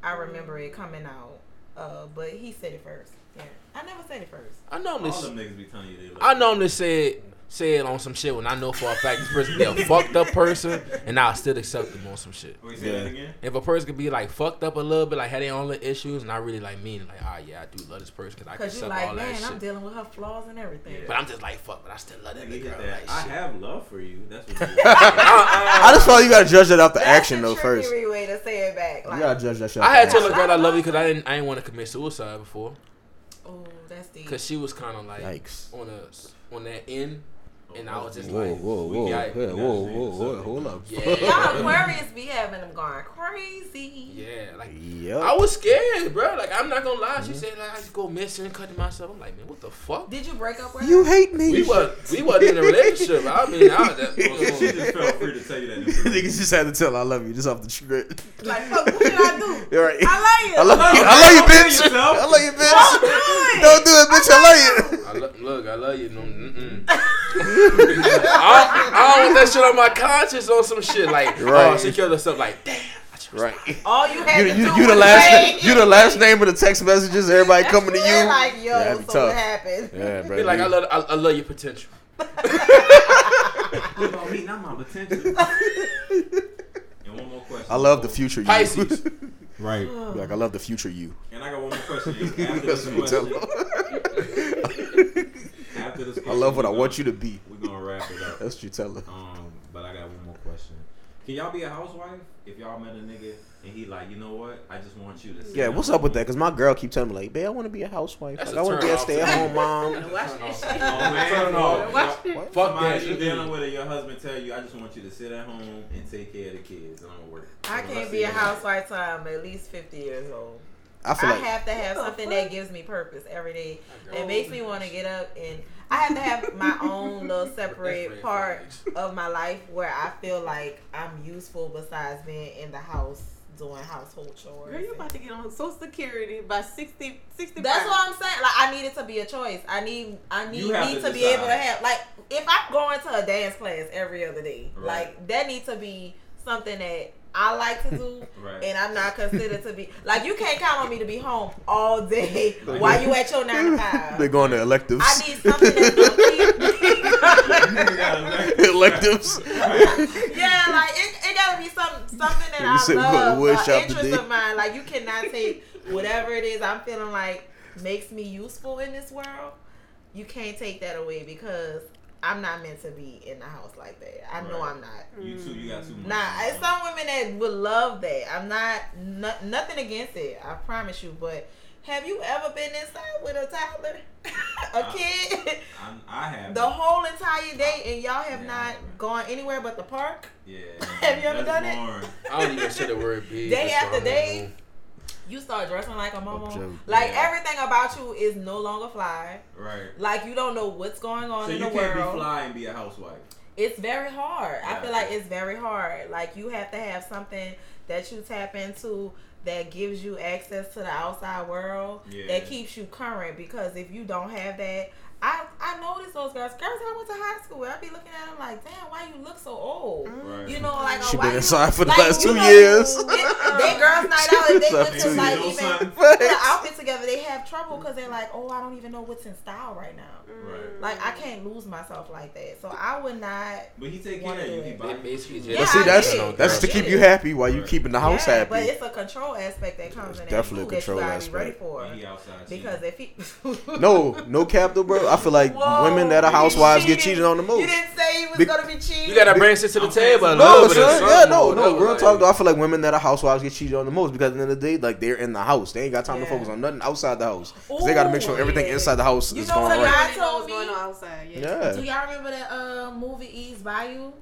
I remember it coming out. Uh, but he said it first. Yeah, I never said it first. I normally, all them niggas be telling you they love I normally say it, say it on some shit when I know for a fact this person be a fucked up person, and I'll still accept them on some shit. Yeah. again. If a person could be like fucked up a little bit, like had their own little issues, and I really like mean it, like, ah, yeah, I do love this person because I can Cause you accept like, all that man, I'm shit. dealing with her flaws and everything. Yeah. But I'm just like, fuck, but I still love that Nigga, nigga. girl. that. Like, I shit. have love for you. That's what. You I just thought you gotta judge that off the That's action the though first. trickery way to say it back. You gotta judge that shit. I had to told action. a girl I love you because I didn't, I didn't want to commit suicide before, oh, that's deep. because she was kind of like Yikes. on a on that end, and I was just Whoa, like, whoa, whoa, yeah, yeah, whoa, whoa, whoa, hold up. Yeah. Y'all Aquarius be having them going crazy. yeah, like. Yep. I was scared, bro. Like I'm not gonna lie. Mm-hmm. She said like I just go missing, cutting myself. I'm like, man, what the fuck? Did you break up with her? You hate me. We was we wasn't in a relationship. I mean, I, that, she just felt free to tell you that. information. Niggas just had to tell I love you just off the script. Like, fuck, what should I do? You're right. I love you. I love you. I love you, bitch. I love you, bitch. Don't do it. Don't do it, bitch. I love you. Look, I love you. No, mm-mm. I, don't, I don't want that shit on my conscience on some shit like, oh, Right. she killed herself. Like, damn. Right. All you had You, to you, do you the last say- you the last name of the text messages. Everybody coming to you. Like, yo, Yeah, that'd be so tough. what happened? Yeah, bro. Be like, I love, I, I love your potential. What about me? Not my potential. and one more question. I love the future you. Pisces. Right. Be like I love the future you. And I got one more question. After this what you tell question, them. After this I love what I want gonna- you to be. We're gonna wrap it up. That's what you tell them. Um, but I got one more question. Can y'all be a housewife if y'all met a nigga and he like, you know what? I just want you to. sit Yeah, what's up with that? Cause my girl keep telling me like, babe, I want to be a housewife. That's Like, a I want to be a stay at home mom. Watch that off. shit. Oh, man. Turn off. Watch. Fuck Somebody that. you dealing with, and your husband tell you, I just want you to sit at home and take care of the kids, I'm gonna work. I can't be a housewife till I'm at least 50 years old. I I, feel like have to have What something that gives me purpose every day. It makes me want to get up and I have to have my own little separate part of my life where I feel like I'm useful besides being in the house doing household chores. Girl, you about to get on Social Security by 60, 65. That's what I'm saying. Like I need it to be a choice. I need I need You me to to, be able to have like if I'm going to a dance class every other day, Right. like that needs to be something that I like to do Right. and I'm not considered to be like you can't count on me to be home all day Like- while you at your nine to five. they're going to electives. I need something that's electives. Yeah, like it, it gotta be some something that You I said we go to love, wood an shop interest today. of mine. Like you cannot take whatever it is I'm feeling like makes me useful in this world. You can't take that away because I'm not meant to be in the house like that. I know I'm not. You too. You got too much. Nah, it's some women that would love that. I'm not no, nothing against it. I promise you. But have you ever been inside with a toddler, a Uh, kid, I'm, I have. the whole entire day, and y'all have Yeah, not gone anywhere but the park? Yeah. Have you ever that's done it? I don't even say the word big. Day after day. moving. You start dressing like a mama. joke. Like Yeah. everything about you is no longer fly. Right. Like you don't know what's going on So in you the can't world. be fly and be a housewife. It's very hard. I feel like it's very hard. Like you have to have something that you tap into that gives you access to the outside world Yeah. that keeps you current because if you don't have that I, I notice those girls. Girls I went to high school. I'd be looking at them like, damn, why you look so old? Mm. Right. You know, like She oh, been inside for the like, last two know, years. They, they girls night out. If they Inside went to two like years. even Son. put an outfit together, they have trouble because they're like, oh, I don't even know what's in style right now. Right. Like I can't lose myself like that. So I would not. But he take Wanna care of you. do He it. buy They you. basically just Yeah, But see, that's get that's to keep you happy while you Right. keeping the house yeah, but happy. it's a control aspect that comes in there definitely too a you control gotta be ready for. And outside cheating. Because if he No, no cap though, bro. I feel like Whoa, women that are housewives get cheated. cheated on the most. You didn't say he was Be- gonna be cheating. You gotta bring shit to the table. A saying- little No, bit son. Yeah, or no, no. whatever, Real like- talk though. I feel like women that are housewives get cheated on the most because at the end of the day, like they're in the house. They ain't got time to focus on nothing outside the house. 'Cause they got to make sure everything yeah. inside the house You is know going what a right. guy I know told what's me? going on outside. Yeah. Yeah. Do y'all remember that uh, movie Eve's Bayou?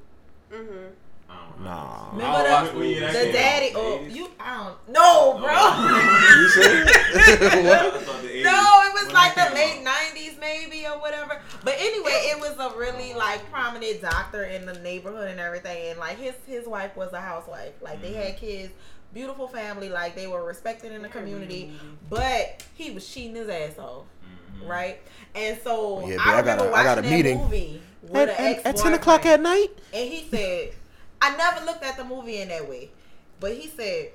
Mm-hmm. I don't know. Nah. Remember I don't the, you the daddy? out, the Oh, you? I don't. No, bro. You say? I what? thought the 80s. No, it was When like the late '90s, maybe or whatever. But anyway, it was a really like prominent doctor in the neighborhood and everything, and like his his wife was a housewife. Like they Mm-hmm. had kids, beautiful family, like they were respected in the community. But he was cheating his ass off, Mhm. right? And so Yeah, I but I remember got a- I watching got a that meeting. movie with At, an at, at ten o'clock at night. and he said, I never looked at the movie in that way. But he said,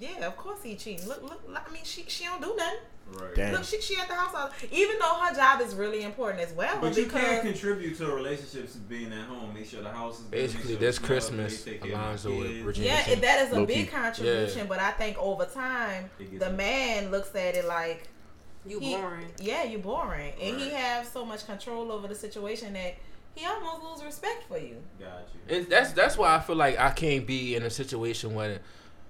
Yeah, of course he cheating. Look, look, I mean she she don't do nothing. Right. Damn. Look, she she at the house all even though her job is really important as well. But you because can contribute to a relationship being at home. Make sure the house is good, make Basically, sure this the smells, Christmas, they take care of Alonzo with. Virginia. yeah, King. that is a Low-key. big contribution. Yeah. But I think over time, the better. man looks at it like You boring. Yeah, you boring, and he Right. have so much control over the situation that he almost lose respect for you. Got you. And that's that's why I feel like I can't be in a situation where,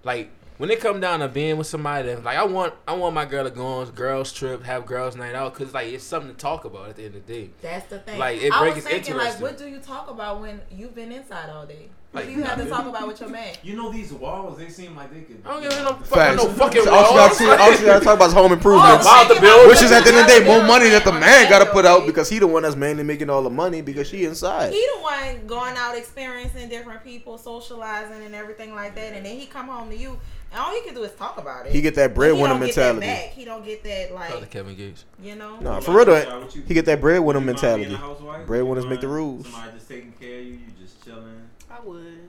like, when it come down to being with somebody, that, like I want I want my girl to go on girls trip, have girls night out, cause like it's something to talk about at the end of the day. That's the thing. Like, it I breaks was it thinking, like, what do you talk about when you've been inside all day? What Like, you have to talk about with your man? You know these walls, they seem like they could. I don't give a no fuck no fucking all she walls. got to, all she got to talk about is home improvements. Oh, about the thinking bill. Which is at the end of the day more money that the man got to put out because he the one that's mainly making all the money because she inside. He the one going out experiencing different people, socializing and everything like that, and then he come home to you, and all he can do is talk about it. He get that But breadwinner he don't get that mentality. back. He don't get that Shout out to Kevin Gates. you know. Nah, for real though, he get that breadwinner you mind mentality. being a housewife? Breadwinners You make the mind rules. Somebody just taking care of you, you just chilling. I would.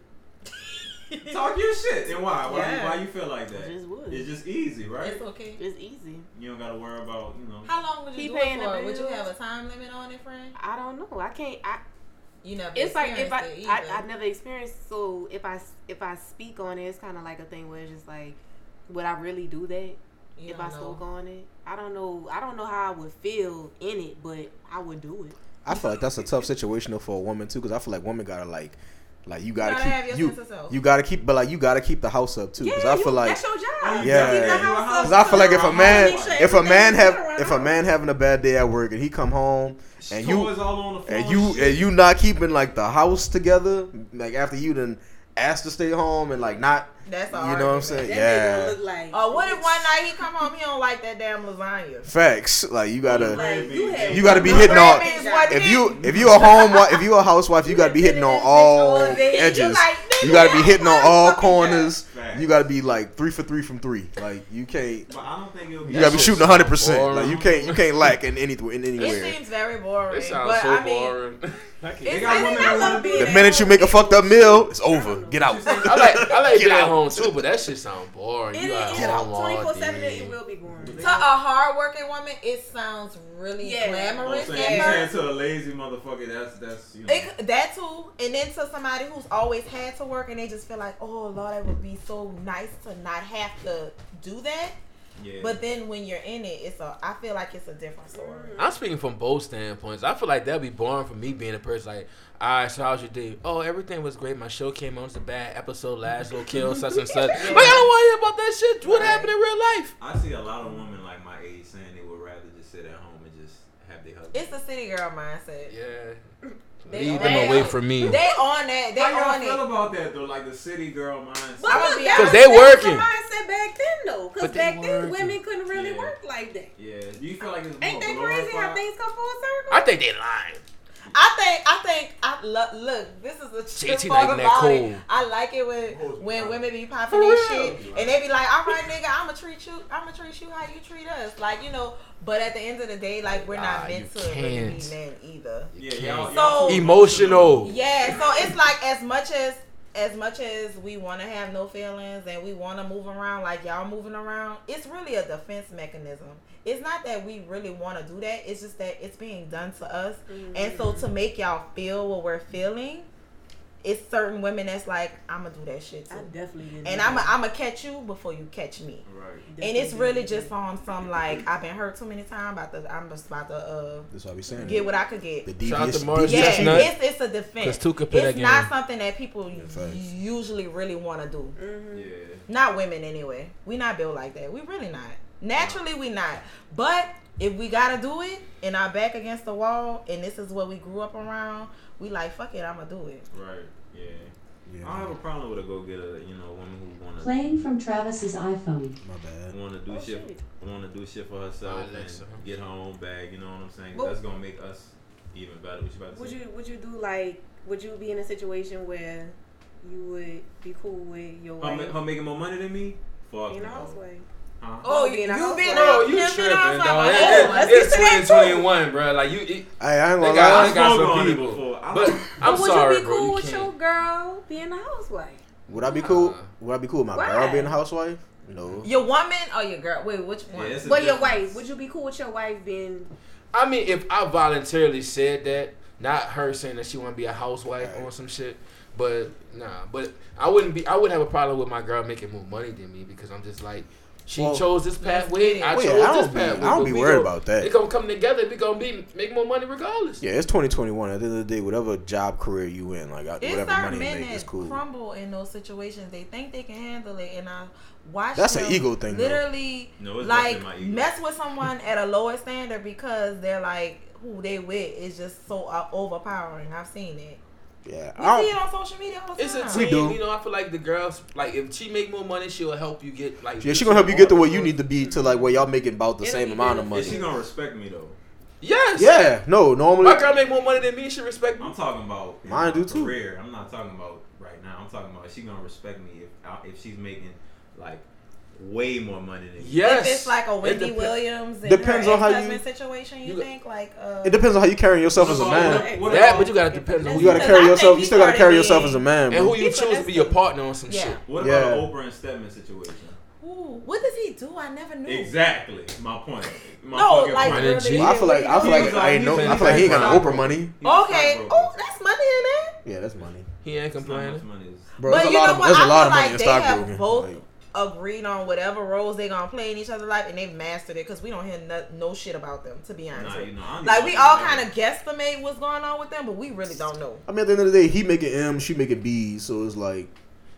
Talk your shit. And why? Why, Yeah. why you feel like I that? just would. It's just easy, right? It's okay. It's easy. You don't gotta worry about, you know. How long would you He do paying it the for? Would you bills. have a time limit on it, friend? I don't know. I can't. I. You never. It's like if I, experienced I it I never experienced. So if I if I speak on it, it's kind of like a thing where it's just like, would I really do that You if don't I know. spoke on it? I don't know. I don't know how I would feel in it, but I would do it. I feel like that's a tough situation for a woman too because I feel like women gotta like Like you You gotta, gotta have your keep you sense of self. you gotta keep, but like you gotta keep the house up too. Because I you- feel like that's your job. Oh, yeah. Keep Yeah. Cause I feel like if a man, sure if a man have, if a man having a bad day at work and he come home and you Toys all on the floor and you and you not keeping like the house together, like after you done asked to stay home and like not, That's all. you all. know what I'm saying? That Yeah, nigga look like. Oh, what if one night he come home he don't like that damn lasagna? facts. Like you gotta, Like, you you gotta be hitting red on. beans, job. what If you if you a home if you a housewife, you gotta be hitting on all all day. You edges. You gotta be hitting on all corners. Facts. You gotta be like three for three from three. Like you can't. But I don't think it'll be. You gotta be shooting sound hundred percent. Like you can't you can't lack in any in anywhere. It seems very boring. It sounds but so I boring. I can't- They got I women think that I wanna love be. being The minute you make a fucked up meal, it's over. Get out. I like I like Get being out. home too, but that shit sound boring. It You got is home all 24 7 it will be boring. to a hardworking woman, it sounds really Yeah. I'm glamorous saying, at you saying to a lazy motherfucker, that's that's you know. It, that too, and then to somebody who's always had to work and they just feel like, oh Lord, it would be so nice to not have to do that. yeah. But then when you're in it, it's a. I feel like it's a different story. Mm-hmm. I'm speaking from both standpoints. I feel like that'd be boring for me being a person like, all right, so how's your day? Oh, everything was great. My show came on. It's a bad episode. Last little kill, such and such. Like, I don't want to hear about that shit. What happened in real life? I see a lot of women like my age saying they would rather just sit at home and just have their husband. It's the city girl mindset. Yeah. They Leave on them away from me. They on that. They How y'all feel it. about that though? Like the city girl mindset. But I'ma that was- they that was working. the mindset back then, though. Because back then, working. women couldn't really Yeah. work like that. yeah. Do you feel like it's Ain't more that crazy how things come full circle? I think they lying. I think I think I look look. This is a JT true part liking that about cool. it. I like it when when women be popping For this shit and they be like, "All right, nigga, I'ma treat you. I'ma treat you how you treat us." Like you know. But at the end of the day, like we're not Ah, meant to really be men either. Yeah, y'all, So- y'all too Emotional. Yeah. So it's like as much as as much as we want to have no feelings and we want to move around like y'all moving around, it's really a defense mechanism. It's not that we really want to do that. It's just that it's being done to us. Mm-hmm. And so to make y'all feel what we're feeling, it's certain women that's like, I'm gonna do that shit I too. definitely didn't. And I'm that. I'm gonna catch you before you catch me. Right. And it's really just on some like I've been hurt too many times. About to I'm just about to uh That's what we saying. get what I could get. The Shout devious, to Morris Yeah, devious it's it's a defense. two could play it's not game. something that people Yeah, usually really want to do. Mhm. Yeah. Not women anyway. We not built like that. We really not. Naturally, we not. But if we gotta do it and our back against the wall, and this is what we grew up around, we like fuck it. I'ma do it. Right. Yeah. Yeah. I don't have a problem with a go get a you know woman who wanna Playing from Travis's iPhone. my bad. wanna do Oh, shit shit. wanna do shit for herself Alexa. and get her own bag. You know what I'm saying? But- That's gonna make us even better. What you about to Would say? you would you do like would you be in a situation where you would be cool with your Her, wife ma- her making more money than me? Fuck being a no. housewife? Huh? Oh, being you a housewife. being Bro, you tripping, being a dog. Oh, It- it- It's get to that too. 2021, bro. Like you, it, Hey, I ain't they gonna got, lie. they got some people. before. I But I'm but would sorry, you be bro. cool You with your can't. girl being a housewife? Would I be cool? Uh-huh. Would I be cool with my Why? girl being a housewife? No. Your woman or your girl? Wait, which one? Yeah, it's But your wife, would you be cool with your wife being? I mean, if I voluntarily said that, not her saying that she want to be a housewife Right. or some shit, but nah, but I wouldn't be. I wouldn't have a problem with my girl making more money than me because I'm just like. She Well- chose this pathway. I Well, chose yeah, I this don't be- pathway. I don't but be we worried gon- about that. It's gonna come together. We gonna be make more money regardless. Yeah, it's 2021. At the end of the day, whatever job career you in, like It's whatever certain money you men make, is that cool. crumble in those situations. They think they can handle it, and I watch. That's an ego thing, though. Literally, No, like definitely my ego. mess with someone at a lower standard because they're like who they with is just so uh, overpowering. I've seen it. Yeah, We I see it on social media all the It's a time. We team. do. You know, I feel like the girls, like if she make more money, she'll help you get like. yeah, she gonna help you get to where you need to be to like where y'all making about the It'll same be amount of Is she gonna respect me though? Yes. Yeah, no, normally. My girl make more money than me. She respect me. I'm talking about Mine do too. Career. I'm not talking about right now. I'm talking about is she gonna respect me if I- if she's making like way more money than me. Yes. If it's like a Wendy dep- Williams and Depends her on how you- ex-husband situation, you, you- think like uh, It depends on how you carry yourself as a man. about- what That, but you gotta depend on who You gotta carry yourself. You still gotta carry yourself as a man, and who you choose to be your partner on some Yeah. shit. What Yeah. about an Oprah and Stedman situation? Ooh, what does he do? I never knew. Exactly. My point. My No, like point. Really? really. Well, I feel like I feel like I ain't know. I feel like he ain't got no Oprah money. Okay. Oh, that's money in there. Yeah, that's money, He ain't That's not much complaining. money is- bro. but There's a you lot know of what? there's I a lot of feel money in like they have stockbroking. both Like, agreed on whatever roles they gonna play in each other's life, and they've mastered it because we don't hear no, no shit about them. To be honest, Nah, you you. know, like we all kind of guesstimate what's going on with them, but we really don't know. I mean, at the end of the day, he making M, she making B, so it's like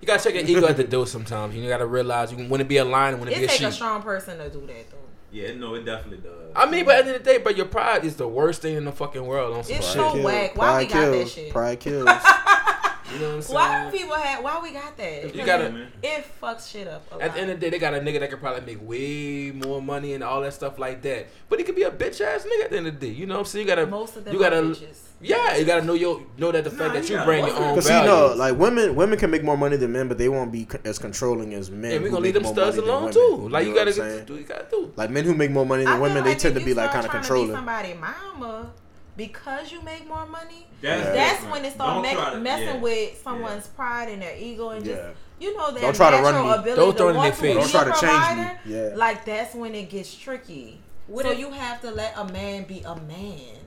You gotta check your ego at the door sometimes. You gotta realize you want to be a lion and want to It be a takes a strong person to do that though. Yeah, no, it definitely does. I mean, but at the end of the day, but your pride is the worst thing in the fucking world. I'm It's sorry. so kill. whack. Why we Pride got that shit? Pride kills. You know what I'm saying? Why do people have? Why we got that? You Because gotta- it, it fucks shit up. A At the end of the day, they got a nigga that could probably make way more money and all that stuff like that. But he could be a bitch ass nigga at the end of the day. You know what I'm saying? You gotta, most of them you gotta, are bitches. yeah, you gotta know your, know that the fact Nah, that you you gotta- bring your most of own Cause see, value. no, like women, women can make more money than men, but they won't be c- as controlling as men. and we who gonna leave them studs alone women. too. Like you, know what gotta I'm get, saying? do you gotta do. Like men who make more money than feel women, they like tend to be like kind of controlling. Somebody mama because you make more money. That's, That's when it starts Don't make, try to- messing yeah. with someone's pride and their ego and just Yeah. you know their Don't try to run me. ability Don't throw to in their want to be Don't try to a change me. provider. Yeah. Like that's when it gets tricky. What so if- you have to let a man be a man.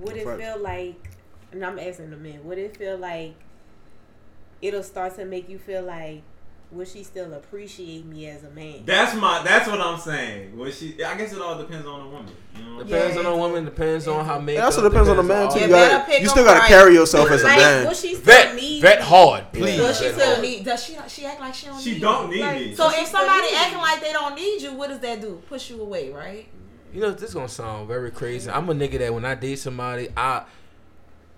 Would it feel like, and I'm asking the men, would it feel like it'll start to make you feel like, would she still appreciate me as a man? That's my. That's what I'm saying. Well, she. I guess it all depends on the woman. You know. What Depends Yeah. on the woman. Depends on how It also depends on the man too. You You, gotta, you still gotta price. carry yourself as a like, man. would she still Vet, need vet hard, please. Does she vet still hard. need? Does she? She act like she don't. She need don't you. need Like, me. So She if somebody need you. acting like they don't need you, what does that do? Push you away, right? You know, this gonna sound very crazy. I'm a nigga that when I date somebody, I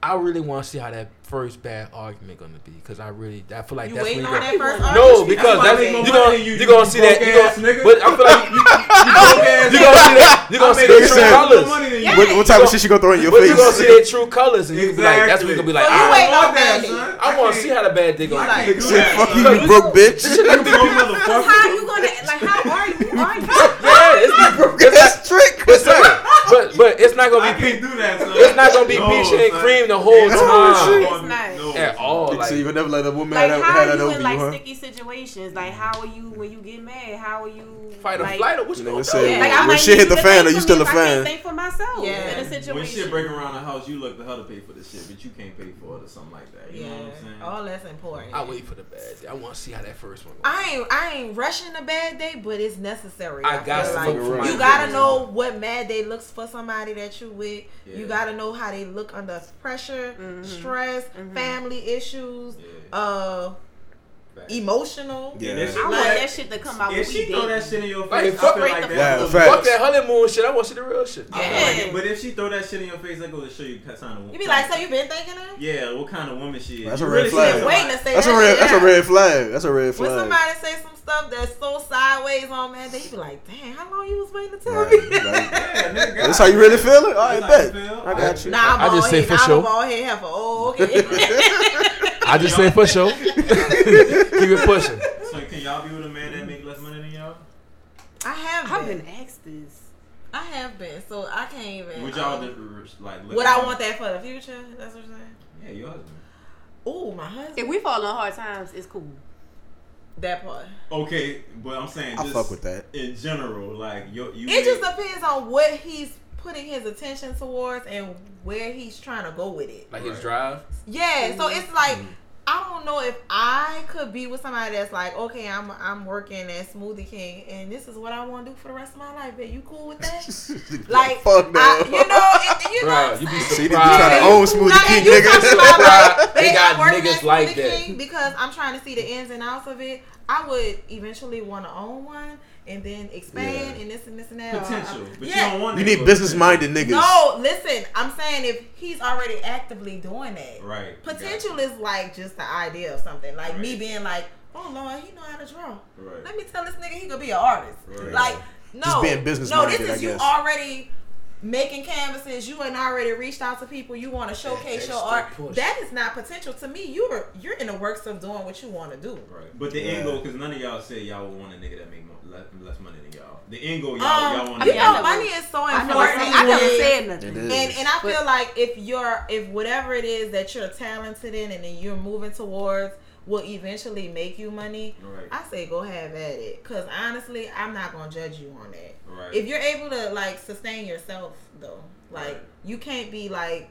I really want to see how that first bad argument gonna be because I really I feel like You that's when waiting you on that first no because why that's I make more you money gonna you, you you gonna see that you gonna but I feel like you, broke-ass you gonna see that you gonna see their true sense. colors. money. What, what type of shit she gonna throw in your But face? you gonna see their true colors and you be like that's when you gonna be like So you ah, wait on that, I want to see how the bad dick gonna can't be. do Shit, that. fuck you, you broke bitch. You broke motherfucker. how you gonna like? How are you? Are you? Yeah, it's not, it's That's trick. but, son, but but it's not gonna be can't pe- do that, son. it's not gonna be No, peach and cream the whole No, time It's not. At all. so you would never let a woman Like have that, have that over you, like huh? Sticky situations? Like how are you when you get mad? How are you fight or like, flight or what you gonna say, do? Like, when might shit hit the fan, are you still a fan? I can't fan? think for myself Yeah. in a When situation. shit breaking around the house, you look to her to pay for the shit, but you can't pay for it or something like that. You Yeah, know what I'm saying? all that's important. I wait for the bad. day. I want to see how that first one. Goes. I ain't I ain't rushing a bad day, but it's necessary. I feel got to like. look You gotta feelings. know what mad day looks for somebody that you with. You gotta know how they look under pressure, stress, family issues, Yeah. uh, Facts. Emotional. Yeah. And I throw want that- that shit to come out when If we she throw that shit in your Like, face, fuck I feel right like the that. Yeah, fuck that honeymoon shit. I want to see the real shit. Yeah. like but if she throw that shit in your face, that goes to show you what kind of. woman. You be like, so you been thinking that? Yeah, what kind of woman she is. That's a red really flag. Waiting to say That's that a red. shit That's a red flag. That's a red flag. When flag. somebody say some stuff that's so sideways on man, they be like, "Damn, how long you was waiting to tell Right, me?" right. Yeah, nigga, That's how you really feel it. All right, That's how you bet. I got you. Nah, I'm I just say head. for I'm sure. a bald head heifer. Oh, okay. I just say for sure. Keep it pushing. So can y'all be with a man that make less money than y'all? I have I've been. been asked this. I have been. So I can't even. Would y'all um, just, like? look would I want that for the future? That's what you're saying. Yeah, your husband. Oh, my husband. If we fall on hard times, it's cool. that part. Okay, but I'm saying I just fuck with that. in general. Like you, you. It just depends on what he's putting his attention towards and where he's trying to go with it. Like his Right. drive. Yeah, so Mm-hmm. it's like I don't know if I could be with somebody that's like, okay, I'm I'm working at Smoothie King, and this is what I want to do for the rest of my life. But you cool with that? like, fuck no. I, you know, it, you know, Bro, what I'm you be saying? See, they be surprised. trying to own Smoothie Now, King, and you nigga. talking about, like, They babe, got I'm working niggas at like Smoothie that. King because I'm trying to see the ins and outs of it. I would eventually want to own one and then expand Yeah. and this and this and that. or- potential, but yeah. you don't want. You need business minded niggas. No, listen. I'm saying if he's already actively doing that, Right. potential is like just the idea of something. Like me being like, oh Lord, he know how to draw. Right. Let me tell this nigga he could be an artist. Right. Like no, Just being business No, this minded, I is you already making canvases. You ain't already reached out to people. You want to showcase that's your art. push. That is not potential to me. You're you're in the works of doing what you want to do. Right. But the end goal, because none of y'all say y'all would want a nigga that make more, less, less money than y'all. The end goal, y'all, Um, y'all want. you a mean, nigga- I know, money is so important. said, I never with- said nothing. And and I But- feel like if you're if whatever it is that you're talented in and then you're moving towards will eventually make you money, Right. I say go have at it. Cause honestly, I'm not gonna judge you on that. Right. If you're able to like sustain yourself though, like Right. you can't be like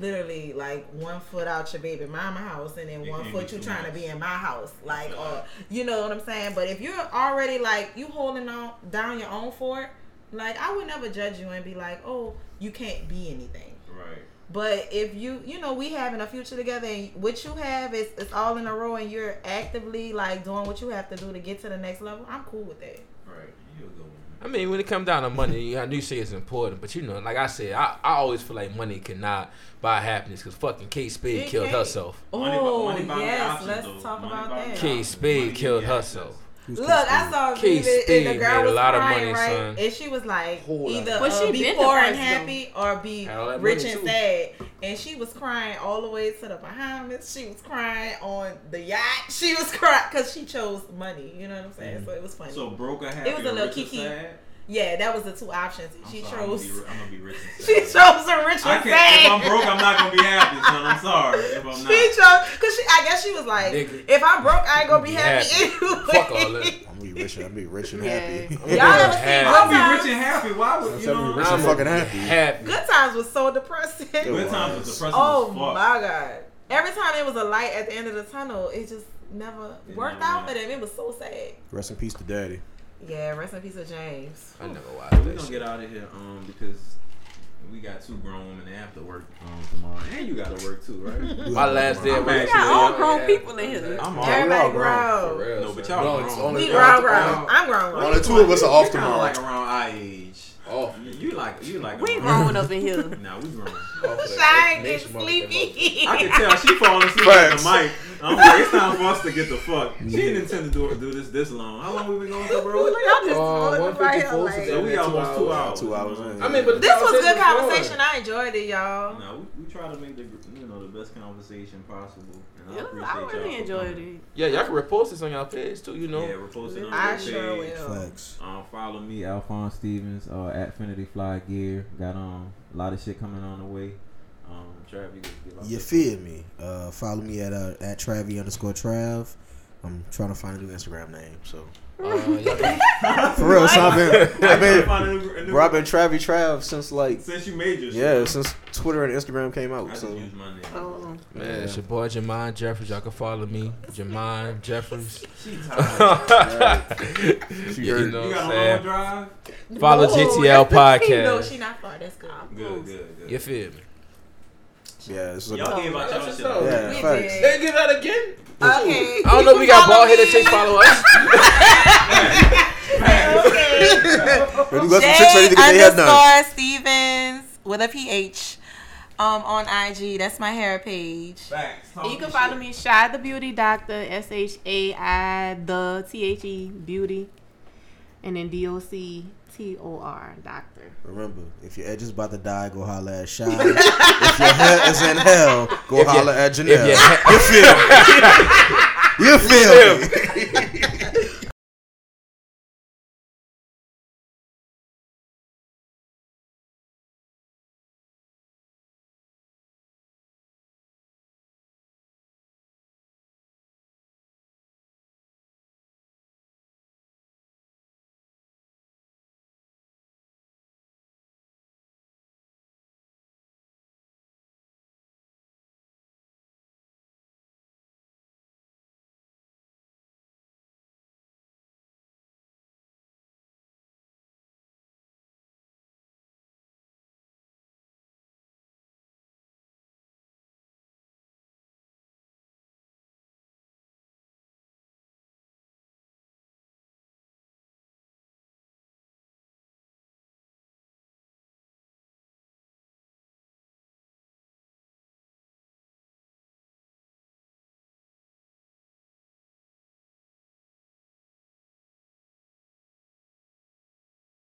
literally like one foot out your baby mama house and then one foot you trying to be in my house like or you know what i'm saying but if you're already like you holding on down your own fort like i would never judge you and be like oh you can't be anything Right. but if you, you know, we having a future together, and what you have is it's all in a row, and you're actively like doing what you have to do to get to the next level. I'm cool with that. Right. You a good woman. I mean, when it comes down to money, I do say it's important, but you know, like I said, I, I always feel like money cannot buy happiness because fucking Kate Spade It killed can't. herself. Money bu- Oh money buy me yes, options, let's though. talk Money about that. Kate Spade killed herself. Access. Who's Look, I saw a Kate video and the girl made a was lot of crying, money, right? son. And she was like, Whole either But uh, she be poor and depressed, happy or be Had all that rich and too. sad. And she was crying all the way to the Bahamas. She was crying on the yacht. She was crying because she chose money. You know what I'm saying? So it was funny. So broke or happy It was a little kiki. sad? Yeah, that was the two options. I'm She sorry, chose. I'm gonna, be, I'm gonna be rich and She chose a rich I and can't. If. I'm broke, I'm not gonna be happy, son. I'm sorry. If I'm She not. chose because she. I guess she was like, Nigga. if I'm broke, I ain't gonna be Be happy, happy. anyway. Fuck all that. I'm gonna be rich. I'm gonna be rich and Yeah. happy. Y'all ever seen I'll be rich and happy. Why would you know? rich I'm fucking happy. Happy. Good times was so depressing. It Good times was. was depressing Oh as fuck. my god! Every time it was a light at the end of the tunnel, it just never It worked never out for them. It was so sad. Rest in peace to daddy. Yeah, rest in peace of James. I never watched We're gonna shit. get out of here, um, because we got two grown women that have to work um, tomorrow, and you gotta work too, right? My last day I'm at work. actually- got all grown yeah. people in here. I'm all Everybody all For grown. real, No, but y'all No, grown. only- We Yeah, grown, I'm- grown. I'm grown, grown. Only two of us are off Kind tomorrow. like around our age. Oh, You, you like you like. We around- growing up in here. Nah, we grown. Shine getting sleepy. I can tell she falling asleep at the mic. I'm like, it's time for us to get the fuck. She didn't intend to do, do this this long. How long we been going for, bro? Y'all just Uh, right 154 here, like- So we Two almost two hours. hours. Two hours in. I mean, but This was good Conversation was conversation. I enjoyed it, y'all. No, we, we try to make the you know the best conversation possible. And I Yeah, I y'all really enjoyed it. Yeah, y'all can repost this on y'all page too. You know. Yeah, we're posting on I your sure page. will. Facts. Um, follow me, Alphonse Stevens, uh, at Finity Fly Gear. Got um a lot of shit coming on the way. Um, Trav, you get off You feel me? Uh, follow me at uh, at Travy underscore Trav. I'm trying to find a new Instagram name. So Uh, for real, so I've been, I've Trying to been, find a new- a new- bro, I've been Travy Trav since like since you made your shit. yeah, since Twitter and Instagram came out. just So use my name. Oh, Man, it's your boy Jamon Jeffries. Y'all can follow me, Jamon Jeffries. She tired. She Yeah, heard- you know you what got I'm a long saying? drive? Follow No, GTL podcast. No, she not far. That's good. Good, good, good. You feel me? Yeah, this is a, Y'all gave out y'all That's shit. what's yeah, We facts. did. They give that again. Okay. I don't know if we got bald headed chicks follow us. Okay. But you got some chicks ready to get their hair done. underscore Stevens with a PH um, on IG. That's my hair page. Facts. Talk you can your follow shit. me, Shai the Beauty Doctor, S H A I the T H E Beauty, and then D O C T O R Doctor. Remember, if your edge is about to die, go holler at Shai. if your hair is in hell, go If holler at Janelle. if you feel me? you feel me?